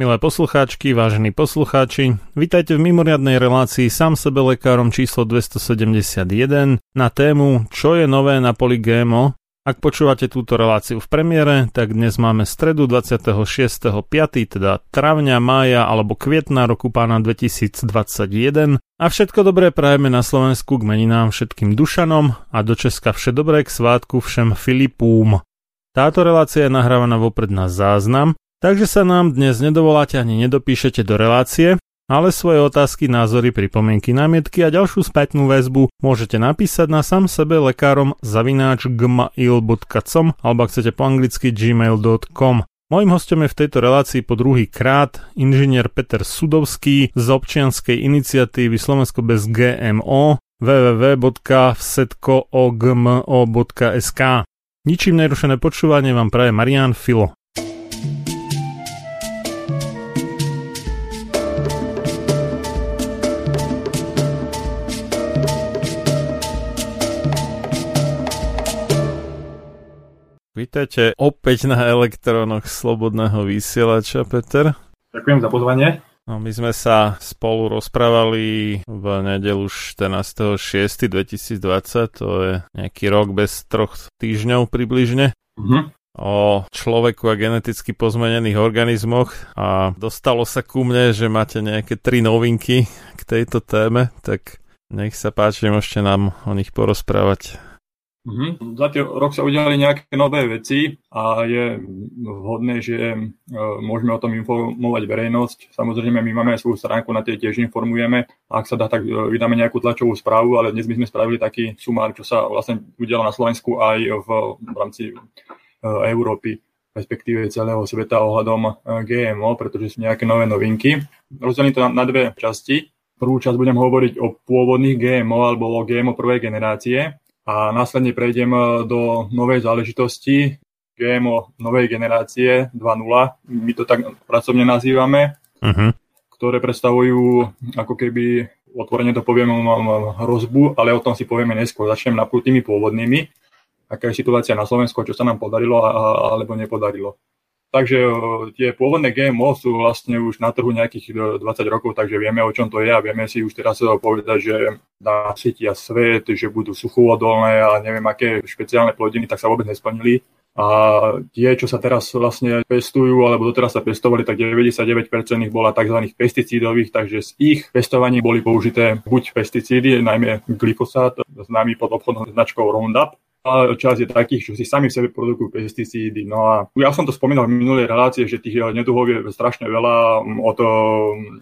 Milé poslucháčky, vážení poslucháči, vitajte v mimoriadnej relácii sám sebe lekárom číslo 271 na tému Čo je nové na poli GMO. Ak počúvate túto reláciu v premiére, tak dnes máme stredu 26.5., teda travňa, mája alebo kvietna roku pána 2021 a všetko dobré prajeme na Slovensku k meninám všetkým Dušanom a do Česka vše dobré k svátku všem Filipúm. Táto relácia je nahrávaná vopred na záznam Takže sa nám dnes nedovoláte ani nedopíšete do relácie, ale svoje otázky, názory, pripomienky, námietky a ďalšiu spätnú väzbu môžete napísať na sam sebe lekárom zavináč gmail.com alebo ak chcete po anglicky gmail.com. Mojím hostom je v tejto relácii po druhý krát inžinier Peter Sudovský z občianskej iniciatívy Slovensko bez GMO www.vsetkoogmo.sk Ničím nerušené počúvanie vám praje Marian Filo. Vítajte opäť na elektrónoch Slobodného vysielača, Peter. Ďakujem za pozvanie. No, my sme sa spolu rozprávali v nedelu 14.6.2020, to je nejaký rok bez troch týždňov približne. Uh-huh o človeku a geneticky pozmenených organizmoch a dostalo sa ku mne, že máte nejaké tri novinky k tejto téme, tak nech sa páči, môžete nám o nich porozprávať. Mm-hmm. Za tie rok sa udiali nejaké nové veci a je vhodné, že e, môžeme o tom informovať verejnosť. Samozrejme, my máme svoju stránku, na tej tiež informujeme. Ak sa dá, tak e, vydáme nejakú tlačovú správu, ale dnes by sme spravili taký sumár, čo sa vlastne udialo na Slovensku aj v, v rámci e, Európy respektíve celého sveta ohľadom GMO, pretože sú nejaké nové novinky. Rozdelím to na, na dve časti. Prvú časť budem hovoriť o pôvodných GMO alebo o GMO prvej generácie a následne prejdem e, do novej záležitosti GMO novej generácie 2.0, my to tak pracovne nazývame, uh-huh. ktoré predstavujú ako keby otvorene to poviem hrozbu, ale o tom si povieme neskôr. Začnem napríklad tými pôvodnými, aká je situácia na Slovensku, čo sa nám podarilo alebo nepodarilo. Takže tie pôvodné GMO sú vlastne už na trhu nejakých 20 rokov, takže vieme, o čom to je a vieme si už teraz povedať, že nasytia svet, že budú suchovodolné a neviem aké špeciálne plodiny, tak sa vôbec nesplnili. A tie, čo sa teraz vlastne pestujú, alebo doteraz sa pestovali, tak 99% ich bola tzv. pesticídových, takže z ich pestovaní boli použité buď pesticídy, najmä glyfosát, známy pod obchodnou značkou Roundup, a čas je takých, čo si sami v sebe produkujú pesticídy. No a ja som to spomínal v minulej relácie, že tých neduhov je strašne veľa od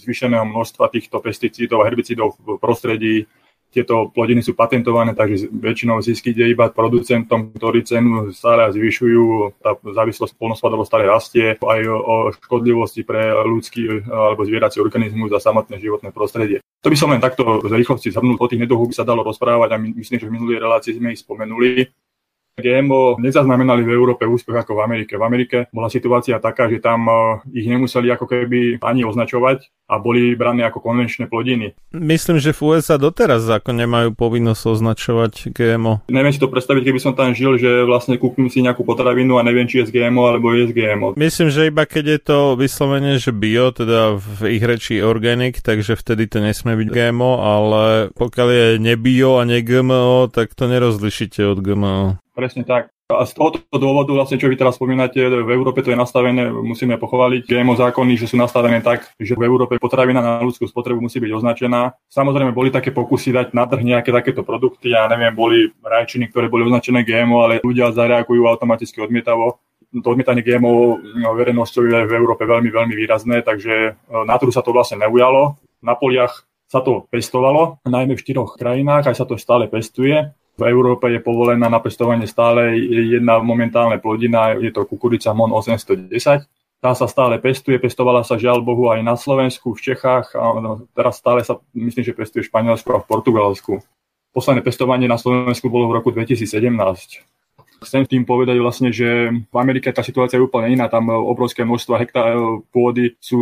zvýšeného množstva týchto pesticídov a herbicídov v prostredí tieto plodiny sú patentované, takže väčšinou zisky ide iba producentom, ktorí cenu stále zvyšujú, tá závislosť polnospodárov stále rastie, aj o škodlivosti pre ľudský alebo zvierací organizmus a samotné životné prostredie. To by som len takto z rýchlosti zhrnul, o tých nedohoch by sa dalo rozprávať a my, myslím, že v minulej relácii sme ich spomenuli. GMO nezaznamenali v Európe úspech ako v Amerike. V Amerike bola situácia taká, že tam eh, ich nemuseli ako keby ani označovať a boli brané ako konvenčné plodiny. Myslím, že v USA doteraz ako nemajú povinnosť označovať GMO. Neviem si to predstaviť, keby som tam žil, že vlastne kúpim si nejakú potravinu a neviem, či je z GMO alebo je z GMO. Myslím, že iba keď je to vyslovene, že bio, teda v ich reči organic, takže vtedy to nesmie byť GMO, ale pokiaľ je nebio a ne GMO, tak to nerozlišíte od GMO. Presne tak. A z tohoto dôvodu, vlastne, čo vy teraz spomínate, v Európe to je nastavené, musíme pochváliť GMO zákony, že sú nastavené tak, že v Európe potravina na ľudskú spotrebu musí byť označená. Samozrejme, boli také pokusy dať na trh nejaké takéto produkty, ja neviem, boli rajčiny, ktoré boli označené GMO, ale ľudia zareagujú automaticky odmietavo to odmietanie GMO no, verejnosťou je v Európe veľmi, veľmi výrazné, takže e, na trhu sa to vlastne neujalo. Na poliach sa to pestovalo, najmä v štyroch krajinách, aj sa to stále pestuje. V Európe je povolená na pestovanie stále jedna momentálna plodina, je to kukurica MON 810. Tá sa stále pestuje, pestovala sa žiaľ Bohu aj na Slovensku, v Čechách a no, teraz stále sa myslím, že pestuje v Španielsku a v Portugalsku. Posledné pestovanie na Slovensku bolo v roku 2017. Chcem tým povedať vlastne, že v Amerike tá situácia je úplne iná. Tam obrovské množstva hektárov pôdy sú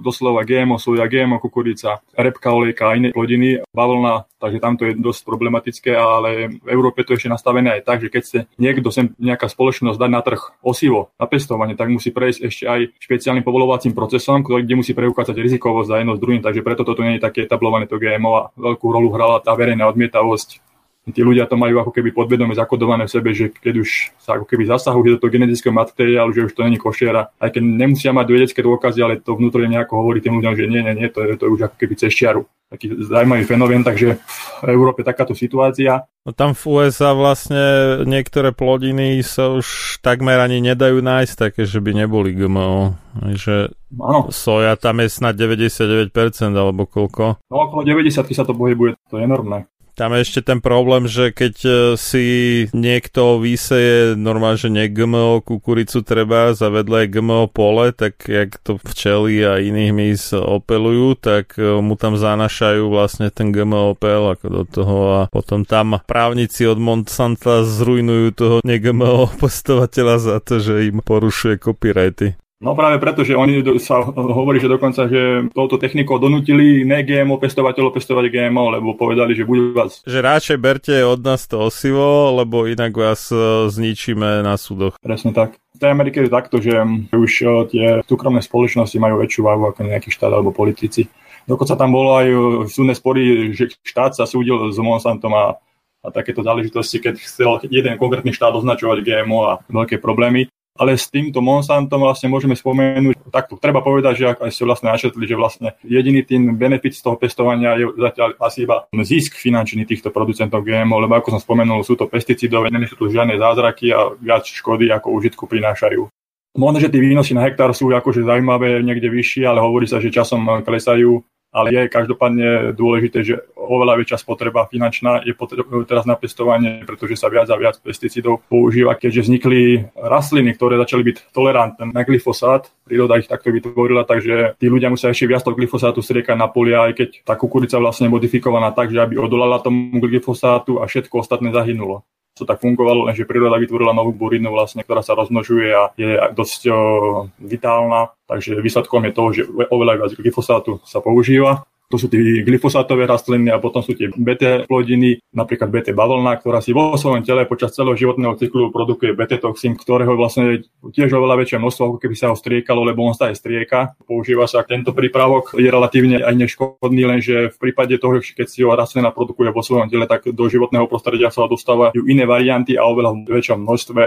doslova GMO, soja, GMO, kukurica, repka, olejka a iné plodiny, bavlna, takže tam to je dosť problematické, ale v Európe to je ešte nastavené aj tak, že keď chce niekto sem nejaká spoločnosť dať na trh osivo na pestovanie, tak musí prejsť ešte aj špeciálnym povolovacím procesom, kde musí preukázať rizikovosť za jedno s druhým, takže preto toto nie je také etablované to GMO a veľkú rolu hrala tá verejná odmietavosť tí ľudia to majú ako keby podvedome zakodované v sebe, že keď už sa ako keby zasahujú do toho genetického materiálu, že už to není košiera, aj keď nemusia mať vedecké dôkazy, ale to vnútorne nejako hovorí tým ľuďom, že nie, nie, nie, to je, to je už ako keby cez čiaru. Taký zaujímavý fenomén, takže v Európe takáto situácia. No tam v USA vlastne niektoré plodiny sa už takmer ani nedajú nájsť také, že by neboli GMO. Že ano. soja tam je snad 99% alebo koľko? No okolo 90 sa to pohybuje, to je enormné. Tam je ešte ten problém, že keď e, si niekto vyseje normálne, že nie GMO kukuricu treba, zavedle GMO pole, tak jak to včely a iných mys opelujú, tak e, mu tam zanašajú vlastne ten GMO opel ako do toho a potom tam právnici od Monsanta zrujnujú toho ne-GMO postovateľa za to, že im porušuje copyrighty. No práve preto, že oni sa hovorí, že dokonca, že touto technikou donútili ne GMO pestovateľov pestovať GMO, lebo povedali, že budú vás... Že radšej berte od nás to osivo, lebo inak vás e, zničíme na súdoch. Presne tak. V tej Amerike je takto, že už e, tie súkromné spoločnosti majú väčšiu váhu ako nejaký štát alebo politici. Dokonca tam bolo aj e, súdne spory, že štát sa súdil s Monsantom a a takéto záležitosti, keď chcel jeden konkrétny štát označovať GMO a veľké problémy ale s týmto Monsantom vlastne môžeme spomenúť, takto treba povedať, že ak aj ste vlastne načetli, že vlastne jediný tým benefit z toho pestovania je zatiaľ asi iba zisk finančný týchto producentov GMO, lebo ako som spomenul, sú to pesticidové, nie sú tu žiadne zázraky a viac škody ako užitku prinášajú. Možno, že tie výnosy na hektár sú akože zaujímavé, niekde vyššie, ale hovorí sa, že časom klesajú ale je každopádne dôležité, že oveľa väčšia spotreba finančná je potreba teraz na pestovanie, pretože sa viac a viac pesticidov používa, keďže vznikli rastliny, ktoré začali byť tolerantné na glyfosát. Príroda ich takto vytvorila, takže tí ľudia musia ešte viac toho glyfosátu striekať na polia, aj keď tá kukurica vlastne modifikovaná tak, že aby odolala tomu glyfosátu a všetko ostatné zahynulo to tak fungovalo, lenže príroda vytvorila novú burinu, vlastne, ktorá sa rozmnožuje a je dosť o, vitálna, takže výsledkom je to, že oveľa viac glyfosátu sa používa. To sú tie glyfosátové rastliny a potom sú tie BT plodiny, napríklad BT bavlna, ktorá si vo svojom tele počas celého životného cyklu produkuje BT toxín, ktorého vlastne tiež oveľa väčšie množstvo, ako keby sa ho striekalo, lebo on sa aj strieka. Používa sa tento prípravok, je relatívne aj neškodný, lenže v prípade toho, keď si ho rastlina produkuje vo svojom tele, tak do životného prostredia sa dostávajú iné varianty a oveľa väčšom množstve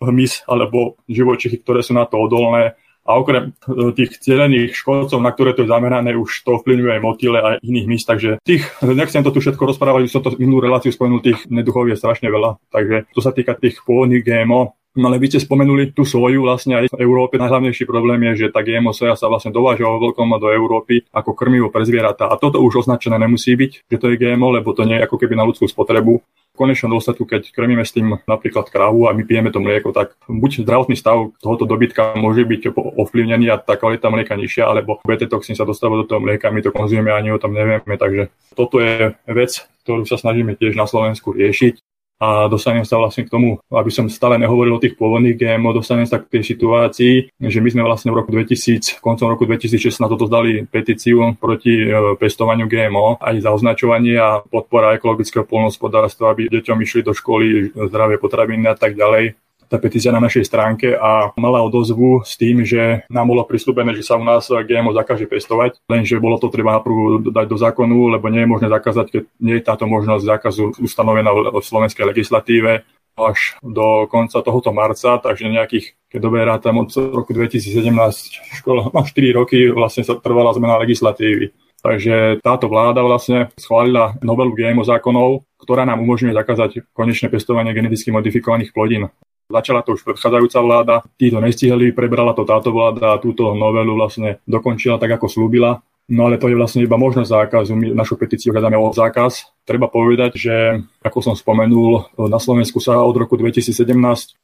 hmyz alebo živočichy, ktoré sú na to odolné a okrem e, tých cieľených škodcov, na ktoré to je zamerané, už to vplyvňuje aj motýle a iných míst. Takže tých, nechcem to tu všetko rozprávať, už som to minulú reláciu spomenul, tých neduchov je strašne veľa. Takže to sa týka tých pôvodných GMO, No ale vy ste spomenuli tú soju vlastne aj v Európe. Najhlavnejší problém je, že tá GMO soja sa vlastne dováža vo veľkom do Európy ako krmivo pre zvieratá. A toto už označené nemusí byť, že to je GMO, lebo to nie je ako keby na ľudskú spotrebu konečnom dôsledku, keď krmíme s tým napríklad kravu a my pijeme to mlieko, tak buď zdravotný stav tohoto dobytka môže byť ovplyvnený a tá kvalita mlieka nižšia, alebo BT toxín sa dostáva do toho mlieka, my to konzumujeme ani o tom nevieme. Takže toto je vec, ktorú sa snažíme tiež na Slovensku riešiť a dostanem sa vlastne k tomu, aby som stále nehovoril o tých pôvodných GMO, dostanem sa k tej situácii, že my sme vlastne v roku 2000, koncom roku 2016 toto zdali petíciu proti e, pestovaniu GMO, aj za označovanie a podpora ekologického polnospodárstva, aby deťom išli do školy zdravé potraviny a tak ďalej tá petícia na našej stránke a mala odozvu s tým, že nám bolo prislúbené, že sa u nás GMO zakáže pestovať, lenže bolo to treba naprvu dať do zákonu, lebo nie je možné zakázať, keď nie je táto možnosť zákazu ustanovená v slovenskej legislatíve až do konca tohoto marca, takže nejakých, keď dobe rátam od roku 2017, škola, no 4 roky vlastne sa trvala zmena legislatívy. Takže táto vláda vlastne schválila novelu GMO zákonov, ktorá nám umožňuje zakázať konečné pestovanie geneticky modifikovaných plodín. Začala to už predchádzajúca vláda, tí to nestihli, prebrala to táto vláda a túto novelu vlastne dokončila tak, ako slúbila. No ale to je vlastne iba možnosť zákazu. My našu petíciu hľadáme o zákaz. Treba povedať, že ako som spomenul, na Slovensku sa od roku 2017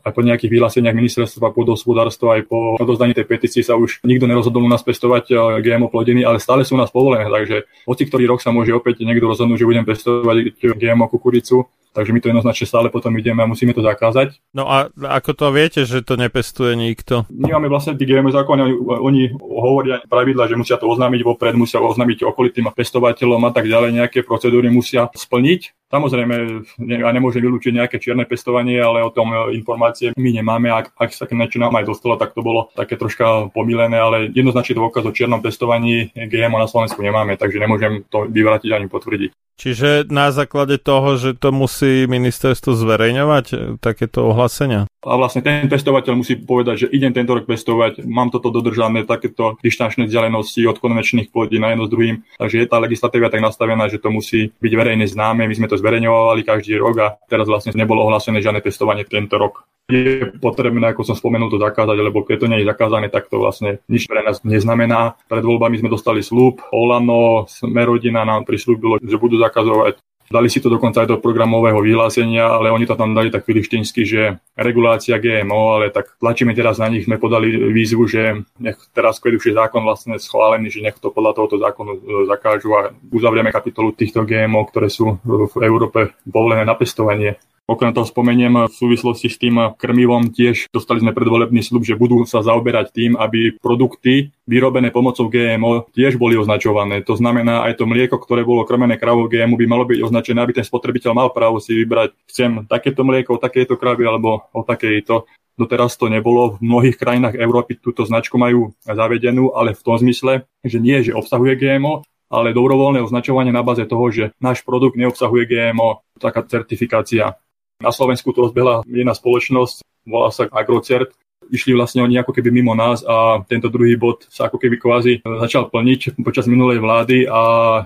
aj po nejakých vyhláseniach ministerstva pôdohospodárstva aj po odozdaní tej petície sa už nikto nerozhodol u nás pestovať eh, GMO plodiny, ale stále sú u nás povolené. Takže hoci ktorý rok sa môže opäť niekto rozhodnúť, že budem pestovať GMO kukuricu takže my to jednoznačne stále potom ideme a musíme to zakázať. No a ako to viete, že to nepestuje nikto? My máme vlastne tí GMO zákony, oni hovoria pravidla, že musia to oznámiť vopred, musia oznámiť okolitým pestovateľom a tak ďalej, nejaké procedúry musia splniť. Samozrejme, ja nemôžem vylúčiť nejaké čierne pestovanie, ale o tom informácie my nemáme. Ak, ak sa niečo nám aj dostalo, tak to bolo také troška pomílené, ale jednoznačne dôkaz o čiernom pestovaní GMO na Slovensku nemáme, takže nemôžem to vyvrátiť ani potvrdiť. Čiže na základe toho, že to musí ministerstvo zverejňovať, e, takéto ohlásenia? A vlastne ten pestovateľ musí povedať, že idem tento rok pestovať, mám toto dodržané, takéto dištančné vzdialenosti od konvenčných plodín na jedno s druhým. Takže je tá legislatíva tak nastavená, že to musí byť verejne známe. My sme to zverejňovali každý rok a teraz vlastne nebolo ohlásené žiadne testovanie tento rok. Je potrebné, ako som spomenul, to zakázať, lebo keď to nie je zakázané, tak to vlastne nič pre nás neznamená. Pred voľbami sme dostali slúb, Olano, Smerodina nám prislúbilo, že budú zakazovať Dali si to dokonca aj do programového vyhlásenia, ale oni to tam dali tak filištínsky, že regulácia GMO, ale tak tlačíme teraz na nich, sme podali výzvu, že nech teraz, keď už je zákon vlastne schválený, že nech to podľa tohoto zákonu e, zakážu a uzavrieme kapitolu týchto GMO, ktoré sú v Európe povolené na pestovanie. Okrem toho spomeniem v súvislosti s tým krmivom tiež dostali sme predvolebný slub, že budú sa zaoberať tým, aby produkty vyrobené pomocou GMO tiež boli označované. To znamená, aj to mlieko, ktoré bolo krmené kravou GMO, by malo byť označené, aby ten spotrebiteľ mal právo si vybrať, chcem takéto mlieko o takejto kravy alebo o takejto. Doteraz to nebolo. V mnohých krajinách Európy túto značku majú zavedenú, ale v tom zmysle, že nie, že obsahuje GMO, ale dobrovoľné označovanie na báze toho, že náš produkt neobsahuje GMO, taká certifikácia. Na Slovensku to rozbehla jedna spoločnosť, volá sa Agrocert, išli vlastne oni ako keby mimo nás a tento druhý bod sa ako keby kvázi začal plniť počas minulej vlády a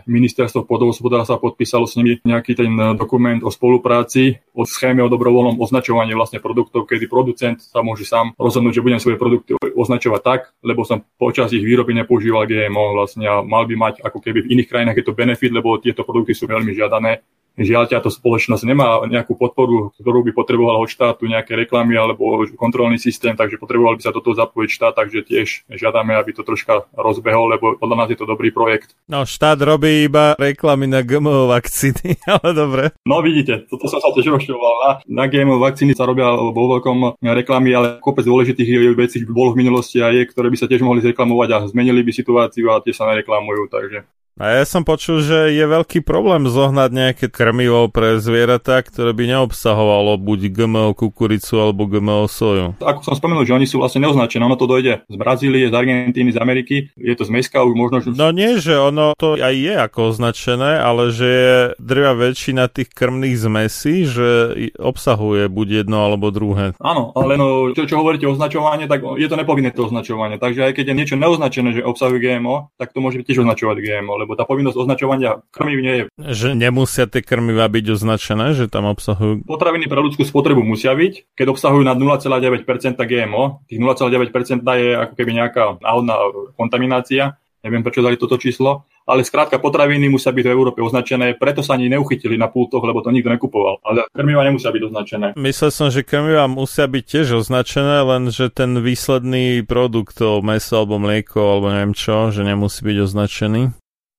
ministerstvo pôdohospodárstva podpísalo s nimi nejaký ten dokument o spolupráci, o schéme o dobrovoľnom označovaní vlastne produktov, kedy producent sa môže sám rozhodnúť, že budem svoje produkty označovať tak, lebo som počas ich výroby nepoužíval GMO vlastne a mal by mať ako keby v iných krajinách je to benefit, lebo tieto produkty sú veľmi žiadané Žiaľ, táto spoločnosť nemá nejakú podporu, ktorú by potrebovala od štátu, nejaké reklamy alebo kontrolný systém, takže potreboval by sa do toho zapojiť štát, takže tiež žiadame, aby to troška rozbehol, lebo podľa nás je to dobrý projekt. No, štát robí iba reklamy na GMO vakcíny, ale dobre. No vidíte, toto som sa tiež rozširoval. Na, na GMO vakcíny sa robia vo veľkom reklamy, ale kopec dôležitých vecí bolo v minulosti a je, ktoré by sa tiež mohli zreklamovať a zmenili by situáciu a tie sa nereklamujú, takže A ja som počul, že je veľký problém zohnať nejaké krmivo pre zvieratá, ktoré by neobsahovalo buď GMO kukuricu alebo GMO soju. Ako som spomenul, že oni sú vlastne neoznačené, ono to dojde z Brazílie, z Argentíny, z Ameriky, je to z meska, už možno... Že... No nie, že ono to aj je ako označené, ale že je drvia väčšina tých krmných zmesí, že obsahuje buď jedno alebo druhé. Áno, ale no, čo, čo hovoríte o označovanie, tak je to nepovinné to označovanie. Takže aj keď je niečo neoznačené, že obsahuje GMO, tak to môže tiež označovať GMO, lebo tá povinnosť označovania krmiv nie je. Že nemusia tie krmiva byť označené, že tam obsahujú... Potraviny pre ľudskú spotrebu musia byť, keď obsahujú na 0,9% GMO. Tých 0,9% je ako keby nejaká náhodná kontaminácia. Neviem, prečo dali toto číslo ale skrátka potraviny musia byť v Európe označené, preto sa ani neuchytili na pultoch, lebo to nikto nekupoval. Ale krmiva nemusia byť označené. Myslel som, že krmiva musia byť tiež označené, len že ten výsledný produkt, to meso alebo mlieko alebo neviem čo, že nemusí byť označený.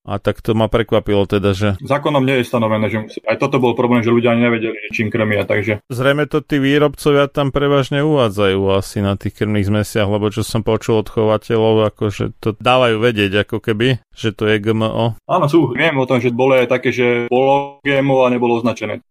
A tak to ma prekvapilo teda, že... Zákonom nie je stanovené, že musí... Aj toto bol problém, že ľudia ani nevedeli, čím krmia, takže... Zrejme to tí výrobcovia tam prevažne uvádzajú asi na tých krmných zmesiach, lebo čo som počul od chovateľov, akože to dávajú vedieť ako keby, že to je GMO. Áno, sú. Viem o tom, že bolo aj také, že bolo GMO a nebolo označené.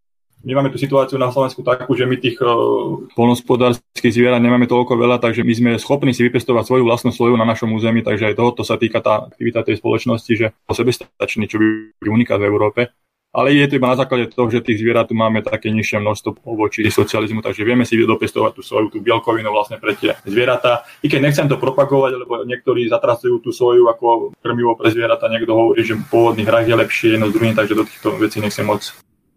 My máme tú situáciu na Slovensku takú, že my tých uh, polnospodárských zvierat nemáme toľko veľa, takže my sme schopní si vypestovať svoju vlastnú sloju na našom území, takže aj tohoto sa týka tá aktivita tej spoločnosti, že sebestačný, čo by uniká v Európe. Ale je to iba na základe toho, že tých zvierat tu máme také nižšie množstvo voči socializmu, takže vieme si dopestovať tú svoju tú bielkovinu vlastne pre tie zvieratá. I keď nechcem to propagovať, lebo niektorí zatracujú tú svoju ako krmivo pre zvieratá, niekto hovorí, že pôvodný hrách je lepšie jedno z druhým, takže do týchto vecí nechcem moc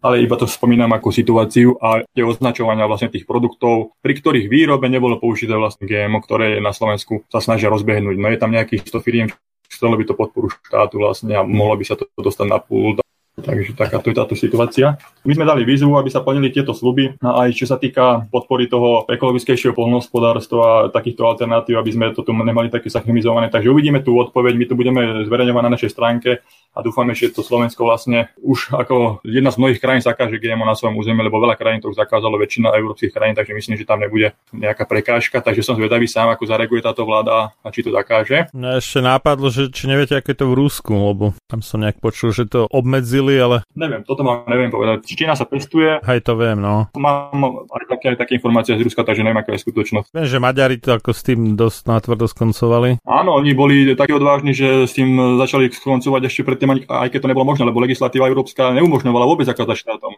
ale iba to spomínam ako situáciu a tie označovania vlastne tých produktov, pri ktorých výrobe nebolo použité vlastne GMO, ktoré na Slovensku sa snažia rozbehnúť. No je tam nejakých 100 firiem, chcelo by to podporu štátu vlastne a mohlo by sa to dostať na pult Takže takáto je táto situácia. My sme dali výzvu, aby sa plnili tieto sluby a aj čo sa týka podpory toho ekologickejšieho polnohospodárstva a takýchto alternatív, aby sme to tu nemali také zachemizované. Takže uvidíme tú odpoveď, my to budeme zverejňovať na našej stránke a dúfame, že to Slovensko vlastne už ako jedna z mnohých krajín zakáže GMO na svojom území, lebo veľa krajín to už zakázalo, väčšina európskych krajín, takže myslím, že tam nebude nejaká prekážka. Takže som zvedavý sám, ako zareaguje táto vláda a či to zakáže. No ešte nápadlo, že či neviete, ako je to v Rusku, lebo tam som nejak počul, že to obmedzili, ale... Neviem, toto mám neviem povedať. Čína sa pestuje. Hej, to viem, no. Mám aj také, aj také informácie z Ruska, takže neviem, aká je skutočnosť. Viem, že Maďari to ako s tým dosť natvrdo skoncovali. Áno, oni boli takí odvážni, že s tým začali skoncovať ešte pred tým, aj keď to nebolo možné, lebo legislatíva európska neumožňovala vôbec zakázať štátom.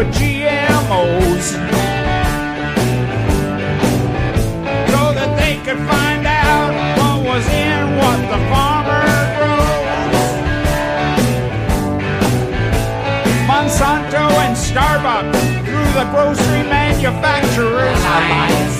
for GMOs. So that they could find out what was in what the farmer grows. Monsanto and Starbucks through the Grocery Manufacturers Alliance.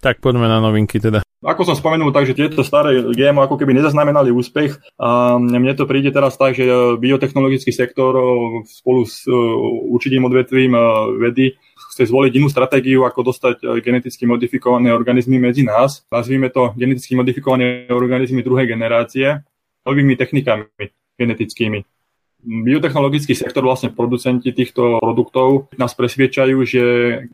Tak poďme na novinky teda. Ako som spomenul, takže tieto staré GMO ako keby nezaznamenali úspech a mne to príde teraz tak, že biotechnologický sektor spolu s určitým odvetvím vedy chce zvoliť inú stratégiu, ako dostať geneticky modifikované organizmy medzi nás. Nazvíme to geneticky modifikované organizmy druhej generácie novými technikami genetickými biotechnologický sektor, vlastne producenti týchto produktov nás presviečajú, že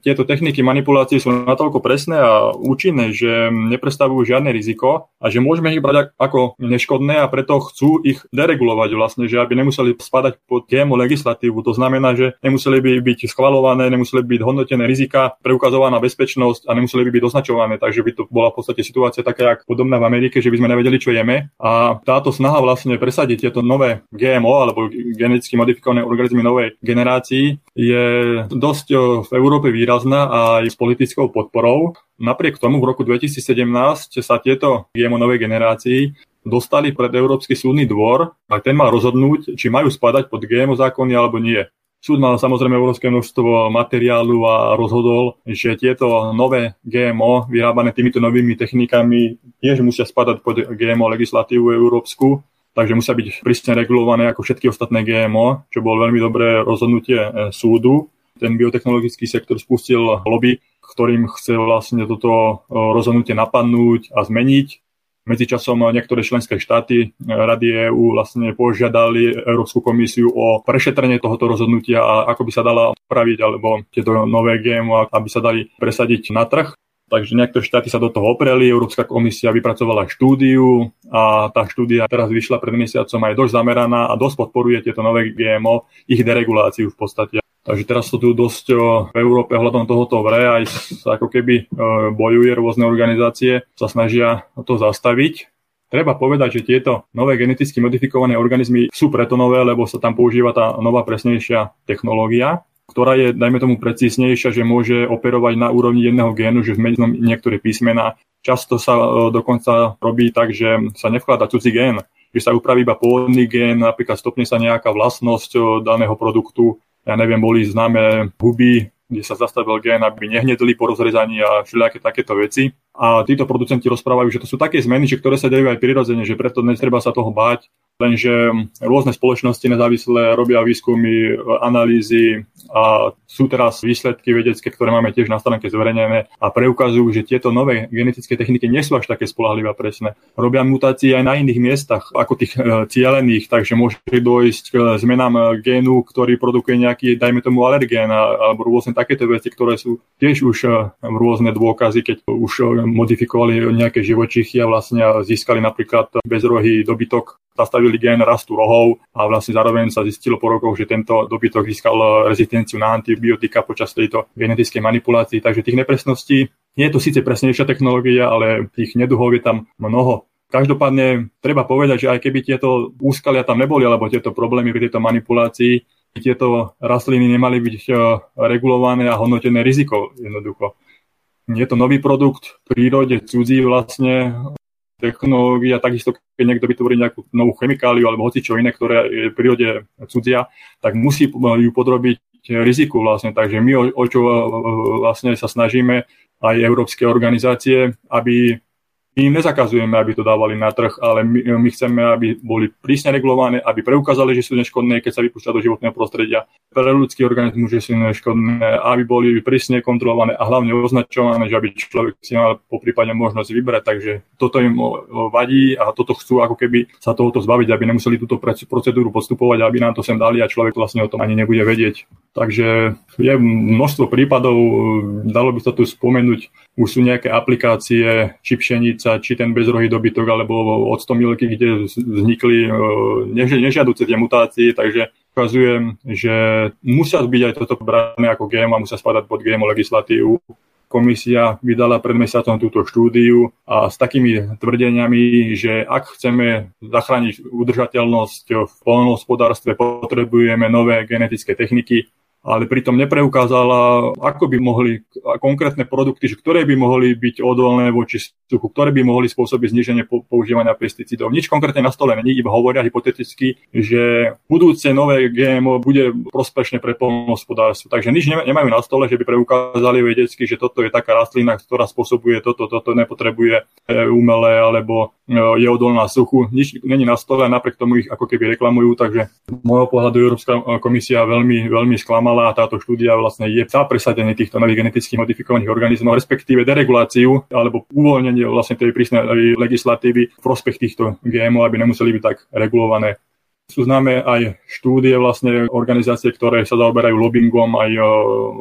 tieto techniky manipulácie sú natoľko presné a účinné, že neprestavujú žiadne riziko a že môžeme ich brať ako neškodné a preto chcú ich deregulovať vlastne, že aby nemuseli spadať pod GMO legislatívu. To znamená, že nemuseli by byť schvalované, nemuseli by byť hodnotené rizika, preukazovaná bezpečnosť a nemuseli by byť označované. Takže by to bola v podstate situácia taká, jak podobná v Amerike, že by sme nevedeli, čo jeme. A táto snaha vlastne presadiť tieto nové GMO alebo geneticky modifikované organizmy novej generácii je dosť v Európe výrazná aj s politickou podporou. Napriek tomu v roku 2017 sa tieto GMO novej generácii dostali pred Európsky súdny dvor a ten mal rozhodnúť, či majú spadať pod GMO zákony alebo nie. Súd mal samozrejme obrovské množstvo materiálu a rozhodol, že tieto nové GMO vyrábané týmito novými technikami tiež musia spadať pod GMO legislatívu európsku takže musia byť prísne regulované ako všetky ostatné GMO, čo bolo veľmi dobré rozhodnutie e, súdu. Ten biotechnologický sektor spustil lobby, ktorým chce vlastne toto e, rozhodnutie napadnúť a zmeniť. Medzičasom niektoré členské štáty e, Rady EÚ vlastne požiadali Európsku komisiu o prešetrenie tohoto rozhodnutia a ako by sa dala praviť, alebo tieto nové GMO, aby sa dali presadiť na trh. Takže niektoré štáty sa do toho opreli, Európska komisia vypracovala štúdiu a tá štúdia teraz vyšla pred mesiacom aj dosť zameraná a dosť podporuje tieto nové GMO, ich dereguláciu v podstate. Takže teraz to tu dosť v Európe hľadom tohoto vre, aj sa ako keby bojuje rôzne organizácie, sa snažia to zastaviť. Treba povedať, že tieto nové geneticky modifikované organizmy sú preto nové, lebo sa tam používa tá nová presnejšia technológia ktorá je, dajme tomu, precíznejšia, že môže operovať na úrovni jedného génu, že zmení niektoré písmená. Často sa e, dokonca robí tak, že sa nevkladá cudzí gén, že sa upraví iba pôvodný gén, napríklad stopne sa nejaká vlastnosť e, daného produktu. Ja neviem, boli známe huby, kde sa zastavil gén, aby nehnedli po rozrezaní a všelijaké takéto veci. A títo producenti rozprávajú, že to sú také zmeny, že ktoré sa dejú aj prirodzene, že preto netreba sa toho báť, lenže rôzne spoločnosti nezávislé robia výskumy, analýzy a sú teraz výsledky vedecké, ktoré máme tiež na stránke zverejnené a preukazujú, že tieto nové genetické techniky nie sú až také spolahlivé a presné. Robia mutácie aj na iných miestach, ako tých e, cielených, takže môže dôjsť k zmenám génu, ktorý produkuje nejaký, dajme tomu, alergén alebo rôzne takéto veci, ktoré sú tiež už e, rôzne dôkazy, keď už e, modifikovali nejaké živočichy a vlastne získali napríklad bezrohý dobytok zastavili gen rastu rohov a vlastne zároveň sa zistilo po rokoch, že tento dobytok získal rezistenciu na antibiotika počas tejto genetickej manipulácii. Takže tých nepresností nie je to síce presnejšia technológia, ale tých neduhov je tam mnoho. Každopádne treba povedať, že aj keby tieto úskalia tam neboli, alebo tieto problémy pri tejto manipulácii, tieto rastliny nemali byť eh, regulované a hodnotené riziko jednoducho. Je to nový produkt v prírode, cudzí vlastne, technológia, takisto keď niekto vytvorí nejakú novú chemikáliu alebo hoci čo iné, ktoré je v prírode cudzia, tak musí ju podrobiť riziku vlastne. Takže my o, o čo vlastne sa snažíme aj európske organizácie, aby my nezakazujeme, aby to dávali na trh, ale my, my chceme, aby boli prísne regulované, aby preukázali, že sú neškodné, keď sa vypúšťa do životného prostredia. Pre ľudský organizmus, že sú neškodné, aby boli prísne kontrolované a hlavne označované, že aby človek si mal po prípade možnosť vybrať. Takže toto im vadí a toto chcú ako keby sa tohoto zbaviť, aby nemuseli túto procedúru postupovať, aby nám to sem dali a človek vlastne o tom ani nebude vedieť. Takže je množstvo prípadov, dalo by sa tu spomenúť, už sú nejaké aplikácie, či pšenica, či ten bezrohý dobytok, alebo octomilky, kde vznikli e, nežiaduce tie mutácie, takže ukazuje, že musia byť aj toto brané ako GMO a musia spadať pod GMO legislatívu. Komisia vydala pred mesiacom túto štúdiu a s takými tvrdeniami, že ak chceme zachrániť udržateľnosť v polnohospodárstve, potrebujeme nové genetické techniky, ale pritom nepreukázala, ako by mohli konkrétne produkty, ktoré by mohli byť odolné voči suchu, ktoré by mohli spôsobiť zniženie používania pesticídov. Nič konkrétne na stole není, iba hovoria hypoteticky, že budúce nové GMO bude prospešné pre polnohospodárstvo. Takže nič nemajú na stole, že by preukázali vedecky, že toto je taká rastlina, ktorá spôsobuje toto, toto nepotrebuje e, umelé alebo e, je odolná suchu. Nič není na stole, napriek tomu ich ako keby reklamujú, takže môjho pohľadu Európska komisia veľmi, veľmi sklamala mala a táto štúdia vlastne je za presadenie týchto nových geneticky modifikovaných organizmov, respektíve dereguláciu alebo uvoľnenie vlastne tej prísnej legislatívy v prospech týchto GMO, aby nemuseli byť tak regulované. Sú známe aj štúdie vlastne organizácie, ktoré sa zaoberajú lobbyingom, aj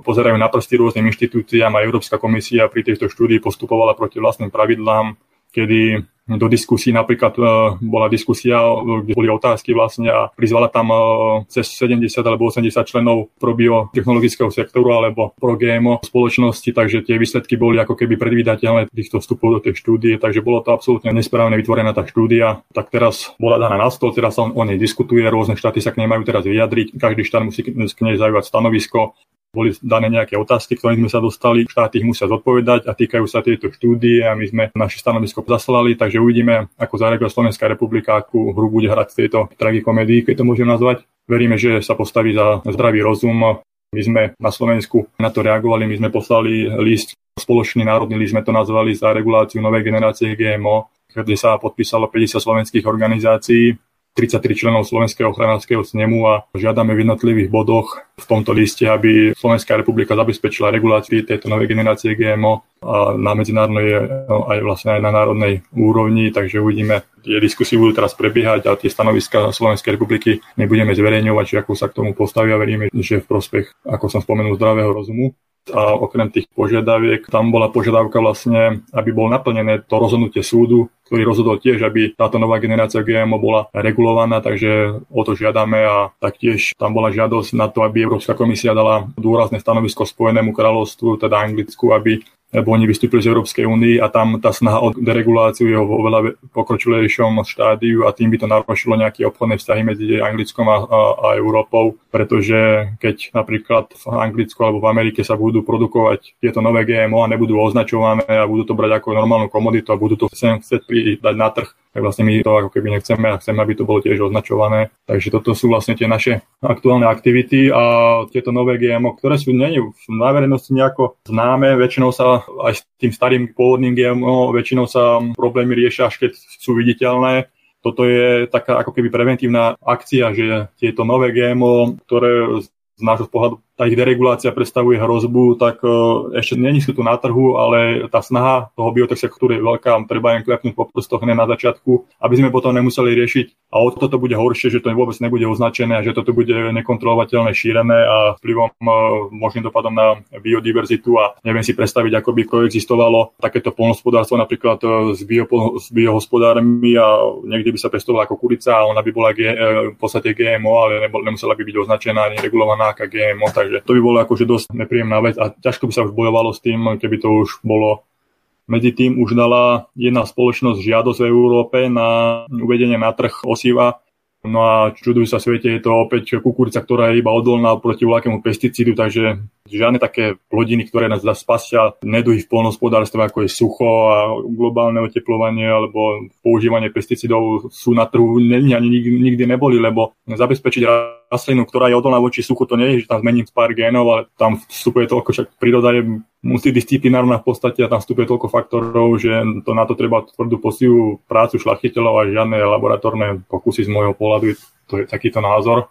pozerajú na prsty rôznym inštitúciám a Európska komisia pri tejto štúdii postupovala proti vlastným pravidlám, kedy do diskusí. Napríklad uh, bola diskusia, kde boli otázky vlastne a prizvala tam uh, cez 70 alebo 80 členov pro biotechnologického sektoru alebo pro GMO spoločnosti, takže tie výsledky boli ako keby predvídateľné týchto vstupov do tej štúdie, takže bolo to absolútne nesprávne vytvorená tá štúdia. Tak teraz bola daná na stôl, teraz sa o nej diskutuje, rôzne štáty sa k nej majú teraz vyjadriť, každý štát musí k nej zaujívať stanovisko boli dané nejaké otázky, ktoré sme sa dostali, štáty ich musia zodpovedať a týkajú sa tejto štúdie a my sme naše stanovisko zaslali, takže uvidíme, ako zareaguje Slovenská republika, akú hru bude hrať v tejto tragikomedii, keď to môžem nazvať. Veríme, že sa postaví za zdravý rozum. My sme na Slovensku na to reagovali, my sme poslali list, spoločný národný list sme to nazvali za reguláciu novej generácie GMO, kde sa podpísalo 50 slovenských organizácií 33 členov Slovenského ochranárskeho snemu a žiadame v jednotlivých bodoch v tomto liste, aby Slovenská republika zabezpečila reguláciu tejto novej generácie GMO a na medzinárodnej no, aj vlastne aj na národnej úrovni, takže uvidíme, tie diskusie budú teraz prebiehať a tie stanoviska Slovenskej republiky nebudeme zverejňovať, či ako sa k tomu postavia. Veríme, že v prospech, ako som spomenul, zdravého rozumu a okrem tých požiadaviek tam bola požiadavka vlastne, aby bol naplnené to rozhodnutie súdu, ktorý rozhodol tiež, aby táto nová generácia GMO bola regulovaná, takže o to žiadame a taktiež tam bola žiadosť na to, aby Európska komisia dala dôrazné stanovisko Spojenému kráľovstvu, teda Anglicku, aby lebo oni vystúpili z Európskej únie a tam tá snaha o dereguláciu je vo veľa pokročilejšom štádiu a tým by to narušilo nejaké obchodné vzťahy medzi Anglickom a, a, a Európou, pretože keď napríklad v Anglicku alebo v Amerike sa budú produkovať tieto nové GMO a nebudú označované a budú to brať ako normálnu komoditu a budú to sem chcieť pridať na trh, tak vlastne my to ako keby nechceme a chceme, aby to bolo tiež označované. Takže toto sú vlastne tie naše aktuálne aktivity a tieto nové GMO, ktoré sú nie na verejnosti nejako známe, väčšinou sa aj s tým starým pôvodným GMO, väčšinou sa problémy riešia, až keď sú viditeľné. Toto je taká ako keby preventívna akcia, že tieto nové GMO, ktoré z nášho pohľadu tá ich deregulácia predstavuje hrozbu, tak uh, ešte není sú tu na trhu, ale tá snaha toho sektoru je veľká, treba im klepnúť po prstoch na začiatku, aby sme potom nemuseli riešiť a o toto bude horšie, že to vôbec nebude označené a že toto bude nekontrolovateľné, šírené a vplyvom uh, možným dopadom na biodiverzitu a neviem si predstaviť, ako by koexistovalo takéto polnospodárstvo napríklad s, bio, s biohospodármi a niekde by sa pestovala ako kurica a ona by bola G, v podstate GMO, ale nemusela by byť označená ani regulovaná ako GMO, tak Takže to by bolo akože dosť nepríjemná vec a ťažko by sa už bojovalo s tým, keby to už bolo. Medzi tým už dala jedna spoločnosť žiadosť v Európe na uvedenie na trh osiva. No a čudujú sa svete, je to opäť kukurica, ktorá je iba odolná proti voľakému pesticídu, takže žiadne také plodiny, ktoré nás spasia neduhy v polnospodárstve, ako je sucho a globálne oteplovanie alebo používanie pesticídov sú na trhu. Ani nikdy neboli, lebo zabezpečiť rastlinu, ktorá je odolná voči suchu, to nie je, že tam zmením pár génov, ale tam vstupuje toľko, však príroda je multidisciplinárna v podstate a tam vstupuje toľko faktorov, že to na to treba tvrdú posilu prácu šlachtiteľov a žiadne laboratórne pokusy z môjho pohľadu, to je takýto názor.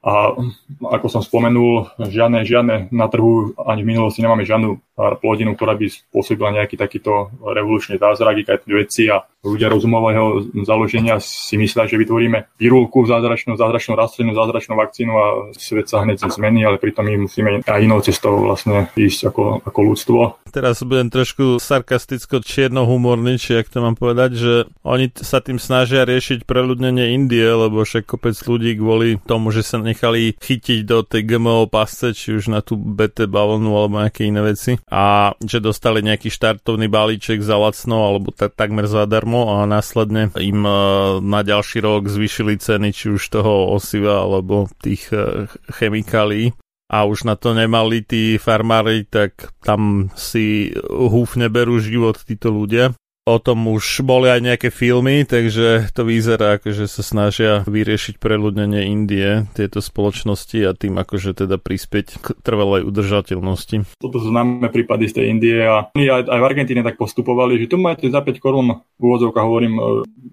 A ako som spomenul, žiadne, žiadne na trhu ani v minulosti nemáme žiadnu plodinu, ktorá by spôsobila nejaký takýto revolučný zázrak, aj veci a ľudia rozumového založenia si myslia, že vytvoríme výrulku, zázračnú, zázračnú rastlinu, zázračnú vakcínu a svet sa hneď zmení, ale pritom my musíme aj inou cestou vlastne ísť ako, ako ľudstvo. Teraz budem trošku sarkasticko čiernohumorný, či ak to mám povedať, že oni sa tým snažia riešiť preľudnenie Indie, lebo však kopec ľudí kvôli tomu, že sa nechali chytiť do tej GMO pasce, či už na tú BT balónu alebo nejaké iné veci. A že dostali nejaký štartovný balíček za lacno alebo t- takmer zadarmo a následne im e, na ďalší rok zvýšili ceny či už toho osiva alebo tých e, chemikálií. A už na to nemali tí farmári, tak tam si húfne berú život títo ľudia o tom už boli aj nejaké filmy, takže to vyzerá ako, že sa snažia vyriešiť preľudnenie Indie, tieto spoločnosti a tým akože teda prispieť k trvalej udržateľnosti. Toto sú známe prípady z tej Indie a my aj, aj v Argentíne tak postupovali, že tu máte za 5 korún v úvodzovkách hovorím e,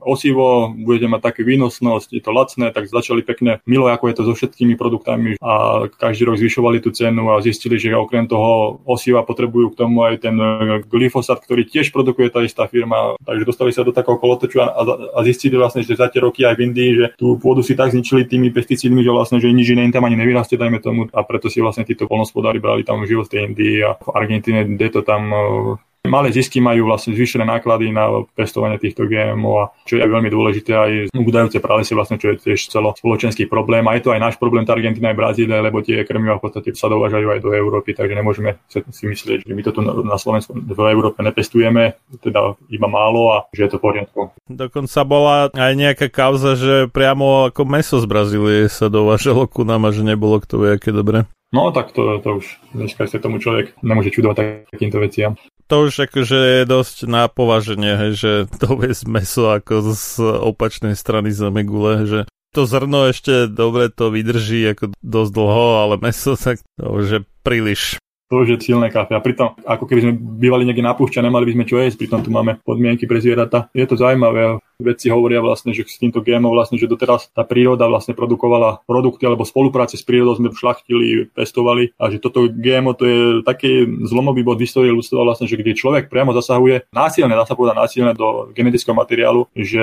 osivo, budete mať také výnosnosť, je to lacné, tak začali pekne milo, ako je to so všetkými produktami a každý rok zvyšovali tú cenu a zistili, že okrem toho osiva potrebujú k tomu aj ten e, glyfosát, ktorý tiež produkuje tá istá firma firma, takže dostali sa do takého kolotoču a, a zistili vlastne, že za tie roky aj v Indii, že tú pôdu si tak zničili tými pesticídmi, že vlastne, že nič iné tam ani nevyrastie, dajme tomu, a preto si vlastne títo polnospodári brali tam život v tej Indii a v Argentíne, kde to tam Malé zisky majú vlastne zvýšené náklady na pestovanie týchto GMO a čo je veľmi dôležité aj údajúce pralesy vlastne, čo je tiež celo spoločenský problém. A je to aj náš problém, tá Argentina aj Brazília, lebo tie krmiva v podstate sa dovážajú aj do Európy, takže nemôžeme si myslieť, že my to tu na Slovensku v Európe nepestujeme, teda iba málo a že je to v poriadku. Dokonca bola aj nejaká kauza, že priamo ako meso z Brazílie sa dovážalo ku nám a že nebolo kto vie, aké dobre. No tak to, to už dneska sa tomu človek nemôže čudovať takýmto veciam to už akože je dosť na považenie, že to je meso ako z opačnej strany zemegule, že to zrno ešte dobre to vydrží ako dosť dlho, ale meso tak to už je príliš. To už je silné kafe. A pritom, ako keby sme bývali niekde na púšťa, nemali by sme čo jesť, pritom tu máme podmienky pre zvieratá. Je to zaujímavé vedci hovoria vlastne, že s týmto GMO vlastne, že doteraz tá príroda vlastne produkovala produkty alebo spolupráce s prírodou sme šlachtili, pestovali a že toto GMO to je taký zlomový bod v histórii ľudstva vlastne, že kde človek priamo zasahuje násilne, dá sa povedať násilne do genetického materiálu, že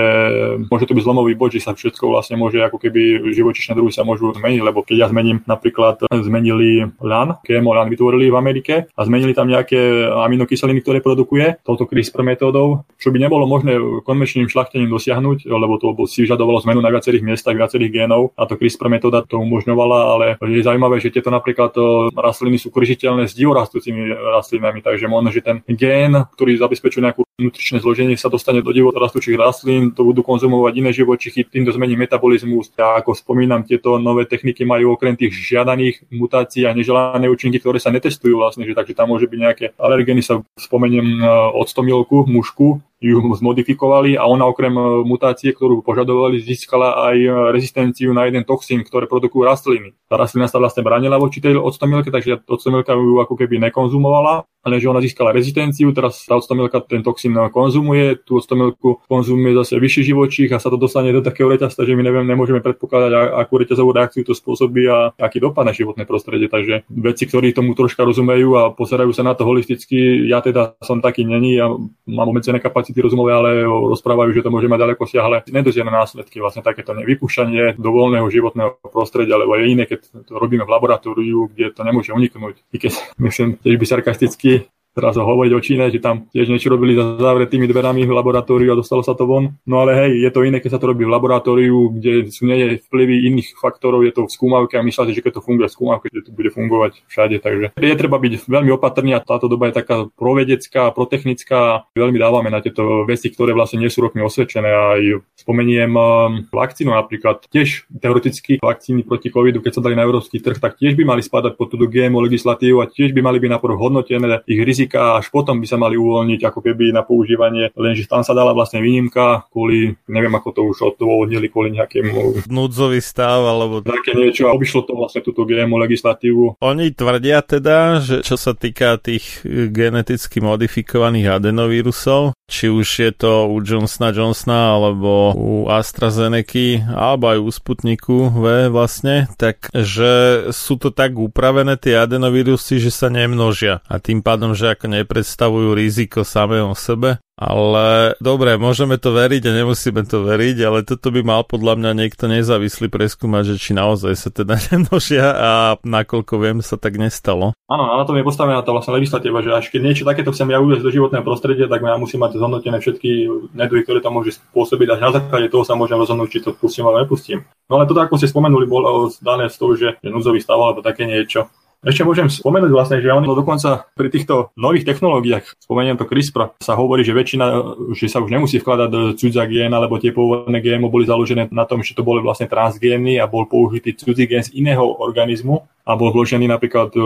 môže to byť zlomový bod, že sa všetko vlastne môže ako keby živočišné druhy sa môžu zmeniť, lebo keď ja zmením napríklad zmenili LAN, GMO LAN vytvorili v Amerike a zmenili tam nejaké aminokyseliny, ktoré produkuje touto CRISPR metódou, čo by nebolo možné konvenčným šlachtením ním dosiahnuť, lebo to si vyžadovalo zmenu na viacerých miestach, viacerých génov a to CRISPR metóda to umožňovala, ale je zaujímavé, že tieto napríklad rastliny sú kryžiteľné s divorastúcimi rastlinami, takže možno, že ten gén, ktorý zabezpečuje nejakú nutričné zloženie sa dostane do divoto rastúcich rastlín, to budú konzumovať iné živočichy, týmto zmení metabolizmus. A ako spomínam, tieto nové techniky majú okrem tých žiadaných mutácií a neželané účinky, ktoré sa netestujú vlastne, že takže tam môže byť nejaké alergény, sa spomeniem e, octomilku, mušku, ju zmodifikovali a ona okrem e, mutácie, ktorú požadovali, získala aj e, rezistenciu na jeden toxín, ktoré produkujú rastliny. Tá rastlina sa vlastne bránila voči tej octomilke, takže octomilka ju ako keby nekonzumovala ale že ona získala rezistenciu, teraz tá octomilka ten toxín konzumuje, tú octomilku konzumuje zase vyšší živočích a sa to dostane do takého reťazca, že my neviem, nemôžeme predpokladať, akú reťazovú reakciu to spôsobí a aký dopad na životné prostredie. Takže veci, ktorí tomu troška rozumejú a pozerajú sa na to holisticky, ja teda som taký není, ja mám obmedzené kapacity rozumové, ale rozprávajú, že to môže mať ďaleko siahle nedozierne následky, vlastne takéto nevypúšťanie do voľného životného prostredia, lebo je iné, keď to robíme v laboratóriu, kde to nemôže uniknúť. I keď myslím, tiež by sarkasticky teraz hovoriť o Číne, že tam tiež niečo robili za zavretými dverami v laboratóriu a dostalo sa to von. No ale hej, je to iné, keď sa to robí v laboratóriu, kde sú nie vplyvy iných faktorov, je to v skúmavke a myslíte, že keď to funguje v skúmavke, že to bude fungovať všade. Takže je treba byť veľmi opatrný a táto doba je taká provedecká, protechnická. Veľmi dávame na tieto veci, ktoré vlastne nie sú rokmi osvedčené. Aj spomeniem um, vakcínu napríklad. Tiež teoreticky vakcíny proti covidu, keď sa dali na európsky trh, tak tiež by mali spadať pod túto GMO legislatívu a tiež by mali byť najprv hodnotené ich rizik rizika až potom by sa mali uvoľniť ako keby na používanie, lenže tam sa dala vlastne výnimka kvôli, neviem ako to už odôvodnili, kvôli nejakému... Núdzový stav alebo... Také niečo a obišlo to vlastne túto GMO legislatívu. Oni tvrdia teda, že čo sa týka tých geneticky modifikovaných adenovírusov, či už je to u Johnsona Johnsona alebo u AstraZeneca alebo aj u Sputniku V vlastne, tak že sú to tak upravené tie adenovírusy, že sa nemnožia a tým pádom, že ako nepredstavujú riziko samé o sebe. Ale dobre, môžeme to veriť a nemusíme to veriť, ale toto by mal podľa mňa niekto nezávislý preskúmať, že či naozaj sa teda nemnožia a nakoľko viem, sa tak nestalo. Áno, na tom je postavená tá vlastne legislatíva, že až keď niečo takéto chcem ja uviezť do životného prostredia, tak ja musím mať zhodnotené všetky neduhy, ktoré to môže spôsobiť a na základe toho sa môžem rozhodnúť, či to pustím alebo nepustím. No ale to, ako ste spomenuli, bolo dané z toho, že je núdzový stav alebo také niečo. Ešte môžem spomenúť vlastne, že oni dokonca pri týchto nových technológiách, spomeniem to CRISPR, sa hovorí, že väčšina, že sa už nemusí vkladať cudzia gén, alebo tie pôvodné GMO boli založené na tom, že to boli vlastne transgény a bol použitý cudzí gén z iného organizmu a bol vložený napríklad uh,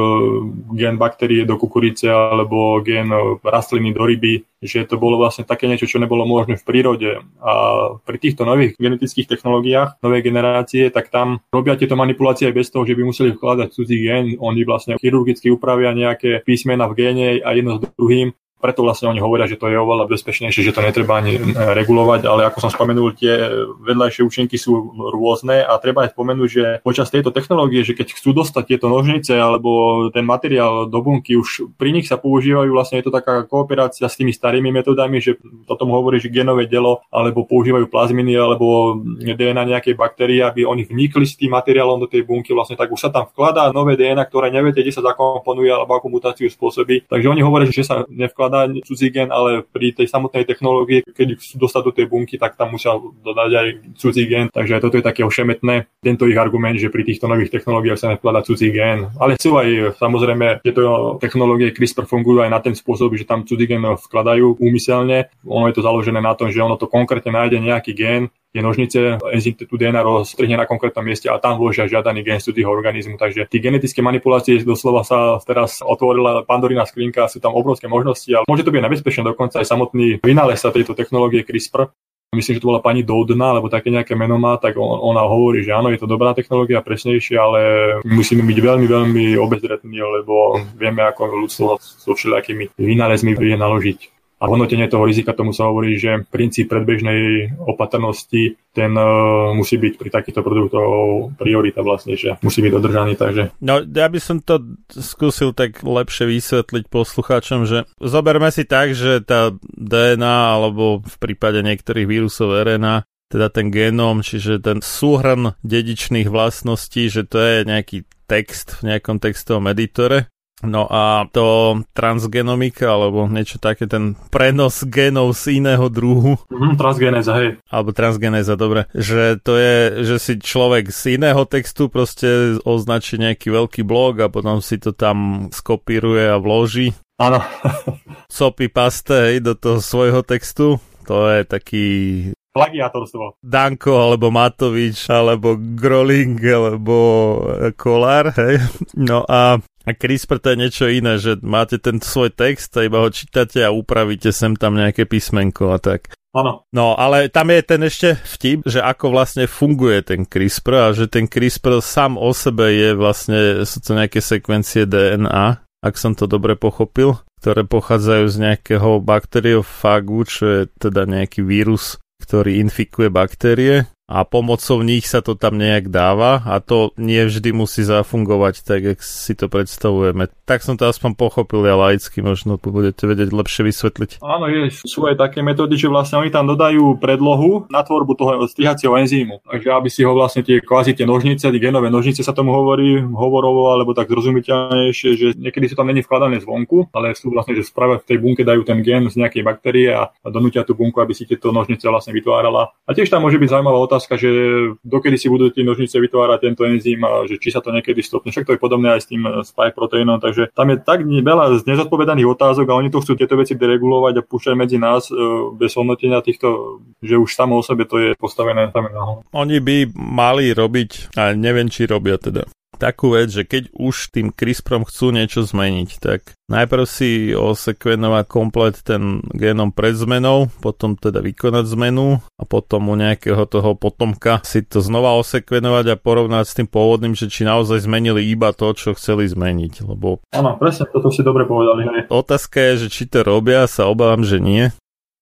gen baktérie do kukurice alebo gen rastliny do ryby, že to bolo vlastne také niečo, čo nebolo možné v prírode. A pri týchto nových genetických technológiách, novej generácie, tak tam robia tieto manipulácie aj bez toho, že by museli vkladať cudzí gen. Oni vlastne chirurgicky upravia nejaké písmena v géne a jedno s druhým preto vlastne oni hovoria, že to je oveľa bezpečnejšie, že to netreba ani e, regulovať, ale ako som spomenul, tie vedľajšie účinky sú rôzne a treba aj spomenúť, že počas tejto technológie, že keď chcú dostať tieto nožnice alebo ten materiál do bunky, už pri nich sa používajú, vlastne je to taká kooperácia s tými starými metodami, že o tom hovorí, že genové delo, alebo používajú plazminy alebo DNA nejakej baktérie, aby oni vnikli s tým materiálom do tej bunky, vlastne tak už sa tam vkladá nové DNA, ktoré neviete, kde sa zakomponuje alebo akú mutáciu spôsobí. Takže oni hovoria, že sa nevkladá vkladať cudzí ale pri tej samotnej technológii, keď chcú dostať do tej bunky, tak tam musia dodať aj cudzí. Takže aj toto je také ošemetné, tento ich argument, že pri týchto nových technológiách sa nevkladá cudzí gen. Ale sú aj samozrejme, tieto technológie CRISPR fungujú aj na ten spôsob, že tam cudzí vkladajú úmyselne. Ono je to založené na tom, že ono to konkrétne nájde nejaký gen, tie nožnice, enzym tú DNA roztrhne na konkrétnom mieste a tam vložia žiadaný gen z organizmu. Takže tie genetické manipulácie doslova sa teraz otvorila pandorina skrinka, sú tam obrovské možnosti, ale môže to byť nebezpečné dokonca aj samotný vynález sa tejto technológie CRISPR, myslím, že to bola pani Doudna, alebo také nejaké meno má, tak on, ona hovorí, že áno, je to dobrá technológia, presnejšie, ale musíme byť veľmi, veľmi obezretní, lebo vieme, ako ľudstvo so všelijakými vynálezmi vie naložiť. A hodnotenie toho rizika tomu sa hovorí, že princíp predbežnej opatrnosti ten uh, musí byť pri takýchto produktov priorita vlastne, že musí byť dodržaný, takže... No, ja by som to skúsil tak lepšie vysvetliť poslucháčom, že zoberme si tak, že tá DNA alebo v prípade niektorých vírusov RNA teda ten genóm, čiže ten súhrn dedičných vlastností, že to je nejaký text v nejakom textovom editore No a to transgenomika, alebo niečo také, ten prenos genov z iného druhu. Mm, transgenéza, hej. Alebo transgenéza, dobre. Že to je, že si človek z iného textu proste označí nejaký veľký blok a potom si to tam skopíruje a vloží. Áno. Copy paste, hej, do toho svojho textu. To je taký plagiátorstvo. Danko, alebo Matovič, alebo Groling, alebo Kolár, hej. No a a CRISPR to je niečo iné, že máte ten svoj text a iba ho čítate a upravíte sem tam nejaké písmenko a tak. Áno. No, ale tam je ten ešte vtip, že ako vlastne funguje ten CRISPR a že ten CRISPR sám o sebe je vlastne, sú to nejaké sekvencie DNA, ak som to dobre pochopil, ktoré pochádzajú z nejakého bakteriofágu, čo je teda nejaký vírus, ktorý infikuje baktérie a pomocou nich sa to tam nejak dáva a to nie vždy musí zafungovať tak, jak si to predstavujeme. Tak som to aspoň pochopil ja laicky, možno budete vedieť lepšie vysvetliť. Áno, je, sú aj také metódy, že vlastne oni tam dodajú predlohu na tvorbu toho strihacieho enzýmu. Takže aby si ho vlastne tie kvázi tie nožnice, tie genové nožnice sa tomu hovorí hovorovo alebo tak zrozumiteľnejšie, že niekedy sú tam není vkladané zvonku, ale sú vlastne, že práve v tej bunke dajú ten gen z nejakej baktérie a donútia tú bunku, aby si tieto nožnice vlastne vytvárala. A tiež tam môže byť zaujímavá otázka, otázka, že dokedy si budú tie nožnice vytvárať tento enzym a že či sa to niekedy stopne. Však to je podobné aj s tým spike proteínom, takže tam je tak veľa nezodpovedaných otázok a oni to chcú tieto veci deregulovať a púšťať medzi nás eh, bez hodnotenia týchto, že už samo o sebe to je postavené. Oni by mali robiť, ale neviem, či robia teda takú vec, že keď už tým CRISPRom chcú niečo zmeniť, tak najprv si osekvenovať komplet ten génom pred zmenou, potom teda vykonať zmenu a potom u nejakého toho potomka si to znova osekvenovať a porovnať s tým pôvodným, že či naozaj zmenili iba to, čo chceli zmeniť. Lebo... Áno, presne, toto si dobre povedali. Hej. Otázka je, že či to robia, sa obávam, že nie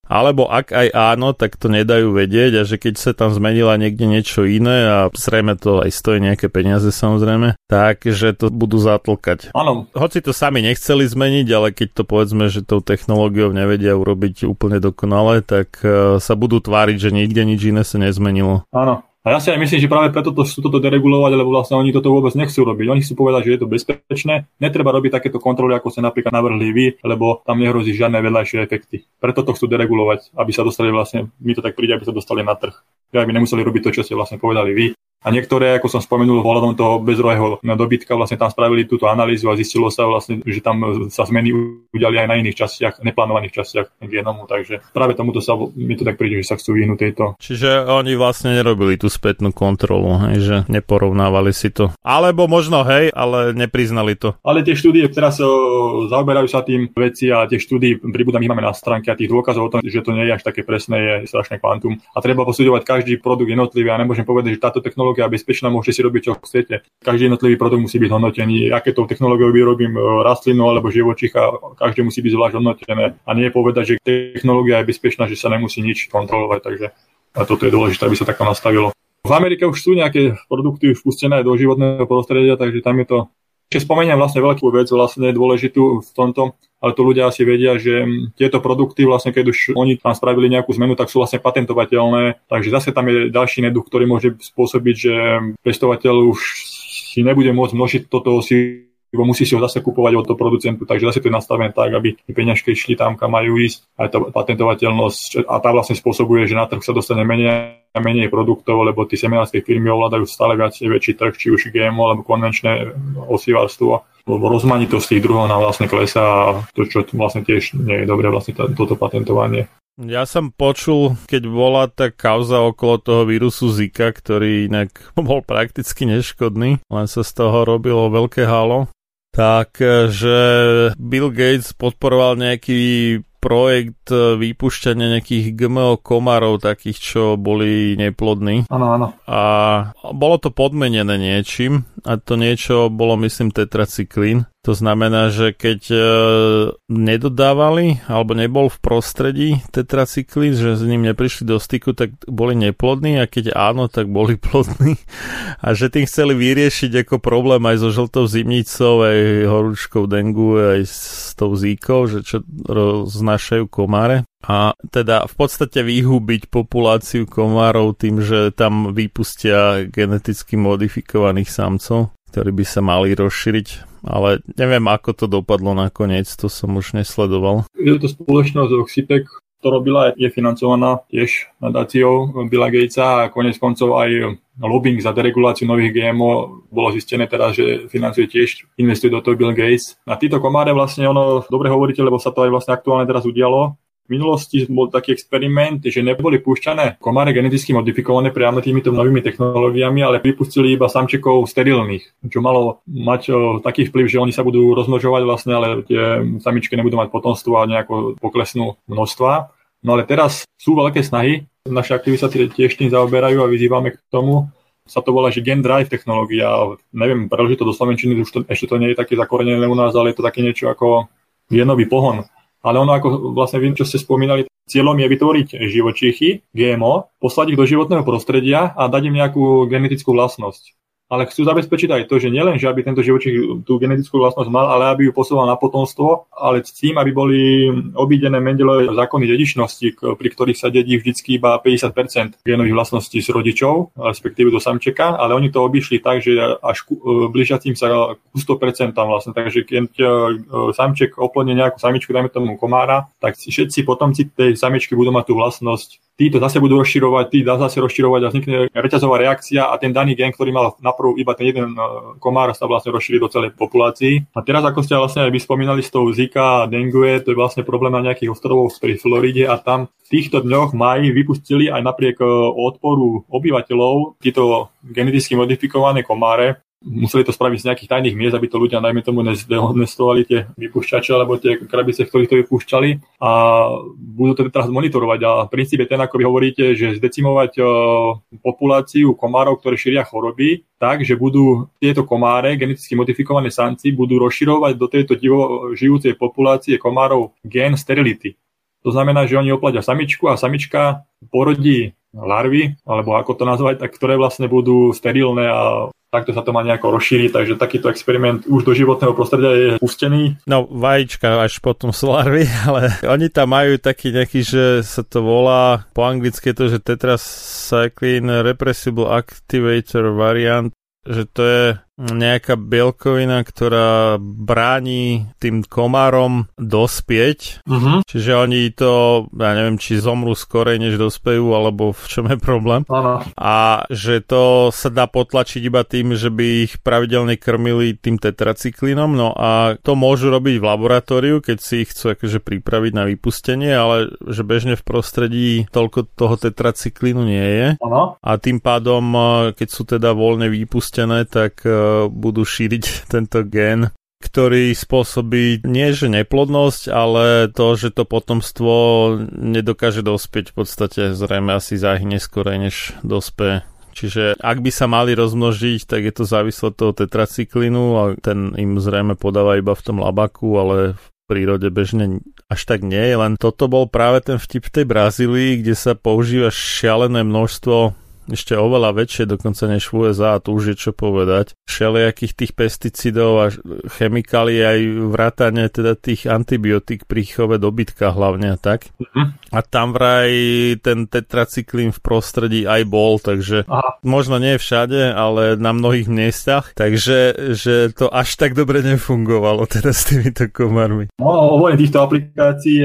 alebo ak aj áno, tak to nedajú vedieť a že keď sa tam zmenila niekde niečo iné a zrejme to aj stojí nejaké peniaze samozrejme, tak že to budú zatlkať. Áno. Hoci to sami nechceli zmeniť, ale keď to povedzme, že tou technológiou nevedia urobiť úplne dokonale, tak uh, sa budú tváriť, že nikde nič iné sa nezmenilo. Áno. A ja si aj myslím, že práve preto to chcú toto deregulovať, lebo vlastne oni toto vôbec nechcú robiť. Oni chcú povedať, že je to bezpečné, netreba robiť takéto kontroly, ako ste napríklad navrhli vy, lebo tam nehrozí žiadne vedľajšie efekty. Preto to chcú deregulovať, aby sa dostali vlastne, mi to tak príde, aby sa dostali na trh. Aby nemuseli robiť to, čo ste vlastne povedali vy. A niektoré, ako som spomenul, ohľadom toho bezrohého dobytka, vlastne tam spravili túto analýzu a zistilo sa vlastne, že tam sa zmeny udiali aj na iných častiach, neplánovaných častiach genomu, takže práve tomuto sa mi to tak príde, že sa chcú vyhnúť tejto. Čiže oni vlastne nerobili tú spätnú kontrolu, hej, že neporovnávali si to. Alebo možno, hej, ale nepriznali to. Ale tie štúdie teraz o, zaoberajú sa tým veci a tie štúdie pribúdam ich máme na stránke a tých dôkazov o tom, že to nie je až také presné, je strašné kvantum. A treba posúďovať každý produkt jednotlivý a nemôžem povedať, že táto technológia technológia bezpečná, môžete si robiť, čo chcete. Každý jednotlivý produkt musí byť hodnotený, aké tou technológiou vyrobím e, rastlinu alebo živočícha, každé musí byť zvlášť hodnotené. A nie povedať, že technológia je bezpečná, že sa nemusí nič kontrolovať. Takže a toto je dôležité, aby sa takto nastavilo. V Amerike už sú nejaké produkty vpustené do životného prostredia, takže tam je to keď spomeniem vlastne veľkú vec, vlastne dôležitú v tomto, ale to ľudia asi vedia, že tieto produkty vlastne, keď už oni tam spravili nejakú zmenu, tak sú vlastne patentovateľné, takže zase tam je ďalší neduch, ktorý môže spôsobiť, že pestovateľ už si nebude môcť množiť toto si lebo musí si ho zase kupovať od toho producentu, takže zase to je nastavené tak, aby peňažky išli tam, kam majú ísť, aj tá patentovateľnosť a tá vlastne spôsobuje, že na trh sa dostane menej a menej produktov, lebo tie seminárske firmy ovládajú stále viac väčší trh, či už GMO alebo konvenčné osivárstvo lebo rozmanitosť tých druhov nám vlastne klesá a to, čo vlastne tiež nie je dobré, vlastne toto patentovanie. Ja som počul, keď bola tá kauza okolo toho vírusu Zika, ktorý inak bol prakticky neškodný, len sa z toho robilo veľké halo, tak že Bill Gates podporoval nejaký projekt vypúšťania nejakých GMO komárov, takých, čo boli neplodní. Áno, áno. A bolo to podmenené niečím a to niečo bolo, myslím, tetracyklín. To znamená, že keď e, nedodávali alebo nebol v prostredí tetracyklín, že s ním neprišli do styku, tak boli neplodní a keď áno, tak boli plodní. A že tým chceli vyriešiť ako problém aj so žltou zimnicou, aj horúčkou dengu, aj s tou zíkou, že čo roznášajú komáre. A teda v podstate vyhubiť populáciu komárov tým, že tam vypustia geneticky modifikovaných samcov ktorí by sa mali rozšíriť, ale neviem, ako to dopadlo nakoniec, to som už nesledoval. Je to spoločnosť Oxitec, to robila, je financovaná tiež nadáciou Billa Gatesa a konec koncov aj lobbying za dereguláciu nových GMO bolo zistené teda, že financuje tiež, investuje do toho Bill Gates. A títo komáre vlastne ono, dobre hovoríte, lebo sa to aj vlastne aktuálne teraz udialo, v minulosti bol taký experiment, že neboli púšťané komáre geneticky modifikované priamo týmito novými technológiami, ale pripustili iba samčekov sterilných, čo malo mať o, taký vplyv, že oni sa budú rozmnožovať vlastne, ale tie samičky nebudú mať potomstvo a nejako poklesnú množstva. No ale teraz sú veľké snahy, naše aktivity sa tiež tým zaoberajú a vyzývame k tomu, sa to volá, že Gen Drive technológia. Neviem, preložiť to do Slovenčiny, už to, ešte to nie je také zakorenené u nás, ale je to také niečo ako genový pohon ale ono, ako vlastne viem, čo ste spomínali, cieľom je vytvoriť živočíchy, GMO, poslať ich do životného prostredia a dať im nejakú genetickú vlastnosť ale chcú zabezpečiť aj to, že nielen, že aby tento živočík tú genetickú vlastnosť mal, ale aby ju posúval na potomstvo, ale s tým, aby boli obídené Mendelové zákony dedičnosti, pri ktorých sa dedí vždycky iba 50% genových vlastností z rodičov, respektíve do samčeka, ale oni to obišli tak, že až ku, e, blížiacím sa ku 100% vlastne, takže keď e, samček oplodne nejakú samičku, dajme tomu komára, tak všetci potomci tej samičky budú mať tú vlastnosť títo zase budú rozširovať, tí zase rozširovať a vznikne reťazová reakcia a ten daný gen, ktorý mal naprv iba ten jeden e, komár, sa vlastne rozšíri do celej populácii. A teraz, ako ste vlastne aj vyspomínali s tou Zika a dengue, to je vlastne problém na nejakých ostrovoch pri Floride a tam v týchto dňoch mají vypustili aj napriek e, odporu obyvateľov títo geneticky modifikované komáre, museli to spraviť z nejakých tajných miest, aby to ľudia najmä tomu nezdehonestovali tie vypúšťače alebo tie krabice, v ktorých to vypúšťali a budú to teraz monitorovať a princíp je ten, ako vy hovoríte, že zdecimovať uh, populáciu komárov, ktoré šíria choroby, tak, že budú tieto komáre, geneticky modifikované samci, budú rozširovať do tejto divo, žijúcej populácie komárov gen sterility. To znamená, že oni opladia samičku a samička porodí larvy, alebo ako to nazvať, tak ktoré vlastne budú sterilné a takto sa to má nejako rozšíriť, takže takýto experiment už do životného prostredia je pustený. No, vajíčka až potom sú larvy, ale oni tam majú taký nejaký, že sa to volá, po anglicky to, že Tetracycline Repressible Activator Variant, že to je nejaká bielkovina, ktorá bráni tým komárom dospieť. Uh-huh. Čiže oni to, ja neviem, či zomrú skorej, než dospejú, alebo v čom je problém. Ano. A že to sa dá potlačiť iba tým, že by ich pravidelne krmili tým tetracyklínom. No a to môžu robiť v laboratóriu, keď si ich chcú akože pripraviť na vypustenie, ale že bežne v prostredí toľko toho tetracyklínu nie je. Ano. A tým pádom, keď sú teda voľne vypustené, tak budú šíriť tento gen ktorý spôsobí nie že neplodnosť, ale to, že to potomstvo nedokáže dospieť v podstate zrejme asi zahynie skorej, než dospe. Čiže ak by sa mali rozmnožiť, tak je to závislo toho tetracyklinu a ten im zrejme podáva iba v tom labaku, ale v prírode bežne až tak nie. Len toto bol práve ten vtip v tej Brazílii, kde sa používa šialené množstvo ešte oveľa väčšie dokonca než v USA, a tu už je čo povedať. Všelijakých tých pesticidov a chemikálií aj vrátane teda tých antibiotík pri chove dobytka hlavne tak. Mm-hmm. A tam vraj ten tetracyklín v prostredí aj bol, takže Aha. možno nie všade, ale na mnohých miestach, takže že to až tak dobre nefungovalo teda s týmito komármi. No, hovorím týchto aplikácií,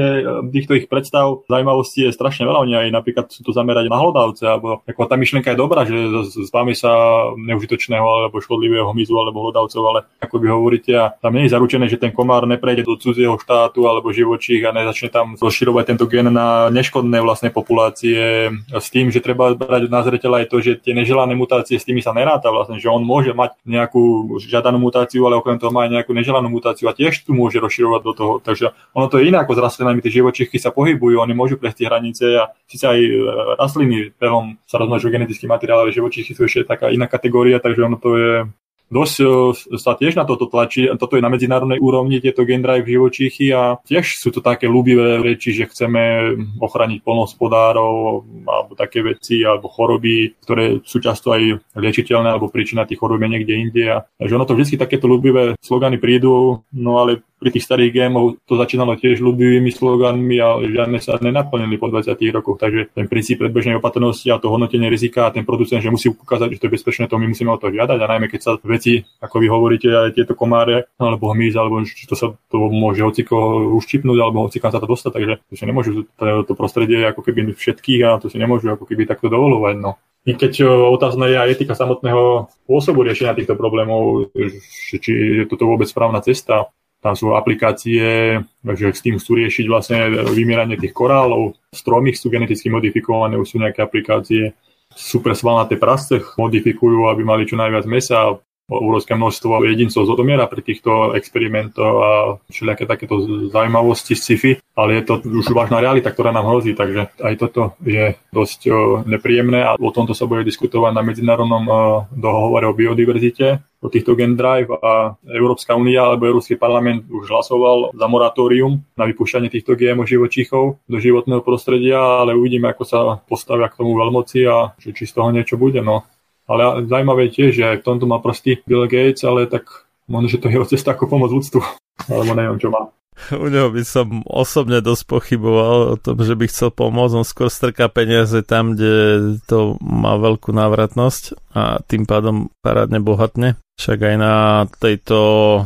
týchto ich predstav, zaujímavosti je strašne veľa. Oni aj napríklad sú to zamerať na hlodavce, alebo ako tam myšlienka je dobrá, že zbavíme sa neužitočného alebo škodlivého hmyzu alebo hlodavcov, ale ako vy hovoríte, a tam nie je zaručené, že ten komár neprejde do cudzieho štátu alebo živočích a nezačne tam rozširovať tento gen na neškodné vlastne populácie s tým, že treba brať na zreteľ aj to, že tie neželané mutácie s tými sa neráta vlastne, že on môže mať nejakú žiadanú mutáciu, ale okrem toho má aj nejakú neželanú mutáciu a tiež tu môže rozširovať do toho. Takže ono to je iné ako s rastlinami, tie živočichy sa pohybujú, oni môžu prejsť tie hranice a síce aj rastliny pelom sa rozmnožujú genetický materiál, ale živočichy sú ešte taká iná kategória, takže ono to je dosť e, sa tiež na toto tlačí. Toto je na medzinárodnej úrovni, tieto gendrive živočichy a tiež sú to také ľúbivé reči, že chceme ochrániť polnohospodárov alebo také veci alebo choroby, ktoré sú často aj liečiteľné alebo príčina tých chorób niekde inde. A, ono to vždy takéto ľúbivé slogany prídu, no ale pri tých starých gémov to začínalo tiež ľubivými sloganmi a žiadne sa nenaplnili po 20 rokoch. Takže ten princíp predbežnej opatrnosti a to hodnotenie rizika a ten producent, že musí ukázať, že to je bezpečné, to my musíme o to žiadať. A najmä keď sa veci, ako vy hovoríte, aj tieto komáre alebo hmyz, alebo či to sa to môže hociko uštipnúť, alebo hocikam sa to dostať, takže to si nemôžu to, prostredie ako keby všetkých a to si nemôžu ako keby takto dovolovať. No. I keď otázna je aj etika samotného spôsobu riešenia týchto problémov, či je toto vôbec správna cesta, tam sú aplikácie, že s tým chcú riešiť vlastne vymieranie tých korálov. Stromy sú geneticky modifikované, už sú nejaké aplikácie. Super svalnaté prasce modifikujú, aby mali čo najviac mesa obrovské množstvo jedincov zodomiera pri týchto experimentoch a všelijaké takéto zaujímavosti sci-fi, ale je to už vážna realita, ktorá nám hrozí, takže aj toto je dosť nepríjemné a o tomto sa bude diskutovať na medzinárodnom dohovore o biodiverzite o týchto Gen Drive a Európska únia alebo Európsky parlament už hlasoval za moratórium na vypúšťanie týchto GMO živočíchov do životného prostredia, ale uvidíme, ako sa postavia k tomu veľmoci a či, či z toho niečo bude. No. Ale zaujímavé je tiež, že aj v tomto má prsty Bill Gates, ale tak možno, že to je jeho cesta ako pomoc ľudstvu. Alebo neviem, čo má. U neho by som osobne dosť pochyboval o tom, že by chcel pomôcť. On skôr strká peniaze tam, kde to má veľkú návratnosť a tým pádom parádne bohatne. Však aj na tejto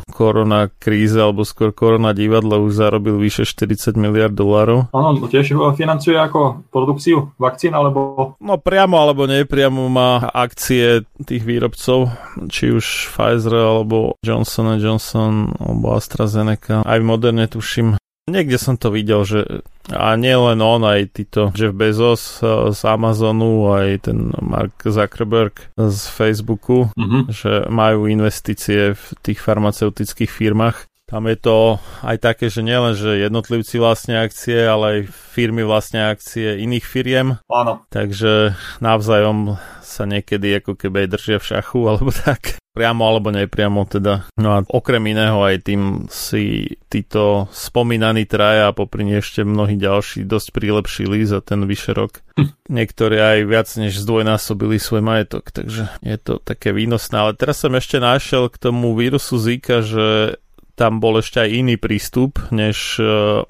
korona kríze, alebo skôr korona divadlo už zarobil vyše 40 miliard dolárov. Áno, tiež financuje ako produkciu vakcín, alebo... No priamo alebo nepriamo má akcie tých výrobcov, či už Pfizer, alebo Johnson Johnson, alebo AstraZeneca. Aj moderne tuším. Niekde som to videl, že a nie len on, aj títo Jeff Bezos eh, z Amazonu, aj ten Mark Zuckerberg z Facebooku, mm-hmm. že majú investície v tých farmaceutických firmách. Tam je to aj také, že nielen, že jednotlivci vlastne akcie, ale aj firmy vlastne akcie iných firiem. Áno. Takže navzájom sa niekedy ako keby aj držia v šachu alebo tak. Priamo alebo nepriamo teda. No a okrem iného aj tým si títo spomínaní traja a popri ešte mnohí ďalší dosť prilepšili za ten vyše rok. Niektorí aj viac než zdvojnásobili svoj majetok, takže je to také výnosné. Ale teraz som ešte našiel k tomu vírusu Zika, že tam bol ešte aj iný prístup, než uh,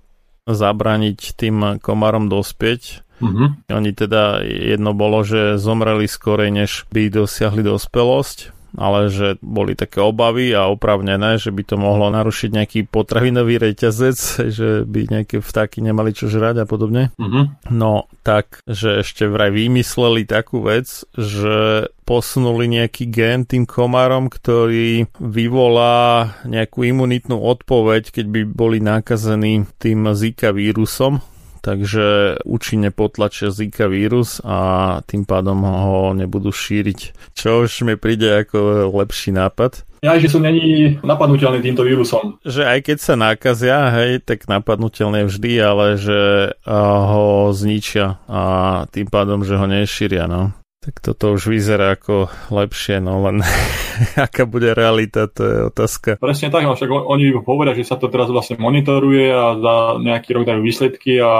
zabrániť tým komárom dospieť. Mhm. Oni teda jedno bolo, že zomreli skorej, než by dosiahli dospelosť ale že boli také obavy a opravnené, že by to mohlo narušiť nejaký potravinový reťazec, že by nejaké vtáky nemali čo žrať a podobne. Mhm. No tak, že ešte vraj vymysleli takú vec, že posunuli nejaký gen tým komárom, ktorý vyvolá nejakú imunitnú odpoveď, keď by boli nakazení tým Zika vírusom, takže účinne potlačia Zika vírus a tým pádom ho nebudú šíriť. Čo už mi príde ako lepší nápad. Ja, že sú není napadnutelní týmto vírusom. Že aj keď sa nakazia, hej, tak napadnutelné vždy, ale že ho zničia a tým pádom, že ho nešíria, no. Tak toto už vyzerá ako lepšie, no len aká bude realita, to je otázka. Presne tak, no však oni hovoria, že sa to teraz vlastne monitoruje a za nejaký rok dajú výsledky a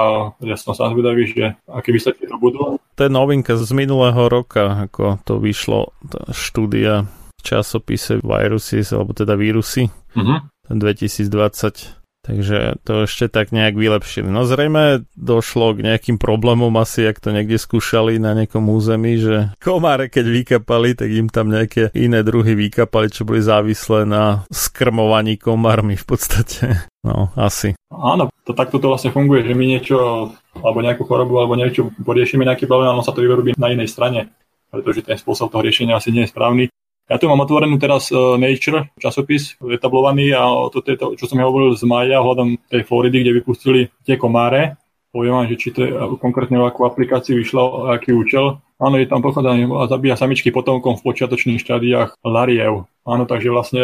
ja som sa zvedavý, že aké výsledky to budú. To je novinka z minulého roka, ako to vyšlo, tá štúdia v časopise Viruses, alebo teda vírusy, Mhm. 2020. Takže to ešte tak nejak vylepšili. No zrejme došlo k nejakým problémom asi, ak to niekde skúšali na nejakom území, že komáre keď vykapali, tak im tam nejaké iné druhy vykapali, čo boli závislé na skrmovaní komármi v podstate. No, asi. Áno, to takto to vlastne funguje, že my niečo, alebo nejakú chorobu, alebo niečo poriešime nejaký problém, ale on sa to vyrobí na inej strane, pretože ten spôsob toho riešenia asi nie je správny. Ja tu mám otvorenú teraz uh, Nature časopis etablovaný a toto je to, čo som ja hovoril z Maja ohľadom tej Floridy, kde vypustili tie komáre. Poviem vám, že či to je konkrétne o akú aplikáciu vyšlo, aký účel. Áno, je tam pochádzanie a zabíja samičky potomkom v počiatočných štádiách lariev. Áno, takže vlastne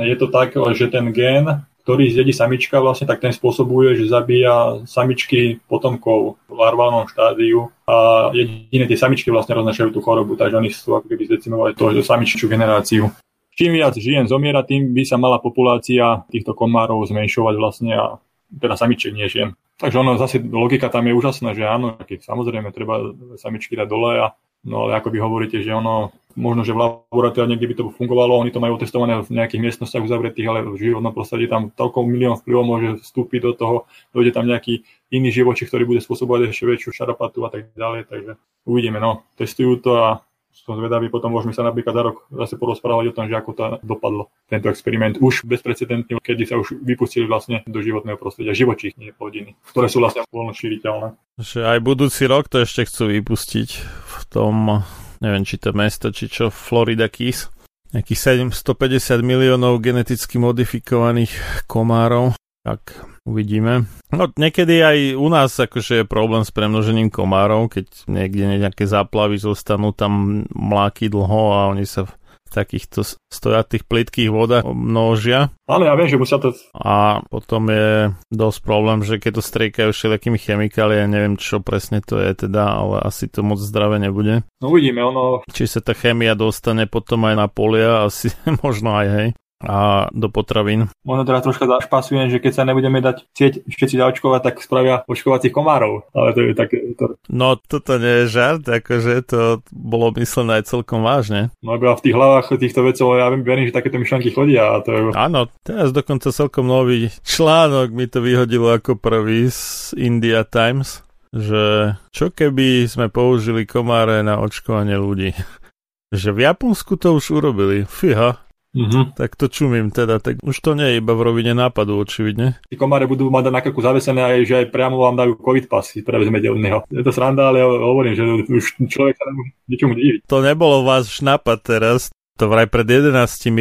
je to tak, že ten gén, ktorý zjedí samička, vlastne tak ten spôsobuje, že zabíja samičky potomkov v larválnom štádiu a jediné tie samičky vlastne roznašajú tú chorobu, takže oni sú ako keby zdecimovali to, samiččiu generáciu. Čím viac žien zomiera, tým by sa mala populácia týchto komárov zmenšovať vlastne a teda samičiek nie žien. Takže ono zase logika tam je úžasná, že áno, keď samozrejme treba samičky dať dole a No ale ako vy hovoríte, že ono, možno, že v laboratóriu niekde by to fungovalo, oni to majú testované v nejakých miestnostiach uzavretých, ale v životnom prostredí tam toľko milión vplyvov môže vstúpiť do toho, dojde tam nejaký iný živočí, ktorý bude spôsobovať ešte väčšiu šarapatu a tak ďalej, takže uvidíme, no, testujú to a som zvedavý, potom môžeme sa napríklad za rok zase porozprávať o tom, že ako to dopadlo, tento experiment. Už bezprecedentný, kedy sa už vypustili vlastne do životného prostredia živočíchne plodiny, ktoré sú vlastne voľno šíriteľné. Že aj budúci rok to ešte chcú vypustiť v tom, neviem či to mesto, či čo, Florida Keys. Nejakých 750 miliónov geneticky modifikovaných komárov. Tak uvidíme. No niekedy aj u nás akože je problém s premnožením komárov, keď niekde nejaké záplavy zostanú tam mláky dlho a oni sa takýchto stojatých plitkých vodách množia. Áno, ja viem, že musia to... A potom je dosť problém, že keď to striekajú všelijakými chemikáliami, ja neviem, čo presne to je teda, ale asi to moc zdravé nebude. No uvidíme, ono... Či sa tá chémia dostane potom aj na polia, asi možno aj, hej a do potravín. Možno teraz troška zašpasujem, že keď sa nebudeme dať chcieť všetci zaočkovať, tak spravia očkovacích komárov. Ale to je také... To... No toto nie je žart, akože to bolo myslené aj celkom vážne. No iba v tých hlavách týchto vecov ja verím, že takéto myšlenky chodia. A to je... Áno, teraz dokonca celkom nový článok mi to vyhodilo ako prvý z India Times, že čo keby sme použili komáre na očkovanie ľudí. že v Japonsku to už urobili. Fíha, Mhm. tak to čumím teda, tak už to nie je iba v rovine nápadu, očividne. Tí komáre budú mať na krku zavesené aj, že aj priamo vám dajú covid pasy, prevezmete od neho. Je to sranda, ale hovorím, že už človek sa nemôže ničomu diviť. To nebolo váš nápad teraz, to vraj pred 11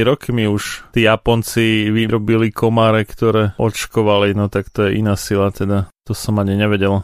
rokmi už tí Japonci vyrobili komáre, ktoré očkovali, no tak to je iná sila teda. To som ani nevedel.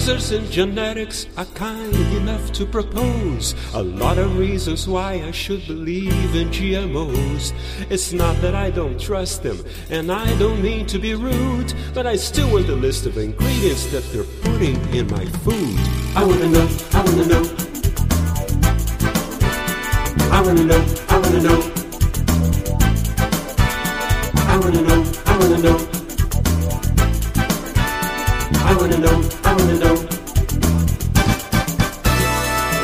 Wizards in genetics are kind enough to propose a lot of reasons why I should believe in GMOs. It's not that I don't trust them, and I don't mean to be rude, but I still want the list of ingredients that they're putting in my food. I wanna know, I wanna know. I wanna know, I wanna know. I wanna know, I wanna know. I wanna know, I wanna know.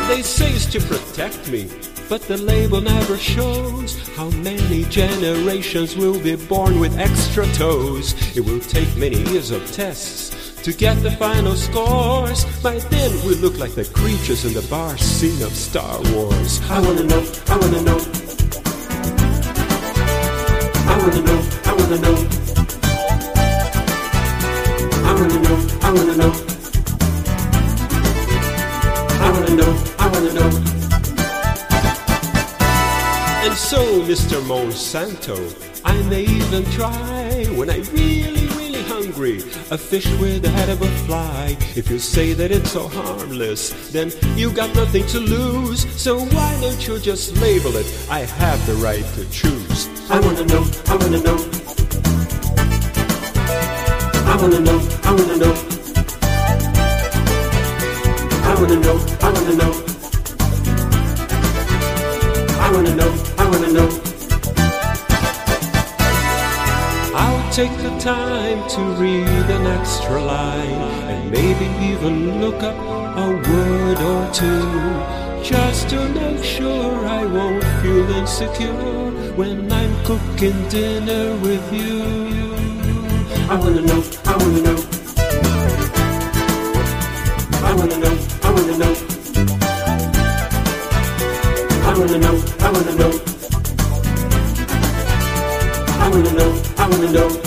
They say it's to protect me, but the label never shows how many generations will be born with extra toes. It will take many years of tests to get the final scores. By then, we look like the creatures in the bar scene of Star Wars. I wanna know, I wanna know. I wanna know, I wanna know. I wanna know, I wanna know. I wanna know, I wanna know. And so, Mr. Monsanto, I may even try when I'm really, really hungry. A fish with the head of a fly. If you say that it's so harmless, then you got nothing to lose. So why don't you just label it? I have the right to choose. I wanna know, I wanna know. I wanna know, I wanna know. I wanna know, I wanna know. I wanna know, I wanna know. I'll take the time to read an extra line and maybe even look up a word or two. Just to make sure I won't feel insecure when I'm cooking dinner with you. I wanna know, I wanna know. I wanna know, I wanna know. I wanna know, I wanna know. I wanna know, I wanna know.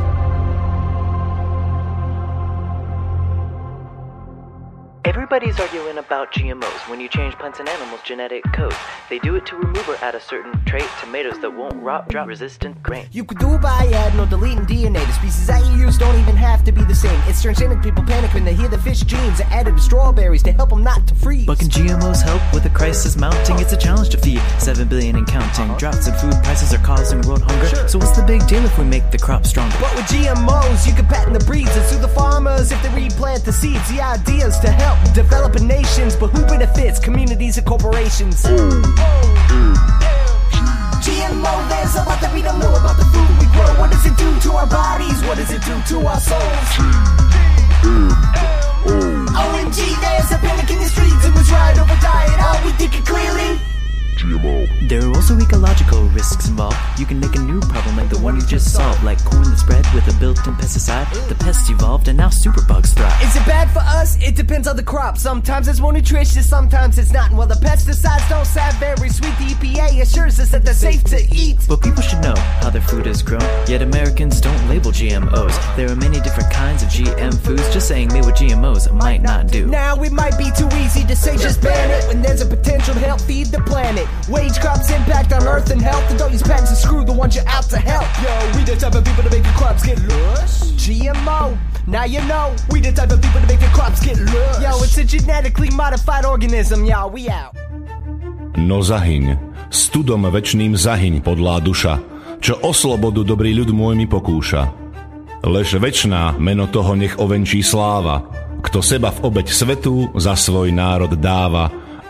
When you change plants and animals' genetic code. They do it to remove or add a certain trait, tomatoes that won't rot, drought resistant grain. You could do it by adding or deleting DNA. The species that you use don't even have to be the same. It's transgenic people panic when they hear the fish genes are added to strawberries to help them not to freeze. But can GMOs help with the crisis mounting? It's a challenge to feed 7 billion and counting. Uh-huh. Droughts and food prices are causing world hunger. So what's the big deal if we make the crop stronger? But with GMOs, you can patent the breeds and sue the farmers if they replant the seeds. The idea's to help developing nations, but who benefits? Communities and corporations. GMO, there's a lot that we don't know about the food we grow. What does it do to our bodies? What does it do to our souls? OMG, there's a panic in the streets and was right over diet. Are we thinking clearly? There are also ecological risks involved. You can make a new problem like the one you just solved, like corn that's bred with a built-in pesticide. The pests evolved and now superbugs thrive. Is it bad for us? It depends on the crop. Sometimes it's more nutritious, sometimes it's not. And while the pesticides don't sound very sweet, the EPA assures us that they're safe to eat. But people should know how their food is grown. Yet Americans don't label GMOs. There are many different kinds of GM foods. Just saying made with GMOs might not do. Now it might be too easy to say just ban it when there's a potential to help feed the planet. Wage crops impact on earth and health, and don't use patents to screw the ones you're out to help. Yo, we the type of people to make your crops get lush. GMO. Now you know we the type of people to make your crops get lush. Yo, it's a genetically modified organism, y'all. We out. No zahyň, studom večným zahyň, podlá duša, čo o slobodu dobrý ľud môj mi pokúša. Lež večná meno toho nech ovenčí sláva, kto seba v obeď svetu za svoj národ dáva,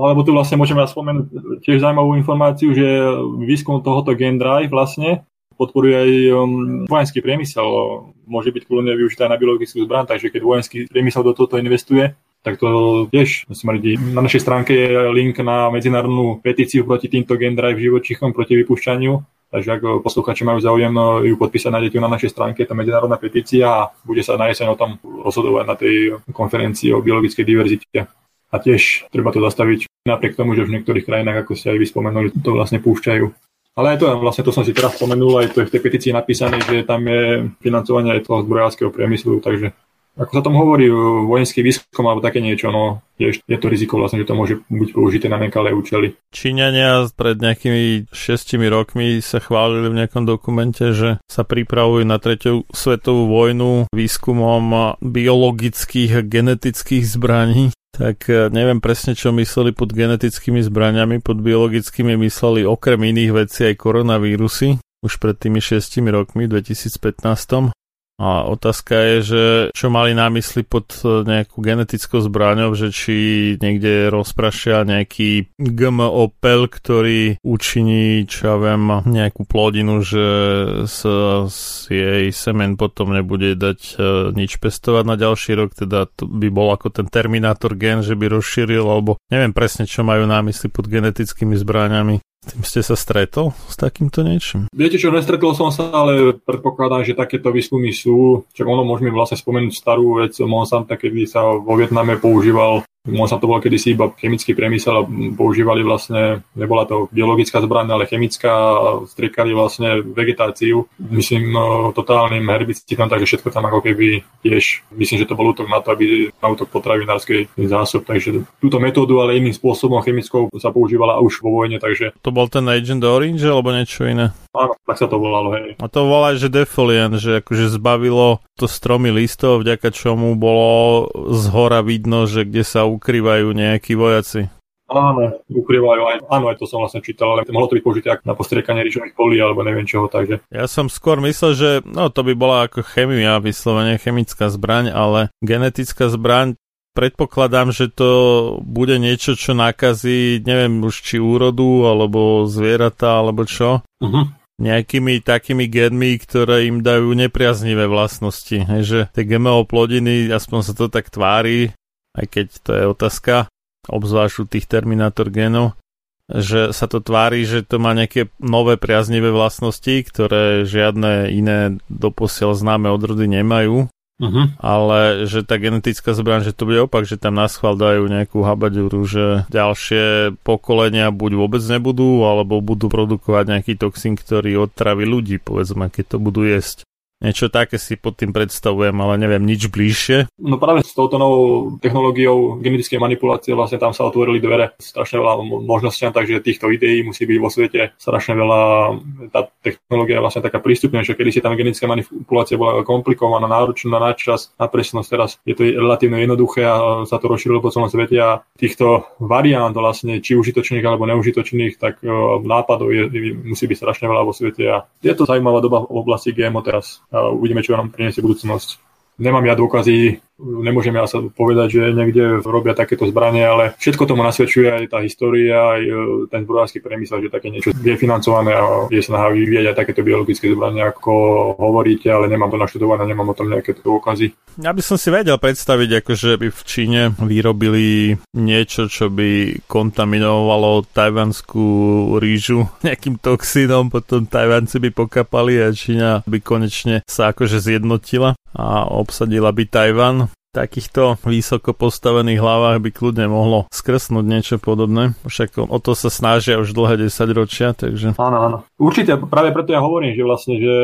No lebo tu vlastne môžeme spomenúť tiež zaujímavú informáciu, že výskum tohoto Gen Drive vlastne podporuje aj um, vojenský priemysel. Môže byť kľudne využitá na biologickú zbraň, takže keď vojenský priemysel do tohto investuje, tak to tiež smrdí. Na našej stránke je link na medzinárodnú petíciu proti týmto Gen Drive živočíchom proti vypúšťaniu. Takže ak posluchači majú záujem ju podpísať, nájdete ju na našej stránke, je to medzinárodná petícia a bude sa na jeseň o tom rozhodovať na tej konferencii o biologickej diverzite. A tiež treba to zastaviť napriek tomu, že v niektorých krajinách, ako ste aj vy spomenuli, to vlastne púšťajú. Ale aj to, vlastne to som si teraz spomenul, aj to je v tej petícii napísané, že tam je financovanie aj toho zbrojárskeho priemyslu, takže ako sa tom hovorí, vojenský výskum alebo také niečo, no je, je to riziko vlastne, že to môže byť použité na nekalé účely. Číňania pred nejakými šestimi rokmi sa chválili v nejakom dokumente, že sa pripravujú na tretiu svetovú vojnu výskumom biologických a genetických zbraní. Tak e, neviem presne, čo mysleli pod genetickými zbraniami, pod biologickými mysleli okrem iných vecí aj koronavírusy už pred tými šestimi rokmi, 2015. A otázka je, že čo mali na mysli pod e, nejakú genetickou zbraňou, že či niekde rozprašia nejaký GMO pel, ktorý učiní, čo ja viem, nejakú plodinu, že z, z jej semen potom nebude dať e, nič pestovať na ďalší rok, teda to by bol ako ten Terminator gen, že by rozšíril, alebo neviem presne, čo majú na mysli pod genetickými zbraňami. Tým ste sa stretol s takýmto niečím? Viete čo, nestretol som sa, ale predpokladám, že takéto výskumy sú. Čo ono môžeme vlastne spomenúť starú vec Monsanta, kedy sa vo Vietname používal Možno to bol kedysi iba chemický priemysel a používali vlastne, nebola to biologická zbraň, ale chemická a striekali vlastne vegetáciu. Myslím, no, totálnym herbicidom, takže všetko tam ako keby tiež, myslím, že to bol útok na to, aby na útok potravinárskej zásob. Takže túto metódu, ale iným spôsobom chemickou sa používala už vo vojne, takže... To bol ten Agent Orange alebo niečo iné? Áno, tak sa to volalo, hej. A to volá, že defoliant, že akože zbavilo to stromy listov, vďaka čomu bolo z hora vidno, že kde sa ukrývajú nejakí vojaci. Áno, ukrývajú aj, áno, aj to som vlastne čítal, ale mohlo to byť použité na postriekanie rýžových polí alebo neviem čoho, takže. Ja som skôr myslel, že no to by bola ako chemia, vyslovene chemická zbraň, ale genetická zbraň predpokladám, že to bude niečo, čo nakazí, neviem už či úrodu, alebo zvieratá, alebo čo. Uh-huh nejakými takými genmi, ktoré im dajú nepriaznivé vlastnosti. Hej, že tie GMO plodiny, aspoň sa to tak tvári, aj keď to je otázka, obzvlášť u tých terminátor genov, že sa to tvári, že to má nejaké nové priaznivé vlastnosti, ktoré žiadne iné doposiaľ známe odrody nemajú. Uh-huh. Ale že tá genetická zbraň, že to bude opak, že tam nás dajú nejakú habaďuru, že ďalšie pokolenia buď vôbec nebudú, alebo budú produkovať nejaký toxín, ktorý otraví ľudí, povedzme, keď to budú jesť. Niečo také si pod tým predstavujem, ale neviem nič bližšie. No práve s touto novou technológiou genetickej manipulácie vlastne tam sa otvorili dvere strašne veľa možnostiam, takže týchto ideí musí byť vo svete strašne veľa. Tá technológia je vlastne taká prístupnejšia, kedy si tam genetická manipulácia bola komplikovaná, náročná na čas, na presnosť. Teraz je to relatívne jednoduché a sa to rozšírilo po celom svete a týchto variant vlastne, či užitočných alebo neužitočných, tak e, nápadov je, musí byť strašne veľa vo svete a je to zaujímavá doba v oblasti GMO teraz uvidíme, čo nám priniesie budúcnosť. Nemám ja dôkazy nemôžeme sa povedať, že niekde robia takéto zbranie, ale všetko tomu nasvedčuje aj tá história, aj e, ten zbrojársky priemysel, že také niečo je financované a je snaha vyvíjať aj takéto biologické zbranie, ako hovoríte, ale nemám to naštudované, nemám o tom nejaké dôkazy. Ja by som si vedel predstaviť, akože by v Číne vyrobili niečo, čo by kontaminovalo tajvanskú rížu nejakým toxínom, potom Tajvanci by pokapali a Čína by konečne sa akože zjednotila a obsadila by Tajvan takýchto vysoko postavených hlavách by kľudne mohlo skrsnúť niečo podobné. Však o to sa snažia už dlhé 10 ročia, takže... Áno, áno. Určite, práve preto ja hovorím, že vlastne, že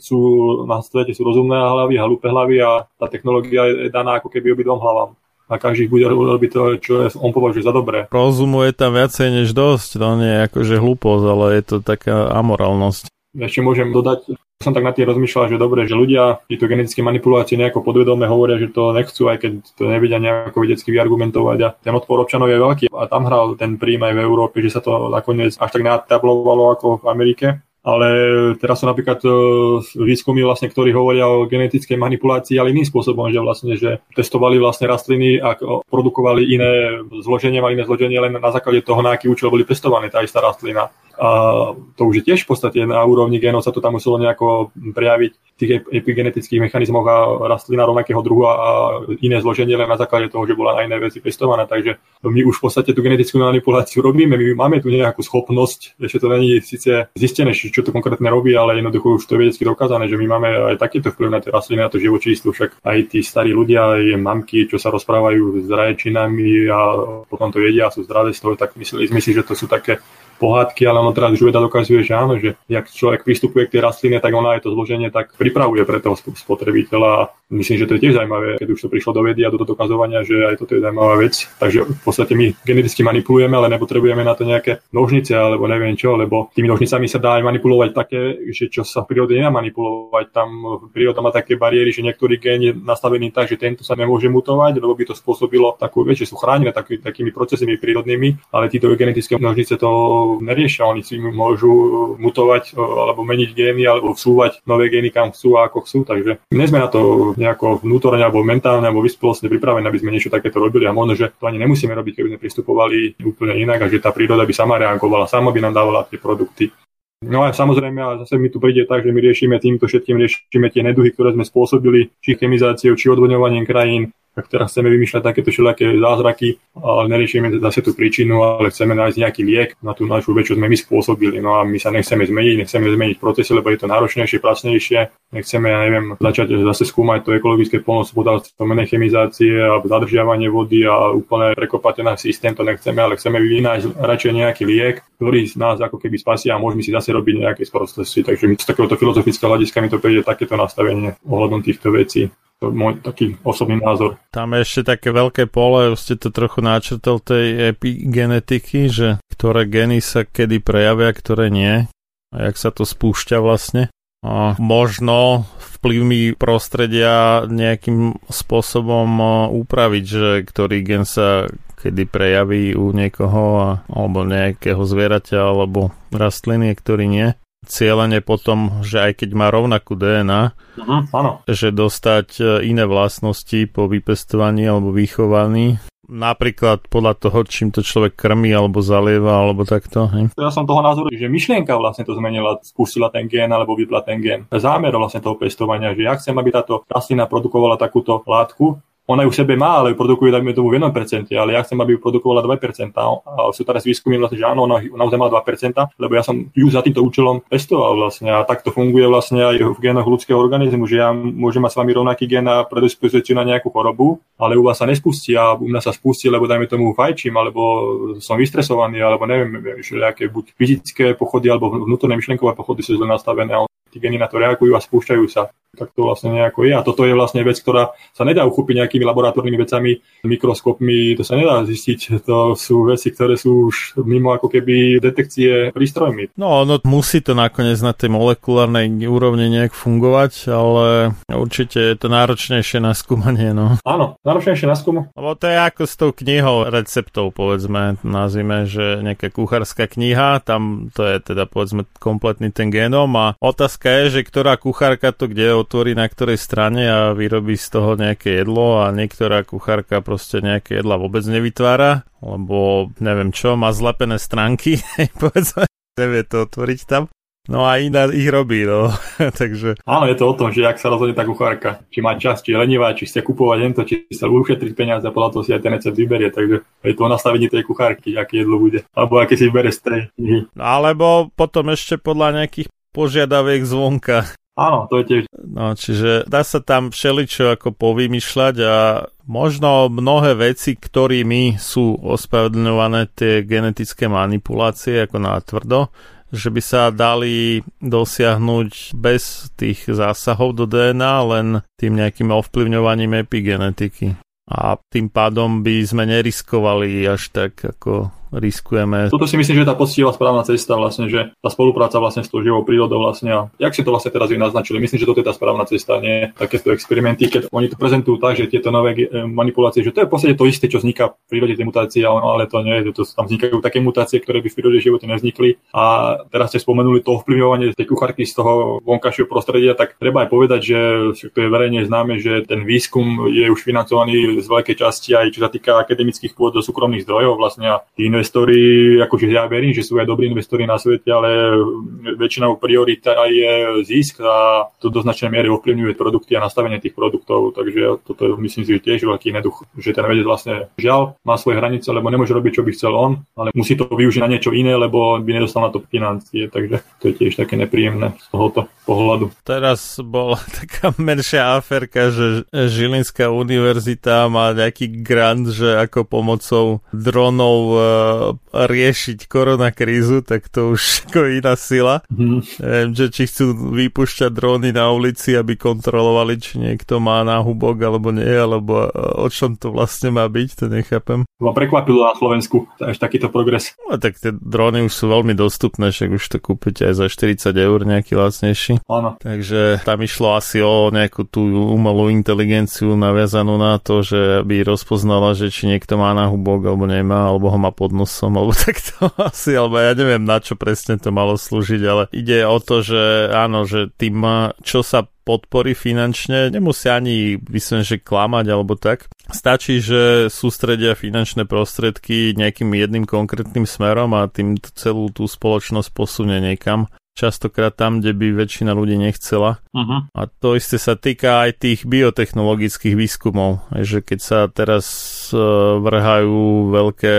sú na svete sú rozumné hlavy hlúpe hlavy a tá technológia je daná ako keby obidvom hlavám a každý bude robiť to, čo je, on považuje za dobré. Rozumu je tam viacej než dosť, to nie je akože hlúposť, ale je to taká amorálnosť. Ešte môžem dodať, som tak nad tým rozmýšľal, že dobre, že ľudia tieto genetické manipulácie nejako podvedome hovoria, že to nechcú, aj keď to nevedia nejako vedecky vyargumentovať a ten odpor občanov je veľký a tam hral ten príjm aj v Európe, že sa to nakoniec až tak natablovalo ako v Amerike. Ale teraz sú napríklad e, výskumy, vlastne, ktorí hovoria o genetickej manipulácii, ale iným spôsobom, že vlastne, že testovali vlastne rastliny a produkovali iné zloženie, mali iné zloženie len na základe toho, na aký účel boli pestované tá istá rastlina. A to už je tiež v podstate na úrovni genov sa to tam muselo nejako prejaviť v tých epigenetických mechanizmoch a rastlina rovnakého druhu a iné zloženie len na základe toho, že bola na iné veci pestovaná. Takže my už v podstate tú genetickú manipuláciu robíme, my máme tu nejakú schopnosť, ešte to není síce zistené, čo to konkrétne robí, ale jednoducho už to je vedecky dokázané, že my máme aj takéto vplyv na tie rastliny, na to živočístvo, však aj tí starí ľudia, aj mamky, čo sa rozprávajú s rajčinami a potom to jedia sú zdravé z toho, tak mysleli sme si, že to sú také pohádky, ale ono teraz už veda dokazuje, že áno, že ak človek pristupuje k tej rastline, tak ona aj to zloženie tak pripravuje pre toho spotrebiteľa. Myslím, že to je tiež zaujímavé, keď už to prišlo do vedy a do dokazovania, že aj toto je zaujímavá vec. Takže v podstate my geneticky manipulujeme, ale nepotrebujeme na to nejaké nožnice alebo neviem čo, lebo tými nožnicami sa dá aj manipulovať také, že čo sa v prírode nedá manipulovať. Tam príroda má také bariéry, že niektorý gen je nastavený tak, že tento sa nemôže mutovať, lebo by to spôsobilo takú vec, že sú chránené taký, takými procesmi prírodnými, ale títo genetické nožnice to neriešia. Oni si môžu mutovať alebo meniť gény alebo vsúvať nové gény kam chcú a ako chcú. Takže nie sme na to nejako vnútorne alebo mentálne alebo vyspelostne pripravení, aby sme niečo takéto robili a možno, že to ani nemusíme robiť, keby sme pristupovali úplne inak a že tá príroda by sama reagovala, sama by nám dávala tie produkty. No a samozrejme, ale zase mi tu príde tak, že my riešime týmto všetkým, riešime tie neduhy, ktoré sme spôsobili, či chemizáciou, či odvodňovaním krajín, tak teraz chceme vymýšľať takéto všelijaké zázraky, ale neriešime zase tú príčinu, ale chceme nájsť nejaký liek na tú našu vec, čo sme my spôsobili. No a my sa nechceme zmeniť, nechceme zmeniť procesy, lebo je to náročnejšie, pracnejšie. Nechceme, ja neviem, začať zase skúmať to ekologické polnospodárstvo, menej chemizácie a zadržiavanie vody a úplne prekopať ten systém, to nechceme, ale chceme vynájsť radšej nejaký liek, ktorý z nás ako keby spasia a môžeme si zase robiť nejaké sprostosти. Takže z takéhoto filozofického hľadiska mi to príde takéto nastavenie ohľadom týchto vecí. To je môj taký osobný názor. Tam je ešte také veľké pole, ste to trochu načrtol tej epigenetiky, že ktoré geny sa kedy prejavia, ktoré nie. A jak sa to spúšťa vlastne. A možno vplyvmi prostredia nejakým spôsobom upraviť, že ktorý gen sa kedy prejaví u niekoho alebo nejakého zvieraťa alebo rastliny, ktorý nie cieľene potom, že aj keď má rovnakú DNA, uh-huh, áno. že dostať e, iné vlastnosti po vypestovaní alebo vychovaní, napríklad podľa toho, čím to človek krmí alebo zalieva alebo takto. Hej. Ja som toho názoru, že myšlienka vlastne to zmenila, spustila ten gen alebo vypla ten gen. Zámer vlastne toho pestovania, že ja chcem, aby táto rastlina produkovala takúto látku, ona ju v sebe má, ale ju produkuje, dajme tomu, v 1%, ale ja chcem, aby ju produkovala 2%. A sú teraz výskumy vlastne, že áno, ona naozaj má 2%, lebo ja som ju za týmto účelom pestoval vlastne a takto funguje vlastne aj v génoch ľudského organizmu, že ja môžem mať s vami rovnaký gen a predispozíciu na nejakú chorobu, ale u vás sa nespustí a u mňa sa spustí, lebo dajme tomu fajčím, alebo som vystresovaný, alebo neviem, nejaké buď fyzické pochody alebo vnútorné myšlenkové pochody sú zle nastavené tí geny na to reagujú a spúšťajú sa. Tak to vlastne nejako je. A toto je vlastne vec, ktorá sa nedá uchopiť nejakými laboratórnymi vecami, mikroskopmi, to sa nedá zistiť. To sú veci, ktoré sú už mimo ako keby detekcie prístrojmi. No, no musí to nakoniec na tej molekulárnej úrovni nejak fungovať, ale určite je to náročnejšie na skúmanie. No. Áno, náročnejšie na skúmanie. Lebo to je ako s tou knihou receptov, povedzme, nazvime, že nejaká kuchárska kniha, tam to je teda povedzme kompletný ten genom a otázka otázka je, že ktorá kuchárka to kde otvorí na ktorej strane a vyrobí z toho nejaké jedlo a niektorá kuchárka proste nejaké jedla vôbec nevytvára, lebo neviem čo, má zlepené stránky, povedzme, nevie to otvoriť tam. No a iná ich robí, no. Takže... Áno, je to o tom, že ak sa rozhodne tá kuchárka, či má čas, či je lenivá, či chce kupovať to, či sa ušetriť peniaze a podľa toho si aj ten recept vyberie. Takže je to o nastavení tej kuchárky, aké jedlo bude. Alebo aké si vybere strej. No, alebo potom ešte podľa nejakých požiadaviek zvonka. Áno, to je tiež. No, čiže dá sa tam všeličo ako povymýšľať a možno mnohé veci, ktorými sú ospravedlňované tie genetické manipulácie ako na tvrdo, že by sa dali dosiahnuť bez tých zásahov do DNA len tým nejakým ovplyvňovaním epigenetiky. A tým pádom by sme neriskovali až tak ako riskujeme. Toto si myslím, že je tá poctivá správna cesta vlastne, že tá spolupráca vlastne s tou živou prírodou vlastne a jak si to vlastne teraz vy naznačili, myslím, že toto je tá správna cesta, nie takéto experimenty, keď oni to prezentujú tak, že tieto nové eh, manipulácie, že to je v podstate to isté, čo vzniká v prírode tie mutácie, ale to nie, že to tam vznikajú také mutácie, ktoré by v prírode živote nevznikli. A teraz ste spomenuli to ovplyvňovanie tej kuchárky z toho vonkajšieho prostredia, tak treba aj povedať, že to je verejne známe, že ten výskum je už financovaný z veľkej časti aj čo sa týka akademických pôd do súkromných zdrojov vlastne a tí investori, akože ja verím, že sú aj dobrí investori na svete, ale väčšinou priorita je zisk a to do značnej miery ovplyvňuje produkty a nastavenie tých produktov, takže toto myslím si, že tiež veľký neduch, že ten vedec vlastne žiaľ má svoje hranice, lebo nemôže robiť, čo by chcel on, ale musí to využiť na niečo iné, lebo by nedostal na to financie, takže to je tiež také nepríjemné z tohoto pohľadu. Teraz bola taká menšia aferka, že Žilinská univerzita má nejaký grant, že ako pomocou dronov e, riešiť koronakrízu, tak to už ako iná sila. Mm. Neviem, že či chcú vypúšťať dróny na ulici, aby kontrolovali, či niekto má náhubok alebo nie, alebo e, o čom to vlastne má byť, to nechápem. Ma prekvapilo na Slovensku až takýto progres. No tak tie dróny už sú veľmi dostupné, však už to kúpite aj za 40 eur nejaký lacnejší. Áno. Takže tam išlo asi o nejakú tú umelú inteligenciu naviazanú na to, že by rozpoznala, že či niekto má náhubok alebo nemá, alebo ho má pod nosom, alebo takto asi, alebo ja neviem na čo presne to malo slúžiť, ale ide o to, že áno, že tým, čo sa podpory finančne, nemusia ani vysvetliť, že klamať alebo tak. Stačí, že sústredia finančné prostriedky nejakým jedným konkrétnym smerom a tým celú tú spoločnosť posunie niekam častokrát tam, kde by väčšina ľudí nechcela. Uh-huh. A to isté sa týka aj tých biotechnologických výskumov, že keď sa teraz e, vrhajú veľké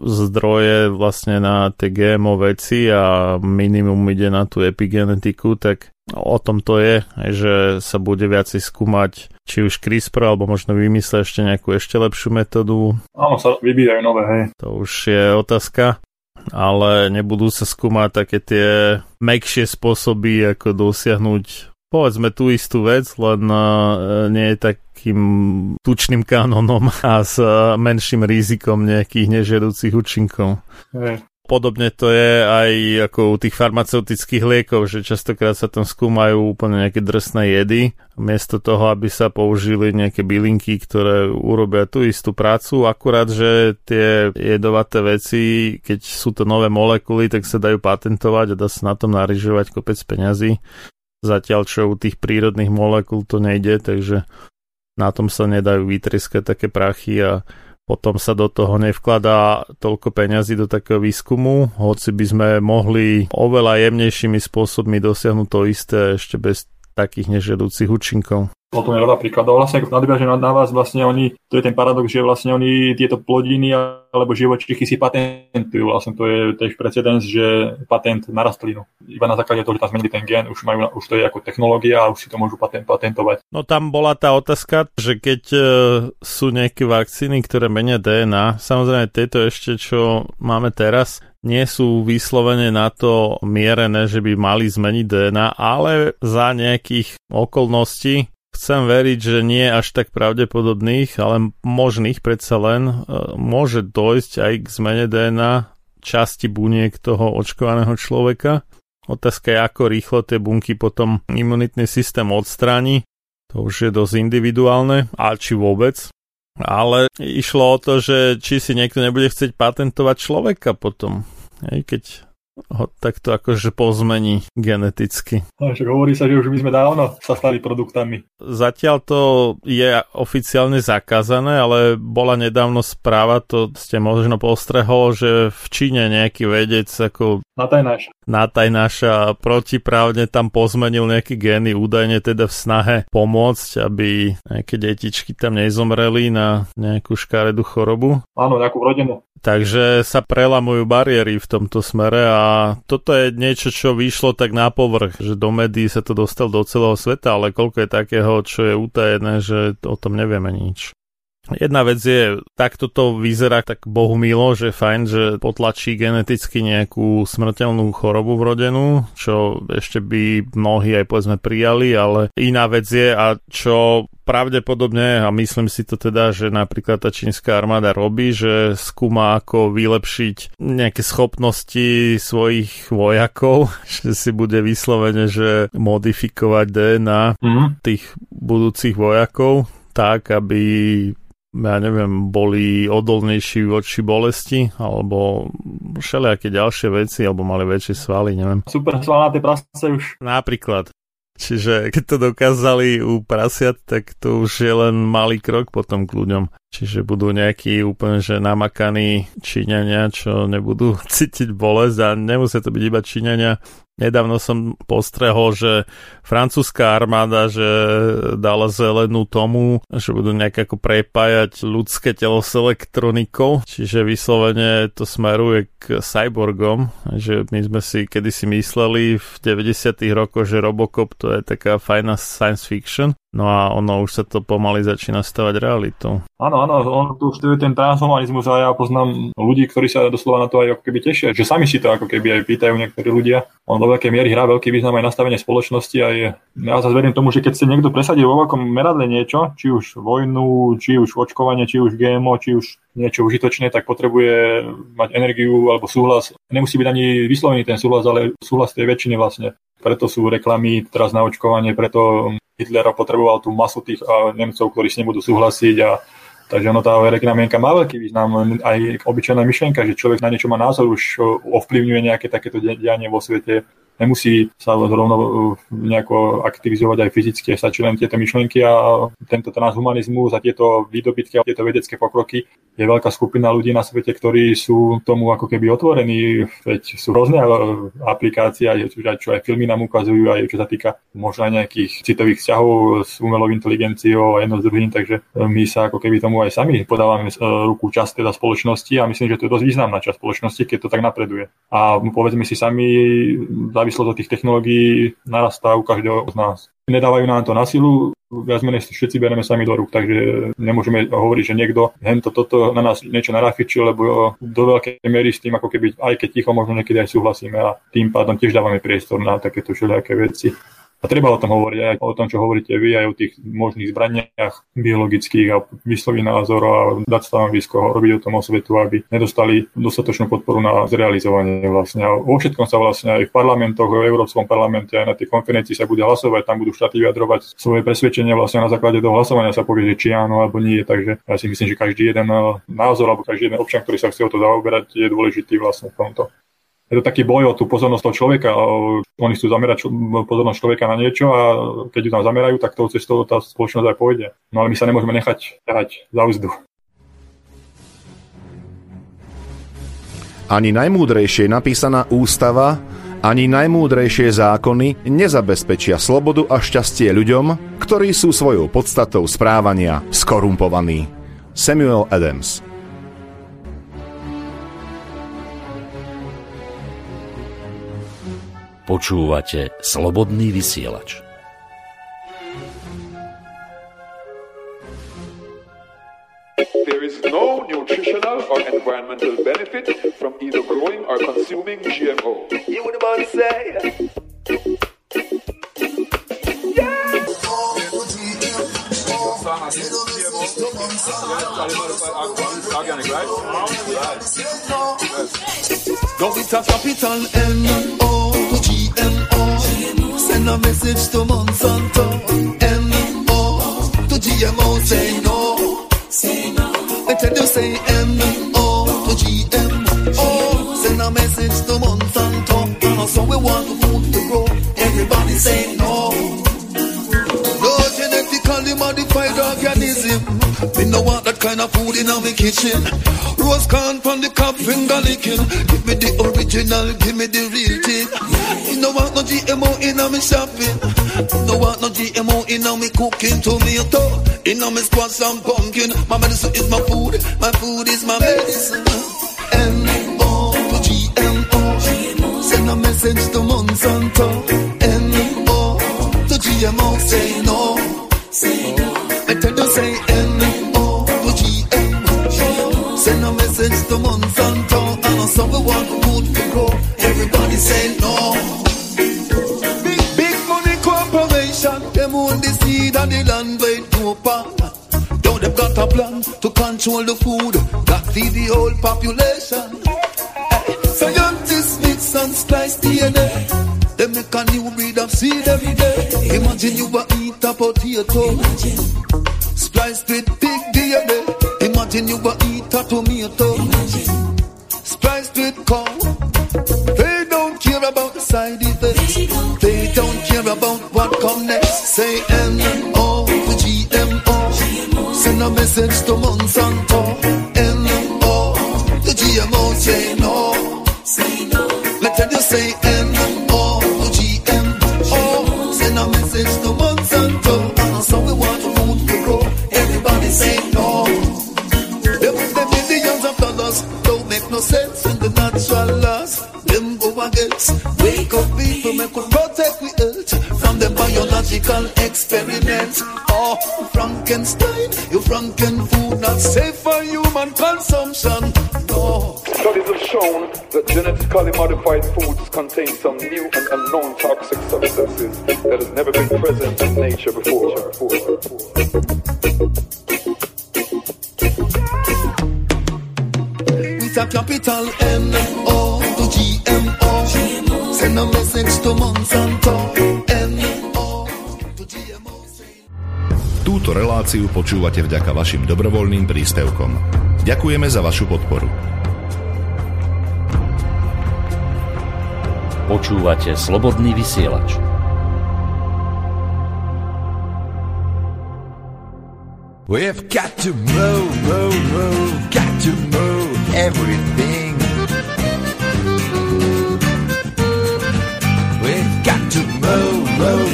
zdroje vlastne na tie GMO veci a minimum ide na tú epigenetiku, tak o tom to je, že sa bude viacej skúmať či už CRISPR, alebo možno vymyslia ešte nejakú ešte lepšiu metódu. Áno, sa vyvíjajú nové, hej. To už je otázka ale nebudú sa skúmať také tie mekšie spôsoby, ako dosiahnuť povedzme tú istú vec, len uh, nie je takým tučným kanonom a s uh, menším rizikom nejakých nežiaducich účinkov. Hey. Podobne to je aj ako u tých farmaceutických liekov, že častokrát sa tam skúmajú úplne nejaké drsné jedy, miesto toho, aby sa použili nejaké bylinky, ktoré urobia tú istú prácu, akurát, že tie jedovaté veci, keď sú to nové molekuly, tak sa dajú patentovať a dá sa na tom narižovať kopec peňazí. Zatiaľ, čo u tých prírodných molekúl to nejde, takže na tom sa nedajú vytrieskať také prachy a potom sa do toho nevkladá toľko peňazí do takého výskumu, hoci by sme mohli oveľa jemnejšími spôsobmi dosiahnuť to isté ešte bez takých nežiaducich účinkov. O tom je príkladov. Vlastne nadviažem na vás, vlastne oni, to je ten paradox, že vlastne oni tieto plodiny alebo živočichy si patentujú. Vlastne to je tiež precedens, že patent na rastlinu. Iba na základe toho, že tam zmenili ten gen, už, majú, už to je ako technológia a už si to môžu patent, patentovať. No tam bola tá otázka, že keď e, sú nejaké vakcíny, ktoré menia DNA, samozrejme tieto ešte, čo máme teraz, nie sú vyslovene na to mierené, že by mali zmeniť DNA, ale za nejakých okolností chcem veriť, že nie až tak pravdepodobných, ale možných predsa len e, môže dojsť aj k zmene DNA časti buniek toho očkovaného človeka. Otázka je, ako rýchlo tie bunky potom imunitný systém odstráni. To už je dosť individuálne, a či vôbec. Ale išlo o to, že či si niekto nebude chcieť patentovať človeka potom. Hej, keď ho takto akože pozmení geneticky. No, hovorí sa, že už by sme dávno sa stali produktami. Zatiaľ to je oficiálne zakázané, ale bola nedávno správa, to ste možno postrehol, že v Číne nejaký vedec ako Natajnáš. Natajnáša protiprávne tam pozmenil nejaké gény, údajne teda v snahe pomôcť, aby nejaké detičky tam nezomreli na nejakú škaredú chorobu. Áno, nejakú rodinu. Takže sa prelamujú bariéry v tomto smere a toto je niečo, čo vyšlo tak na povrch, že do médií sa to dostal do celého sveta, ale koľko je takého, čo je utajené, že o tom nevieme nič. Jedna vec je, takto to vyzerá tak bohu milo, že fajn, že potlačí geneticky nejakú smrteľnú chorobu vrodenú, čo ešte by mnohí aj povedzme prijali, ale iná vec je a čo pravdepodobne, a myslím si to teda, že napríklad tá čínska armáda robí, že skúma ako vylepšiť nejaké schopnosti svojich vojakov, že si bude vyslovene, že modifikovať DNA mm. tých budúcich vojakov tak, aby ja neviem, boli odolnejší voči bolesti, alebo všelijaké ďalšie veci, alebo mali väčšie svaly, neviem. Super svalnaté prasce už. Napríklad. Čiže keď to dokázali u prasiat, tak to už je len malý krok potom k ľuďom. Čiže budú nejakí úplne že namakaní Číňania, čo nebudú cítiť bolesť a nemusia to byť iba Číňania, Nedávno som postrehol, že francúzska armáda, že dala zelenú tomu, že budú nejak ako prepájať ľudské telo s elektronikou, čiže vyslovene to smeruje k cyborgom, že my sme si kedysi mysleli v 90 rokoch, že Robocop to je taká fajná science fiction, No a ono už sa to pomaly začína stavať realitou. Áno, áno, on tu už ten transhumanizmus a ja poznám ľudí, ktorí sa doslova na to aj ako keby tešia, že sami si to ako keby aj pýtajú niektorí ľudia. On do veľkej miery hrá veľký význam aj nastavenie spoločnosti a je, ja sa zverím tomu, že keď si niekto presadí vo veľkom meradle niečo, či už vojnu, či už očkovanie, či už GMO, či už niečo užitočné, tak potrebuje mať energiu alebo súhlas. Nemusí byť ani vyslovený ten súhlas, ale súhlas tej väčšiny vlastne. Preto sú reklamy teraz na očkovanie, preto Hitler potreboval tú masu tých Nemcov, ktorí s ním budú súhlasiť a Takže ono tá verejná mienka má veľký význam, aj obyčajná myšlienka, že človek na niečo má názor, už ovplyvňuje nejaké takéto dianie vo svete. Nemusí sa rovno uh, nejako aktivizovať aj fyzicky, stačí len tieto myšlienky a tento transhumanizmus a tieto výdobytky a tieto vedecké pokroky. Je veľká skupina ľudí na svete, ktorí sú tomu ako keby otvorení, veď sú rôzne e, aplikácie, aj čo aj filmy nám ukazujú, aj čo sa týka možno aj nejakých citových vzťahov s umelou inteligenciou a jedno s druhým, takže my sa ako keby tomu aj sami podávame ruku časť teda spoločnosti a myslím, že to je dosť významná časť spoločnosti, keď to tak napreduje. A povedzme si sami, závislosť od tých technológií narastá u každého z nás nedávajú nám to na silu, viac menej všetci bereme sami do rúk, takže nemôžeme hovoriť, že niekto hento toto na nás niečo narafičil, lebo do veľkej miery s tým, ako keby, aj keď ticho, možno niekedy aj súhlasíme a tým pádom tiež dávame priestor na takéto všelijaké veci. A treba o tom hovoriť aj o tom, čo hovoríte vy, aj o tých možných zbraniach biologických a vysloviť názor a dať stanovisko, robiť o tom osvetu, aby nedostali dostatočnú podporu na zrealizovanie vlastne. A vo všetkom sa vlastne aj v parlamentoch, v Európskom parlamente, aj na tej konferencii sa bude hlasovať, tam budú štáty vyjadrovať svoje presvedčenie vlastne na základe toho hlasovania sa povie, že či áno alebo nie. Takže ja si myslím, že každý jeden názor alebo každý jeden občan, ktorý sa chce o to zaoberať, je dôležitý vlastne v tomto je to taký boj o tú pozornosť toho človeka. Oni chcú zamerať pozornosť človeka na niečo a keď ju tam zamerajú, tak tou cestou tá spoločnosť aj pôjde. No ale my sa nemôžeme nechať ťahať za úzdu. Ani najmúdrejšie napísaná ústava, ani najmúdrejšie zákony nezabezpečia slobodu a šťastie ľuďom, ktorí sú svojou podstatou správania skorumpovaní. Samuel Adams Počúvate Slobodný vysielač. There is no nutritional or environmental benefit from either growing or consuming GMO. You would about say? Go with a capital N-O GMO. Send a message to Monsanto. N-O to GMO. Say no. Say no. They tell you say N-O to GMO. Send a message to Monsanto. And so we want the food to grow. Everybody say. No Me no want that kind of food in my kitchen. Rose corn from the cup finger licking. Give me the original, give me the real thing. Me no want no GMO in my shopping. No want no GMO in my cooking tomato. In my squash and pumpkin. My medicine is my food. My food is my medicine. N-O to GMO. Send a message to Monsanto. N-O to GMO. Say no. Say no. I tell you say GMO. Send a message to Monsanto. And so we want food to grow. Everybody say no. Big, big money corporation. Them own the seed and the land it grow. Now they've got a plan to control the food that feed the whole population. Scientists mix and splice DNA. They make a new breed of seed every day. Imagine you a eat a potato. Spliced with big DNA. Imagine you a eat a tomato. Spliced with corn. They don't care about the side effects. They don't care about what come next. Say N-O to GMO. Send a message to Monsanto. Against. Wake up people, make us protect we earth from the biological experiments. Oh, Frankenstein, you Franken food not safe for human consumption. No. Studies have shown that genetically modified foods contain some new and unknown toxic substances that has never been present in nature before. With a capital N-O to GMO. Send a message to Monsanto. To GMO. Túto reláciu počúvate vďaka vašim dobrovoľným príspevkom. Ďakujeme za vašu podporu. Počúvate Slobodný vysielač. We've got to move, move, move, got everything.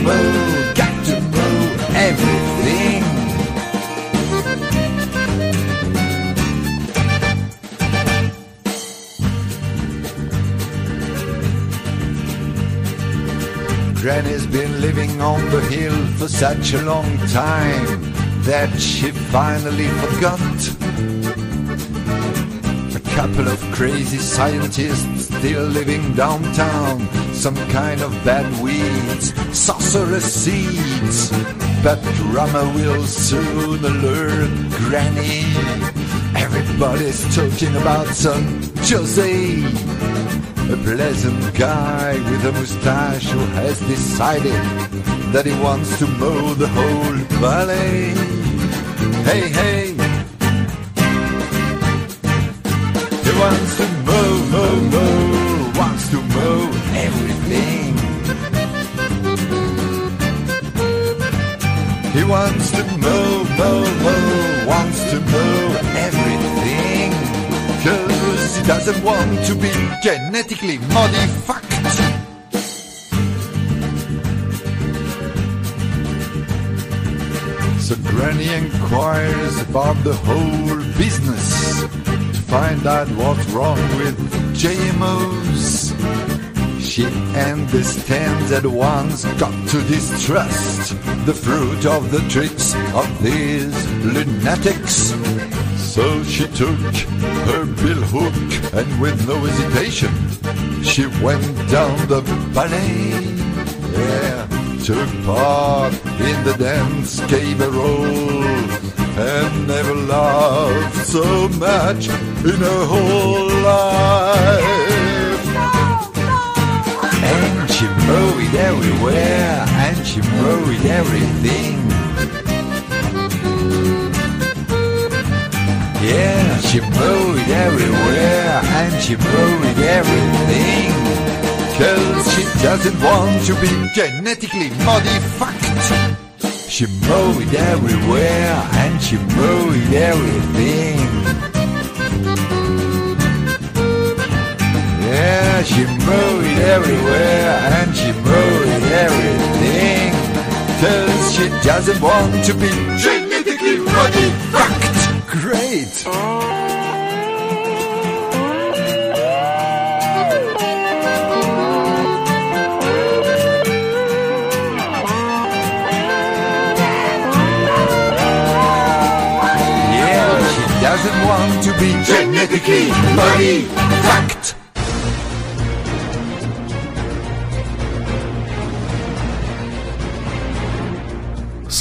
Got to move everything. Granny's been living on the hill for such a long time that she finally forgot. A couple of crazy scientists still living downtown, some kind of bad weeds, sorceress seeds. But drama will soon alert Granny. Everybody's talking about son Jose. A pleasant guy with a mustache who has decided that he wants to mow the whole valley. Hey, hey. He wants to mow, mow, mow everything. He wants to mow, mow, mow, wants to mow everything. Cause he doesn't want to be genetically modified. So Granny inquires about the whole business to find out what's wrong with GMOs. She understands at once, got to distrust the fruit of the tricks of these lunatics. So she took her bill hook and with no hesitation, she went down the ballet. Yeah, took part in the dance, gave a roll, and never loved so much in her whole life. She mowed everywhere, and she mowed everything. Yeah, she mowed everywhere, and she mowed everything. Cause she doesn't want to be genetically modified. She mowed everywhere, and she mowed everything. She mowed everywhere and she mowed everything. Cause she doesn't want to be genetically modified. Great. Yeah, she doesn't want to be genetically modified.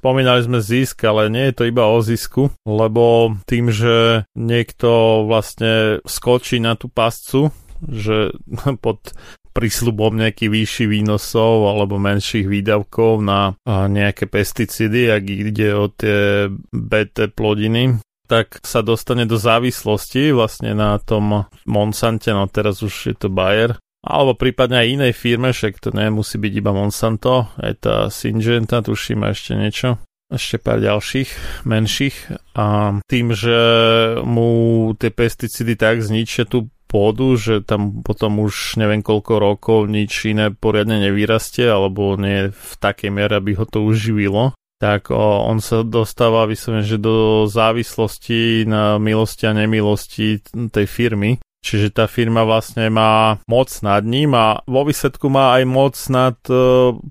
Spomínali sme zisk, ale nie je to iba o zisku, lebo tým, že niekto vlastne skočí na tú pascu, že pod prísľubom nejakých vyšších výnosov alebo menších výdavkov na nejaké pesticídy, ak ide o tie BT plodiny, tak sa dostane do závislosti vlastne na tom Monsante, no teraz už je to Bayer, alebo prípadne aj inej firme, však to nemusí byť iba Monsanto, aj tá Syngenta, tuším ešte niečo, ešte pár ďalších, menších a tým, že mu tie pesticídy tak zničia tú pôdu, že tam potom už neviem koľko rokov nič iné poriadne nevyrastie, alebo nie v takej miere, aby ho to uživilo, tak on sa dostáva vyslovene, že do závislosti na milosti a nemilosti tej firmy. Čiže tá firma vlastne má moc nad ním a vo výsledku má aj moc nad e,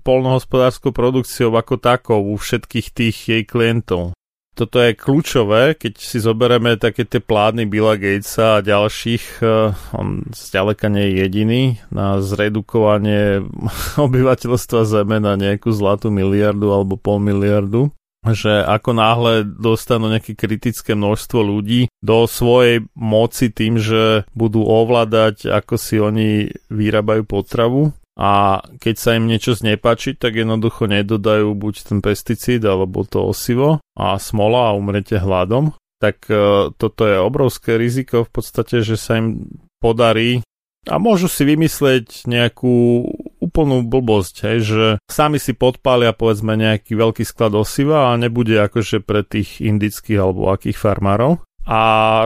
polnohospodárskou produkciou ako takou u všetkých tých jej klientov. Toto je kľúčové, keď si zoberieme také tie plány Billa Gatesa a ďalších, e, on zďaleka nie je jediný, na zredukovanie obyvateľstva Zeme na nejakú zlatú miliardu alebo pol miliardu. Že ako náhle dostanú nejaké kritické množstvo ľudí do svojej moci tým, že budú ovládať, ako si oni vyrábajú potravu, a keď sa im niečo znepačí, tak jednoducho nedodajú buď ten pesticíd alebo to osivo a smola a umrete hladom, tak e, toto je obrovské riziko v podstate, že sa im podarí a môžu si vymyslieť nejakú úplnú blbosť, hej, že sami si podpália povedzme nejaký veľký sklad osiva a nebude akože pre tých indických alebo akých farmárov a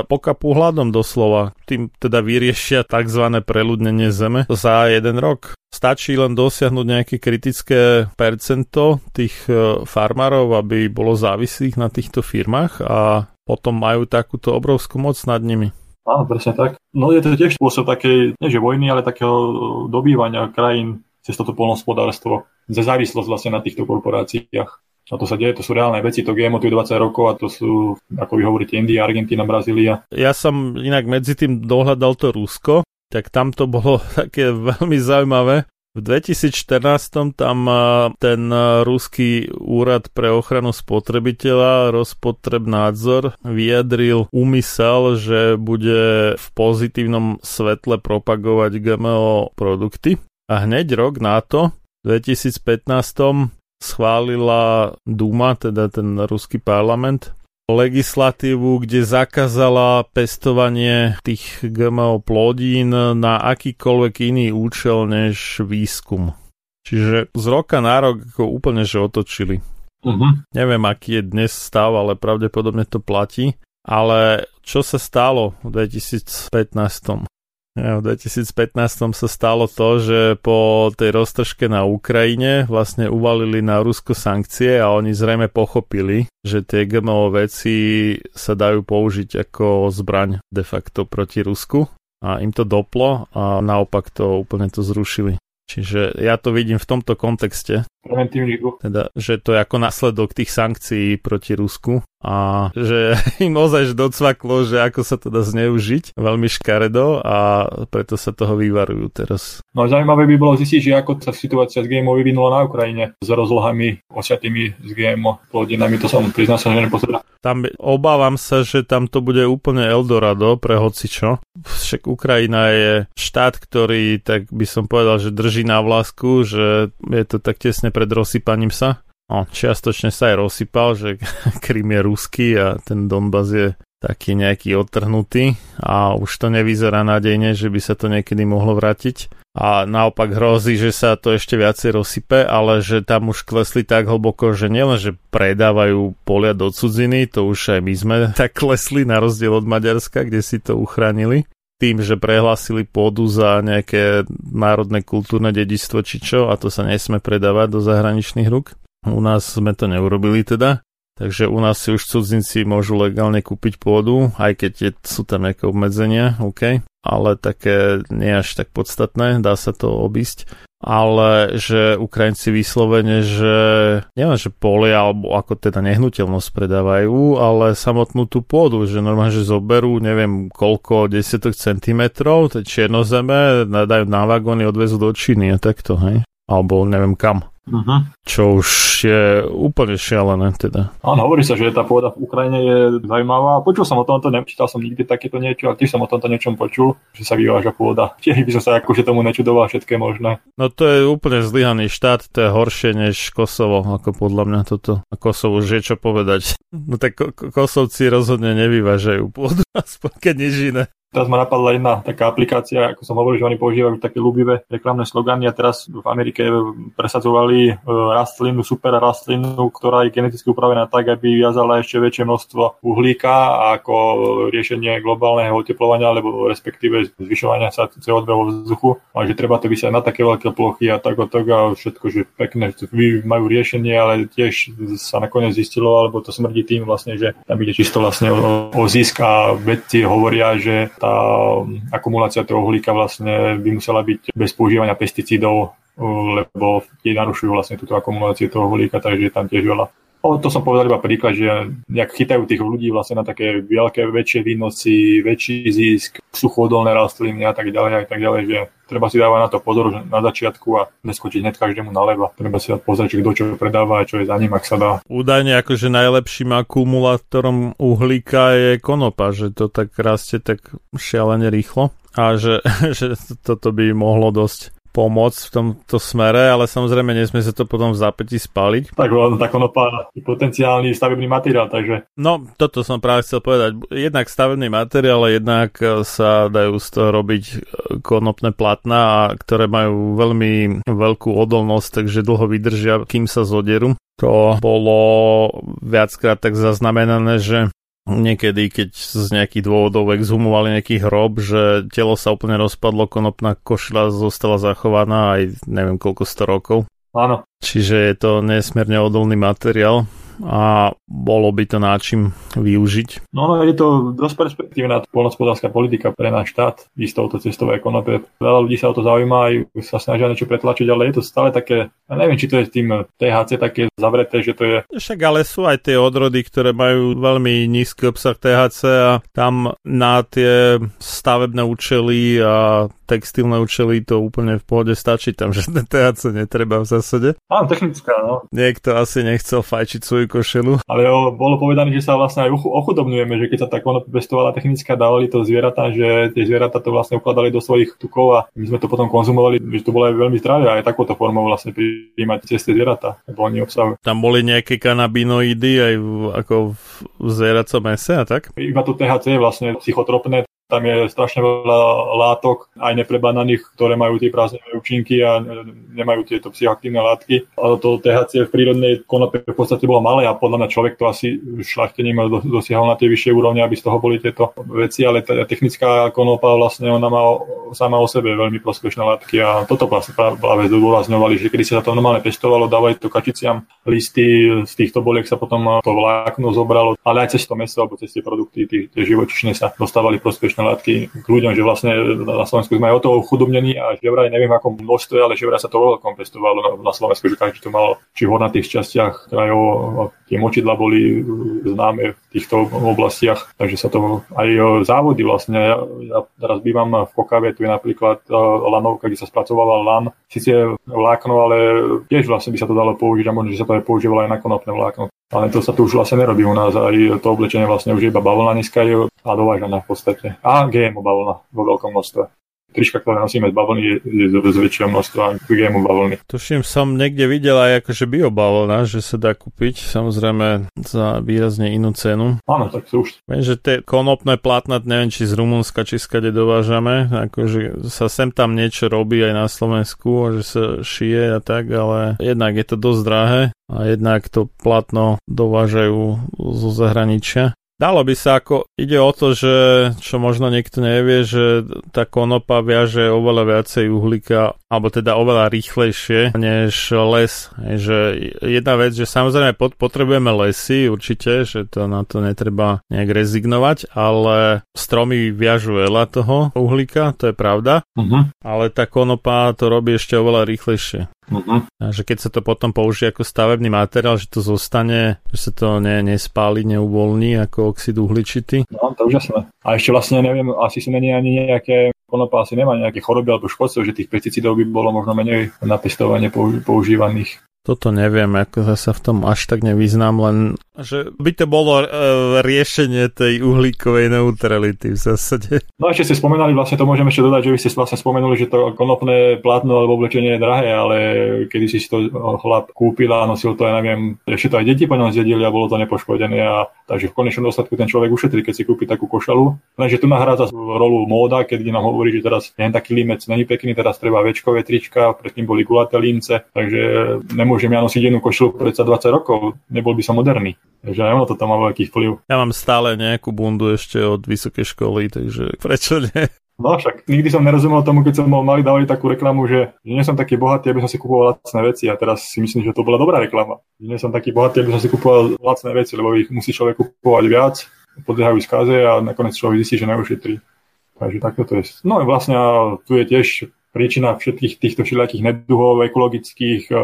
pokapú hľadom doslova. Tým teda vyriešia tzv. preľudnenie zeme za jeden rok. Stačí len dosiahnuť nejaké kritické percento tých e, farmárov, aby bolo závislých na týchto firmách a potom majú takúto obrovskú moc nad nimi. Áno, presne tak. No je to tiež spôsob takej, nie že vojny, ale takého dobývania krajín cez toto polnospodárstvo. Za závislosť vlastne na týchto korporáciách. A to sa deje, to sú reálne veci, to GMO tu 20 rokov a to sú, ako vy hovoríte, India, Argentína, Brazília. Ja som inak medzi tým dohľadal to Rusko, tak tam to bolo také veľmi zaujímavé. V 2014 tam ten ruský úrad pre ochranu spotrebiteľa Rospotrebnadzor vyjadril úmysel, že bude v pozitívnom svetle propagovať GMO produkty. A hneď rok na to, v 2015 schválila Duma, teda ten ruský parlament, legislatívu, kde zakázala pestovanie tých GMO plodín na akýkoľvek iný účel než výskum. Čiže z roka na rok ako úplne že otočili. Uh-huh. Neviem, aký je dnes stav, ale pravdepodobne to platí. Ale čo sa stalo v 2015? V 2015 sa stalo to, že po tej roztržke na Ukrajine vlastne uvalili na Rusko sankcie a oni zrejme pochopili, že tie GMO veci sa dajú použiť ako zbraň de facto proti Rusku a im to doplo a naopak to úplne to zrušili. Čiže ja to vidím v tomto kontexte. Preventívny Teda, že to je ako následok tých sankcií proti Rusku a že im ozaj docvaklo, že ako sa to dá zneužiť veľmi škaredo a preto sa toho vyvarujú teraz. No a zaujímavé by bolo zistiť, že ako sa situácia s GMO vyvinula na Ukrajine s rozlohami osiatými s GMO plodinami, to som priznal sa, že nepozerám. Tam obávam sa, že tam to bude úplne Eldorado pre hocičo. Však Ukrajina je štát, ktorý, tak by som povedal, že drží na vlásku, že je to tak tesne pred rozsypaním sa. No, čiastočne sa aj rozsypal, že Krym je ruský a ten Donbass je taký nejaký odtrhnutý a už to nevyzerá nádejne, že by sa to niekedy mohlo vrátiť. A naopak hrozí, že sa to ešte viacej rozsype, ale že tam už klesli tak hlboko, že nielen, že predávajú polia do cudziny, to už aj my sme tak klesli na rozdiel od Maďarska, kde si to uchránili tým, že prehlásili pôdu za nejaké národné kultúrne dedičstvo či čo a to sa nesme predávať do zahraničných rúk. U nás sme to neurobili teda, takže u nás si už cudzinci môžu legálne kúpiť pôdu, aj keď je, sú tam nejaké obmedzenia, OK, ale také nie až tak podstatné, dá sa to obísť ale že Ukrajinci vyslovene, že neviem, že polia alebo ako teda nehnuteľnosť predávajú, ale samotnú tú pôdu, že normálne, že zoberú neviem koľko desiatok centimetrov, to čiernozeme, dajú na vagóny, odvezú do Číny a takto, hej? Alebo neviem kam. Uh-huh. Čo už je úplne šialené teda. Áno, hovorí sa, že tá pôda v Ukrajine je zaujímavá. Počul som o tomto, nečítal som nikdy takéto niečo, ale tiež som o tomto niečom počul, že sa vyváža pôda. Tiež by som sa akože tomu nečudoval všetké možné. No to je úplne zlyhaný štát, to je horšie než Kosovo, ako podľa mňa toto. A Kosovo už je čo povedať. No tak Kosovci rozhodne nevyvážajú pôdu, aspoň keď nič iné. Teraz ma napadla jedna taká aplikácia, ako som hovoril, že oni používajú také ľubivé reklamné slogany a teraz v Amerike presadzovali e, rastlinu, super rastlinu, ktorá je geneticky upravená tak, aby viazala ešte väčšie množstvo uhlíka ako riešenie globálneho oteplovania alebo respektíve zvyšovania sa CO2 vo vzduchu. A že treba to vysiať na také veľké plochy a tak a tak a všetko, že pekné, majú riešenie, ale tiež sa nakoniec zistilo, alebo to smrdí tým vlastne, že tam ide čisto vlastne o, o zisk a vedci hovoria, že tá akumulácia toho uhlíka vlastne by musela byť bez používania pesticídov, lebo tie narušujú vlastne túto akumuláciu toho uhlíka, takže je tam tiež veľa O, to som povedal iba príklad, že nejak chytajú tých ľudí vlastne na také veľké, väčšie výnosy, väčší zisk, suchodolné rastliny a tak ďalej a tak ďalej, že treba si dávať na to pozor že na začiatku a neskočiť hneď každému naleva. Treba si dať pozrieť, kto čo predáva a čo je za ním, ak sa dá. Údajne akože najlepším akumulátorom uhlíka je konopa, že to tak rastie tak šialene rýchlo a že, že toto by mohlo dosť pomôcť v tomto smere, ale samozrejme nesmie sa to potom v zápäti spáliť. Tak tá konopa je potenciálny stavebný materiál, takže... No, toto som práve chcel povedať. Jednak stavebný materiál, ale jednak sa dajú z toho robiť e, konopné platná, ktoré majú veľmi veľkú odolnosť, takže dlho vydržia, kým sa zoderú. To bolo viackrát tak zaznamenané, že niekedy, keď z nejakých dôvodov exhumovali nejaký hrob, že telo sa úplne rozpadlo, konopná košľa zostala zachovaná aj neviem koľko sto rokov. Áno. Čiže je to nesmierne odolný materiál a bolo by to náčim využiť. No, no je to dosť perspektívna polnospodárska politika pre náš štát, ísť touto cestou ekonomie. Veľa ľudí sa o to zaujíma aj sa snažia niečo pretlačiť, ale je to stále také, ja neviem, či to je s tým THC také zavreté, že to je... Však ale sú aj tie odrody, ktoré majú veľmi nízky obsah THC a tam na tie stavebné účely a textilné účely to úplne v pohode stačí, tam žiadne THC netreba v zásade. Áno, technická, no. Niekto asi nechcel fajčiť svoju košelu. Ale bolo povedané, že sa vlastne aj ochudobňujeme, že keď sa konopa pestovala technická, dávali to zvieratá, že tie zvieratá to vlastne ukladali do svojich tukov a my sme to potom konzumovali, že to bolo aj veľmi zdravé aj takouto formou vlastne prijímať cez tie zvieratá, lebo oni obsahujú. Tam boli nejaké kanabinoidy aj v, ako v zvieracom mese a tak? Iba to THC je vlastne psychotropné, tam je strašne veľa látok, aj neprebananých, ktoré majú tie prázdne účinky a nemajú tieto psychoaktívne látky. Ale to THC v prírodnej konope v podstate bolo malé a podľa mňa človek to asi šlachtením dosiahol na tie vyššie úrovne, aby z toho boli tieto veci, ale tá technická konopa vlastne ona má sama o sebe veľmi prospešné látky a toto vlastne práve zdôrazňovali, že kedy sa to normálne pestovalo, dávali to kačiciam listy, z týchto boliek sa potom to vlákno zobralo, ale aj cez to meso alebo cez tie produkty, tie, tie živočišné sa dostávali prospešné nebezpečné látky k ľuďom, že vlastne na Slovensku sme aj o toho chudobnení a že vraj neviem ako množstve, ale že vraj sa to veľkom pestovalo na Slovensku, že každý to mal či v hornatých častiach krajov, tie močidla boli známe v týchto oblastiach, takže sa to aj závody vlastne, ja, ja teraz bývam v Kokave, tu je napríklad lanovka, kde sa spracovala lan, síce vlákno, ale tiež vlastne by sa to dalo použiť a možno, že sa to aj používalo aj na konopné vlákno. Ale to sa tu už vlastne nerobí u nás, aj to oblečenie vlastne už iba bavlna dneska je a dovážaná v podstate. A GMO bavlna vo veľkom množstve trička, ktoré nosíme z bavlny, je, je z väčšieho množstva GMO bavlny. Tuším, som niekde videl aj akože biobavlna, že sa dá kúpiť, samozrejme za výrazne inú cenu. Áno, tak to už. Viem, že tie konopné plátna, neviem, či z Rumunska, či skade dovážame, akože sa sem tam niečo robí aj na Slovensku, že sa šije a tak, ale jednak je to dosť drahé a jednak to platno dovážajú zo zahraničia. Dalo by sa ako, ide o to, že čo možno niekto nevie, že tá konopa viaže oveľa viacej uhlíka, alebo teda oveľa rýchlejšie než les. Že jedna vec, že samozrejme potrebujeme lesy určite, že to na to netreba nejak rezignovať, ale stromy viažu veľa toho uhlíka, to je pravda, uh-huh. ale tá konopa to robí ešte oveľa rýchlejšie. Uh-huh. A že keď sa to potom použije ako stavebný materiál, že to zostane, že sa to ne, nespáli, neuvoľní ako oxid uhličitý. No, to už jasné. A ešte vlastne neviem, asi sú není ani nejaké konopa asi nemá nejaké choroby alebo škodcov, že tých pesticidov by bolo možno menej na pestovanie používaných. Toto neviem, ako sa v tom až tak nevyznám, len že by to bolo e, riešenie tej uhlíkovej neutrality v zásade. No ešte ste spomenali, vlastne to môžem ešte dodať, že vy ste vlastne spomenuli, že to konopné plátno alebo oblečenie je drahé, ale kedy si to chlap kúpil a nosil to, ja neviem, ešte to aj deti po ňom zjedili a bolo to nepoškodené a takže v konečnom dôsledku ten človek ušetrí, keď si kúpi takú košalu. Lenže tu nahrádza rolu móda, keď nám hovorí, že teraz je taký limec není pekný, teraz treba večkové trička, predtým boli kulaté lince, takže nemôžem nemôžem ja nosiť jednu košelu predsa 20 rokov, nebol by som moderný. Takže aj ono to tam má veľký vplyv. Ja mám stále nejakú bundu ešte od vysokej školy, takže prečo nie? No však nikdy som nerozumel tomu, keď som mal mali dávali takú reklamu, že, že nie som taký bohatý, aby som si kupoval lacné veci a teraz si myslím, že to bola dobrá reklama. Že nie som taký bohatý, aby som si kupoval lacné veci, lebo ich musí človek kupovať viac, podliehajú skaze a nakoniec človek zistí, že neušetrí. Takže takto to je. No vlastne tu je tiež príčina všetkých týchto všelijakých neduhov ekologických, e,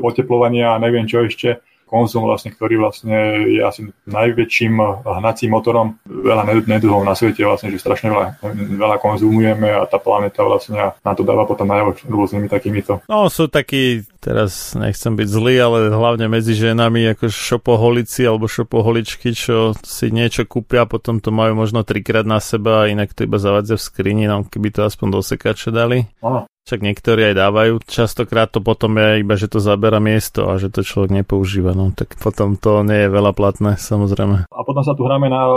oteplovania a neviem čo ešte, konzum vlastne, ktorý vlastne je asi najväčším hnacím motorom veľa neduhov na svete vlastne, že strašne veľa, veľa konzumujeme a tá planéta vlastne na to dáva potom najavo rôznymi takýmito. No sú takí, teraz nechcem byť zlý, ale hlavne medzi ženami ako šopoholici alebo šopoholičky, čo si niečo kúpia potom to majú možno trikrát na seba a inak to iba zavadza v skrini, no keby to aspoň do sekača dali. Áno. Však niektorí aj dávajú. Častokrát to potom je iba, že to zabera miesto a že to človek nepoužíva. No tak potom to nie je veľa platné, samozrejme. A potom sa tu hráme na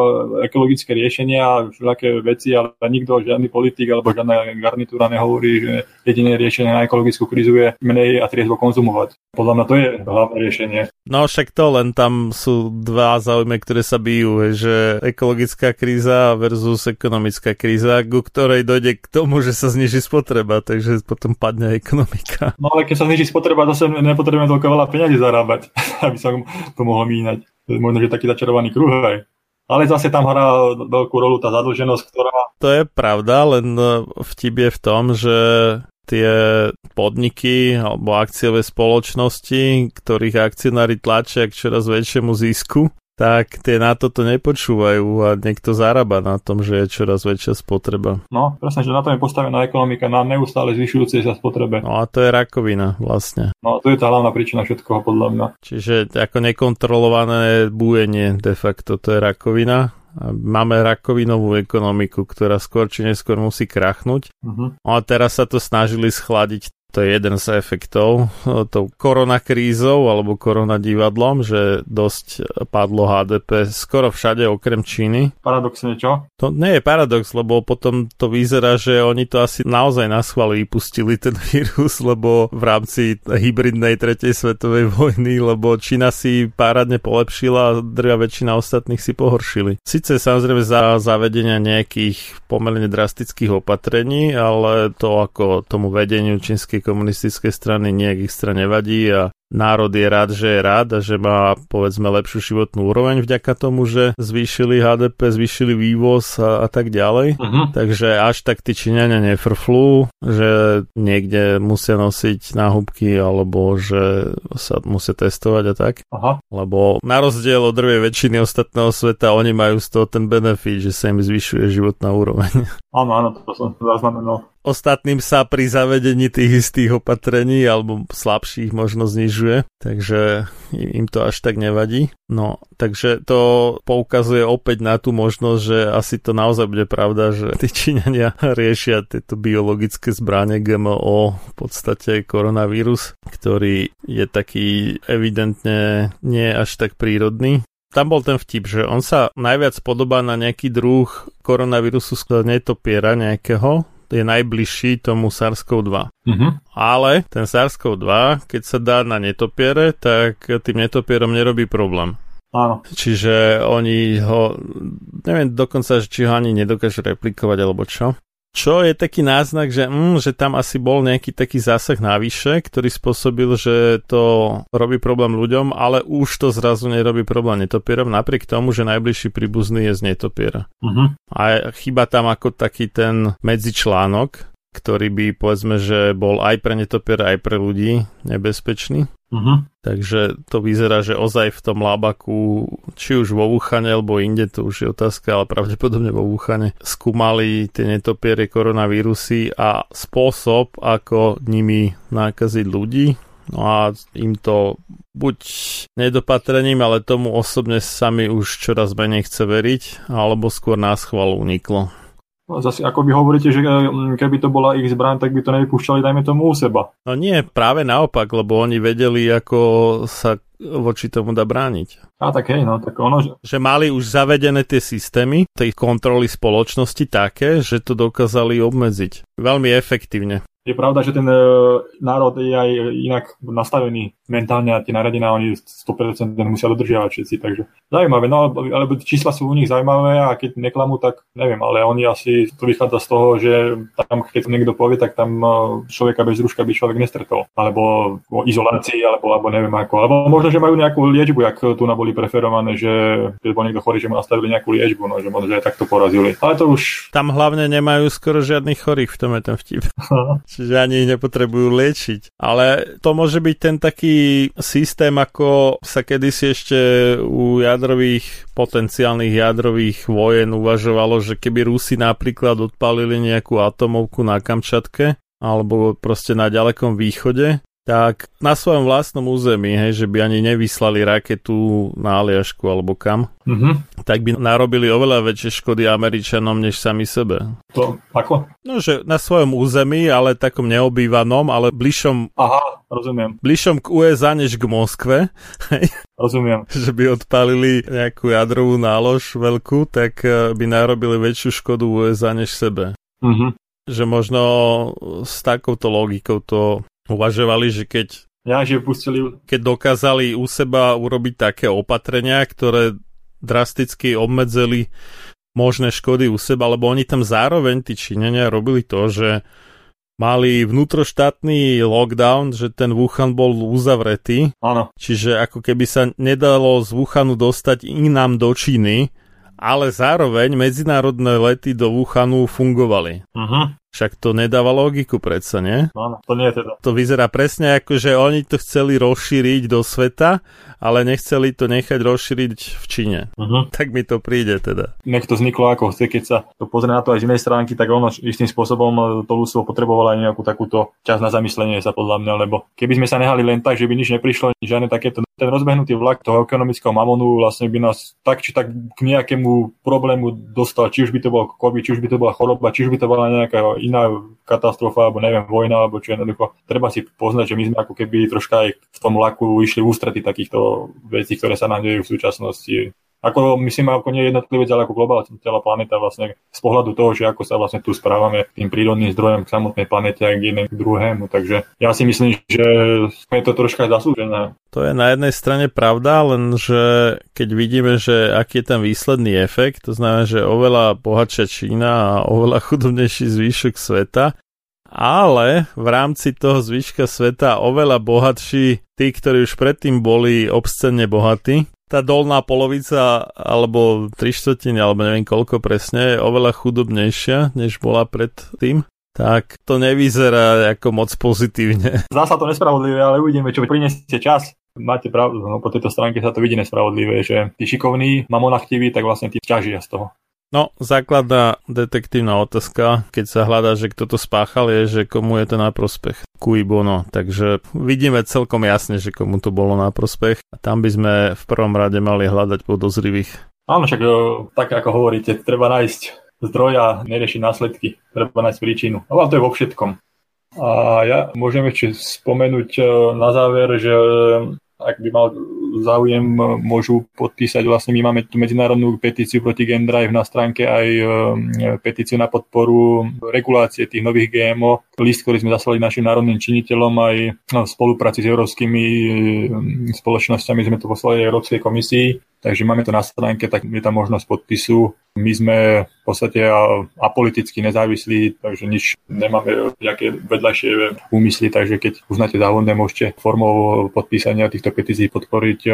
ekologické riešenia všelijaké veci, ale nikto, žiadny politik alebo žiadna garnitúra nehovorí, že jediné riešenie na ekologickú krízu je menej a triezvo konzumovať. Podľa mňa to je hlavné riešenie. No však to len tam sú dva záujmy, ktoré sa bijú, že ekologická kríza versus ekonomická kríza, ku ktorej dojde k tomu, že sa zniží spotreba, takže potom padne ekonomika. No ale keď sa zniží spotreba, zase nepotrebujeme toľko veľa peniazy zarábať, aby sa to mohlo míňať. Možno, že taký začarovaný kruh aj. Ale zase tam hrá veľkú rolu tá zadlženosť, ktorá... To je pravda, len e, vtip je v tom, že tie podniky alebo akciové spoločnosti, ktorých akcionári tlačia k čoraz väčšiemu zisku, tak tie na toto nepočúvajú a niekto zarába na tom, že je čoraz väčšia spotreba. No, presne, že na tom je postavená ekonomika, na neustále zvyšujúcej sa spotrebe. No a to je rakovina vlastne. No to je tá hlavná príčina všetkoho podľa mňa. Čiže ako nekontrolované bújenie de facto to je rakovina máme rakovinovú ekonomiku, ktorá skôr či neskôr musí krachnúť. Uh-huh. a teraz sa to snažili schladiť to je jeden z efektov e, tou koronakrízou alebo koronadivadlom, že dosť padlo HDP skoro všade okrem Číny. Paradoxne čo? To nie je paradox, lebo potom to vyzerá, že oni to asi naozaj na schvál vypustili ten vírus, lebo v rámci hybridnej tretej svetovej vojny, lebo Čína si párádne polepšila a drvia väčšina ostatných si pohoršili. Sice samozrejme za zavedenia nejakých pomerne drastických opatrení, ale to ako tomu vedeniu čínskej komunistickej strany nejak extra nevadí a národ je rád, že je rád a že má povedzme lepšiu životnú úroveň vďaka tomu, že zvýšili HDP, zvýšili vývoz a, a tak ďalej. Uh-huh. Takže až tak tí Číňania nefrflú, že niekde musia nosiť náhubky alebo že sa musia testovať a tak. Aha. Lebo na rozdiel od drvej väčšiny ostatného sveta oni majú z toho ten benefit, že sa im zvyšuje životná úroveň. Áno, áno, to som zaznamenal ostatným sa pri zavedení tých istých opatrení alebo slabších možno znižuje, takže im to až tak nevadí. No, takže to poukazuje opäť na tú možnosť, že asi to naozaj bude pravda, že tí Číňania riešia tieto biologické zbranie GMO, v podstate koronavírus, ktorý je taký evidentne nie až tak prírodný, tam bol ten vtip, že on sa najviac podobá na nejaký druh koronavírusu z netopiera nejakého, je najbližší tomu SARS-CoV-2. Uh-huh. Ale ten SARS-CoV-2, keď sa dá na netopiere, tak tým netopierom nerobí problém. Áno. Čiže oni ho, neviem dokonca, či ho ani nedokážu replikovať alebo čo. Čo je taký náznak, že, mm, že tam asi bol nejaký taký zásah navyše, ktorý spôsobil, že to robí problém ľuďom, ale už to zrazu nerobí problém netopierom, napriek tomu, že najbližší príbuzný je z netopiera. Uh-huh. A chyba tam ako taký ten medzičlánok, ktorý by povedzme, že bol aj pre netopiera, aj pre ľudí nebezpečný. Uh-huh. Takže to vyzerá, že ozaj v tom lábaku, či už vo Wuchane alebo inde, to už je otázka, ale pravdepodobne vo Wuchane, skúmali tie netopiere koronavírusy a spôsob, ako nimi nákaziť ľudí. No a im to buď nedopatrením, ale tomu osobne sami už čoraz menej chce veriť, alebo skôr nás chval uniklo. No, zase ako vy hovoríte, že mm, keby to bola ich zbraň, tak by to nevypúšťali, dajme tomu u seba. No nie, práve naopak, lebo oni vedeli, ako sa voči tomu dá brániť. A tak hej, no, tak ono... Že... že mali už zavedené tie systémy, tej kontroly spoločnosti také, že to dokázali obmedziť. Veľmi efektívne. Je pravda, že ten e, národ je aj inak nastavený mentálne a tie naradenia oni 100% musia dodržiavať všetci, takže zaujímavé, no alebo čísla sú u nich zaujímavé a keď neklamú, tak neviem, ale oni asi to vychádza z toho, že tam keď niekto povie, tak tam e, človeka bez rúška by človek nestretol, alebo o izolácii, alebo, alebo neviem ako, alebo možno, že majú nejakú liečbu, jak tu na boli preferované, že keď bol niekto chorý, že mu nastavili nejakú liečbu, no, že možno, že aj takto porazili. Ale to už... Tam hlavne nemajú skoro žiadnych chorých, v tom je ten vtip. Čiže ani ich nepotrebujú liečiť. Ale to môže byť ten taký systém, ako sa kedysi ešte u jadrových, potenciálnych jadrových vojen uvažovalo, že keby Rusi napríklad odpalili nejakú atomovku na Kamčatke, alebo proste na ďalekom východe, tak na svojom vlastnom území, hej, že by ani nevyslali raketu na Aliašku alebo kam, Mhm. tak by narobili oveľa väčšie škody Američanom než sami sebe. To ako? No, že na svojom území, ale takom neobývanom, ale bližšom, Aha, rozumiem, bližšom k USA než k Moskve, hej, rozumiem. že by odpálili nejakú jadrovú nálož veľkú, tak eh, by narobili väčšiu škodu USA než sebe. Mhm. Že možno s takouto logikou to uvažovali, že keď Ja, že pustili... keď dokázali u seba urobiť také opatrenia, ktoré drasticky obmedzili možné škody u seba, lebo oni tam zároveň, tí Číňania, robili to, že mali vnútroštátny lockdown, že ten Wuhan bol uzavretý, Áno. čiže ako keby sa nedalo z Wuhanu dostať inám do Číny, ale zároveň medzinárodné lety do Wuhanu fungovali. Mhm. Však to nedáva logiku predsa, nie? Áno, to nie je teda. To vyzerá presne ako, že oni to chceli rozšíriť do sveta, ale nechceli to nechať rozšíriť v Číne. Mhm. Tak mi to príde teda. nech to vzniklo ako chce, keď sa to pozrie na to aj z inej stránky, tak ono istým spôsobom e, to ľudstvo potrebovalo aj nejakú takúto čas na zamyslenie sa podľa mňa, lebo keby sme sa nehali len tak, že by nič neprišlo, žiadne takéto, ten rozbehnutý vlak toho ekonomického mamonu vlastne by nás tak či tak k nejakému problému dostal, či už by to bol COVID, či už by to bola choroba, či už by to bola nejaká iná katastrofa, alebo neviem, vojna, alebo čo jednoducho. Treba si poznať, že my sme ako keby troška aj v tom vlaku išli ústrety takýchto vecí, ktoré sa nám dejú v súčasnosti. Ako myslím, ako nie jednotlivec, ale ako globálna celá planéta vlastne z pohľadu toho, že ako sa vlastne tu správame tým prírodným zdrojom k samotnej planete a k jednému k druhému. Takže ja si myslím, že je to troška zaslúžené. To je na jednej strane pravda, len že keď vidíme, že aký je ten výsledný efekt, to znamená, že oveľa bohatšia Čína a oveľa chudobnejší zvýšok sveta, ale v rámci toho zvyška sveta oveľa bohatší tí, ktorí už predtým boli obscenne bohatí. Tá dolná polovica, alebo tri štvrtiny, alebo neviem koľko presne, je oveľa chudobnejšia, než bola predtým. Tak to nevyzerá ako moc pozitívne. Zdá sa to nespravodlivé, ale uvidíme, čo prinesie čas. Máte pravdu, no po tejto stránke sa to vidí nespravodlivé, že tí šikovní, mamonachtiví, tak vlastne tí ťažia z toho. No, základná detektívna otázka, keď sa hľadá, že kto to spáchal, je, že komu je to na prospech. Cui bono. Takže vidíme celkom jasne, že komu to bolo na prospech. A tam by sme v prvom rade mali hľadať podozrivých. Áno, však e, tak ako hovoríte, treba nájsť zdroj a neriešiť následky. Treba nájsť príčinu. Ale to je vo všetkom. A ja môžem ešte spomenúť e, na záver, že ak by mal záujem, môžu podpísať, vlastne my máme tú medzinárodnú petíciu proti Gendrive na stránke aj e, petíciu na podporu regulácie tých nových GMO, list, ktorý sme zaslali našim národným činiteľom aj v spolupráci s európskymi e, spoločnosťami sme to poslali Európskej komisii, takže máme to na stránke, tak je tam možnosť podpisu. My sme v podstate apoliticky nezávislí, takže nič nemáme nejaké vedľajšie úmysly, takže keď uznáte závodné, môžete formou podpísania týchto petícií podporiť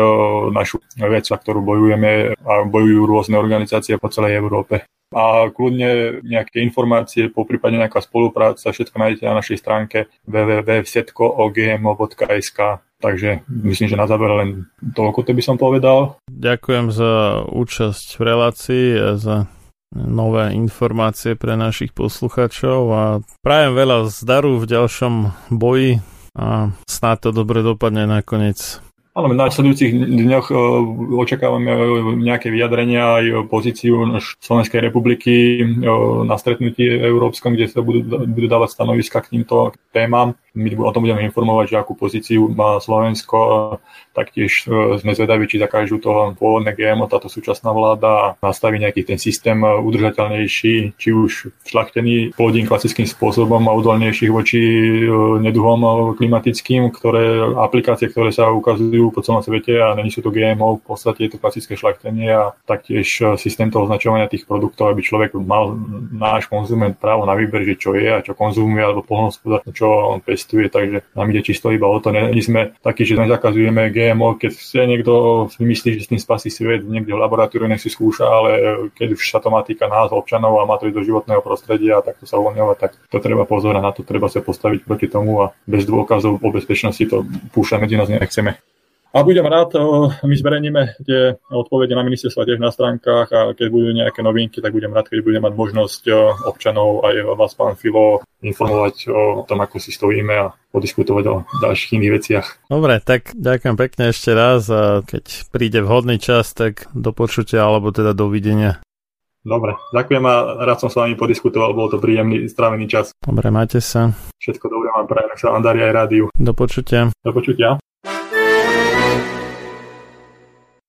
našu vec, za ktorú bojujeme a bojujú rôzne organizácie po celej Európe. A kľudne nejaké informácie, po prípade nejaká spolupráca, všetko nájdete na našej stránke www.setkoogmo.sk Takže myslím, že na záver len toľko to by som povedal. Ďakujem za účasť v relácii a za nové informácie pre našich poslucháčov a prajem veľa zdaru v ďalšom boji a snáď to dobre dopadne nakoniec. Áno, v následujúcich dňoch e, očakávame e, nejaké vyjadrenia aj pozíciu naš- Slovenskej republiky e, na stretnutí európskom, kde sa budú, budú dávať stanoviska k týmto témam. My o tom budeme informovať, že akú pozíciu má Slovensko. Taktiež e, sme zvedaví, či zakážu to pôvodné GMO, táto súčasná vláda a nastaví nejaký ten systém e, udržateľnejší, či už šlachtený plodín klasickým spôsobom a odolnejších voči e, neduhom klimatickým, ktoré aplikácie, ktoré sa ukazujú po celom svete a není sú to GMO, v podstate je to klasické šlachtenie a taktiež systém toho označovania tých produktov, aby človek mal náš konzument právo na výber, že čo je a čo konzumuje alebo polnohospodár, čo pestí pestuje, takže nám ide čisto iba o to. Nie, sme takí, že nezakazujeme GMO, keď chce niekto si myslí, že s tým spasí svet, niekde v laboratóriu nech si skúša, ale keď už sa to má týka nás, občanov a má to ísť do životného prostredia a takto sa uvoľňovať, tak to treba pozorať na to, treba sa postaviť proti tomu a bez dôkazov o bezpečnosti to púšťať medzi nás nechceme. A budem rád, my zverejníme tie odpovede na ministerstva tiež na stránkach a keď budú nejaké novinky, tak budem rád, keď budem mať možnosť občanov aj vás, pán Filo, informovať o tom, ako si stojíme a podiskutovať o ďalších iných veciach. Dobre, tak ďakujem pekne ešte raz a keď príde vhodný čas, tak do počutia alebo teda dovidenia. Dobre, ďakujem a rád som s vami podiskutoval, bol to príjemný strávený čas. Dobre, majte sa. Všetko dobré vám prajem, sa vám darí aj rádiu. Do počutia. Do počutia.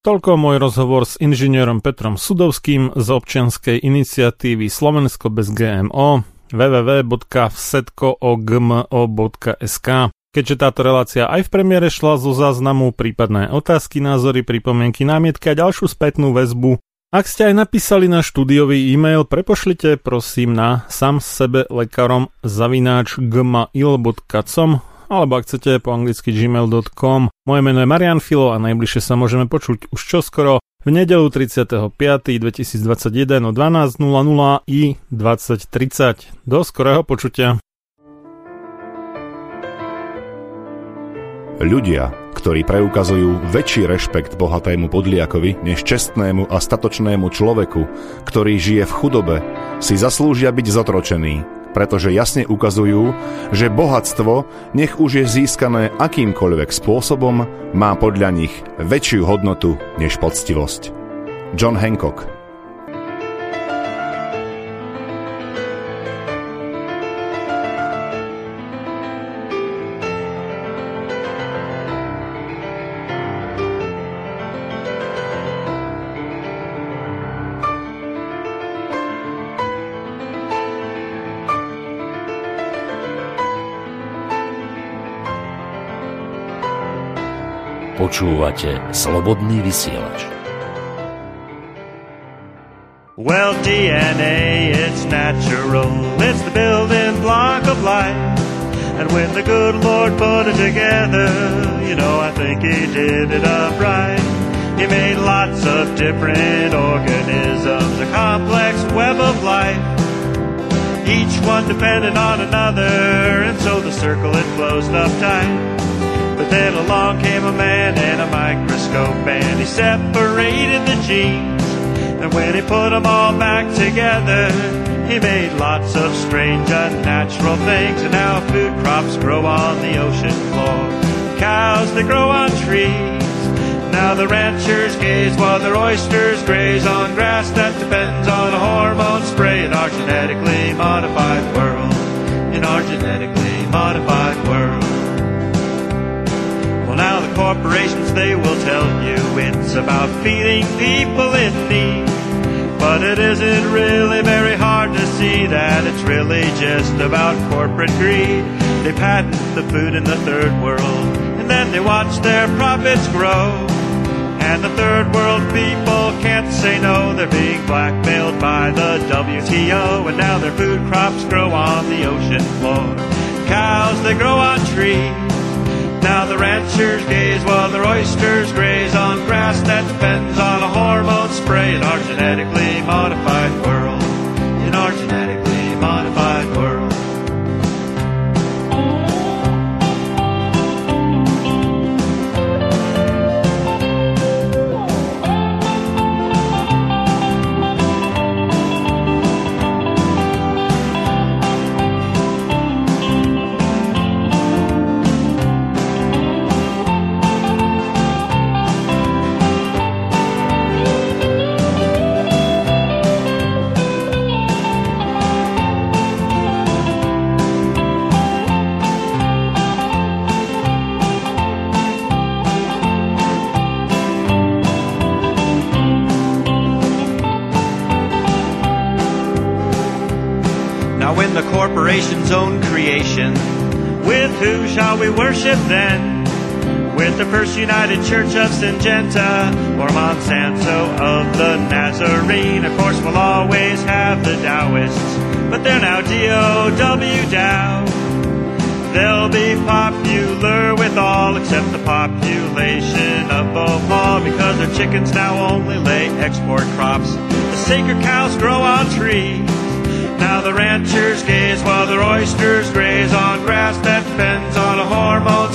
Toľko môj rozhovor s inžinierom Petrom Sudovským z občianskej iniciatívy Slovensko bez GMO www.vsetkoogmo.sk Keďže táto relácia aj v premiére šla zo záznamu, prípadné otázky, názory, pripomienky, námietky a ďalšiu spätnú väzbu, ak ste aj napísali na štúdiový e-mail, prepošlite prosím na sam sebe lekarom zavináč gmail.com alebo ak chcete po anglicky gmail.com. Moje meno je Marian Filo a najbližšie sa môžeme počuť už čoskoro v nedelu 35. 2021 o 12.00 i 20.30. Do skorého počutia. Ľudia, ktorí preukazujú väčší rešpekt bohatému podliakovi než čestnému a statočnému človeku, ktorý žije v chudobe, si zaslúžia byť zotročení pretože jasne ukazujú, že bohatstvo, nech už je získané akýmkoľvek spôsobom, má podľa nich väčšiu hodnotu než poctivosť. John Hancock Počúvate Slobodný vysielač. Well, DNA, it's natural. It's the building block of life. And when the good Lord put it together, you know, I think he did it upright. He made lots of different organisms, a complex web of life. Each one dependent on another, and so the circle it closed up tight. Then along came a man and a microscope and he separated the genes. And when he put them all back together, he made lots of strange, unnatural things. And now food crops grow on the ocean floor, cows that grow on trees. Now the ranchers gaze while their oysters graze on grass that depends on a hormone spray in our genetically modified world. In our genetically modified world corporations, they will tell you it's about feeding people in need. But it isn't really very hard to see that it's really just about corporate greed. They patent the food in the third world, and then they watch their profits grow. And the third world people can't say no, they're being blackmailed by the WTO. And now their food crops grow on the ocean floor. Cows, they grow on trees. The ranchers gaze while their oysters graze on grass that depends on a hormone spray in our genetically modified world. United Church of Syngenta or Monsanto of the Nazarene? Of course, we'll always have the Taoists, but they're now D-O-W Dow. They'll be popular with all except the population of Bhopal because their chickens now only lay export crops. The sacred cows grow on trees. Now the ranchers gaze while their oysters graze on grass that bends on a hormone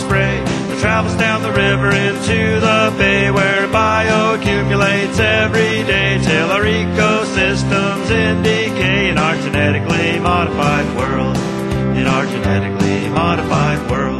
travels down the river into the bay where bio accumulates every day till our ecosystems in decay in our genetically modified world. In our genetically modified world.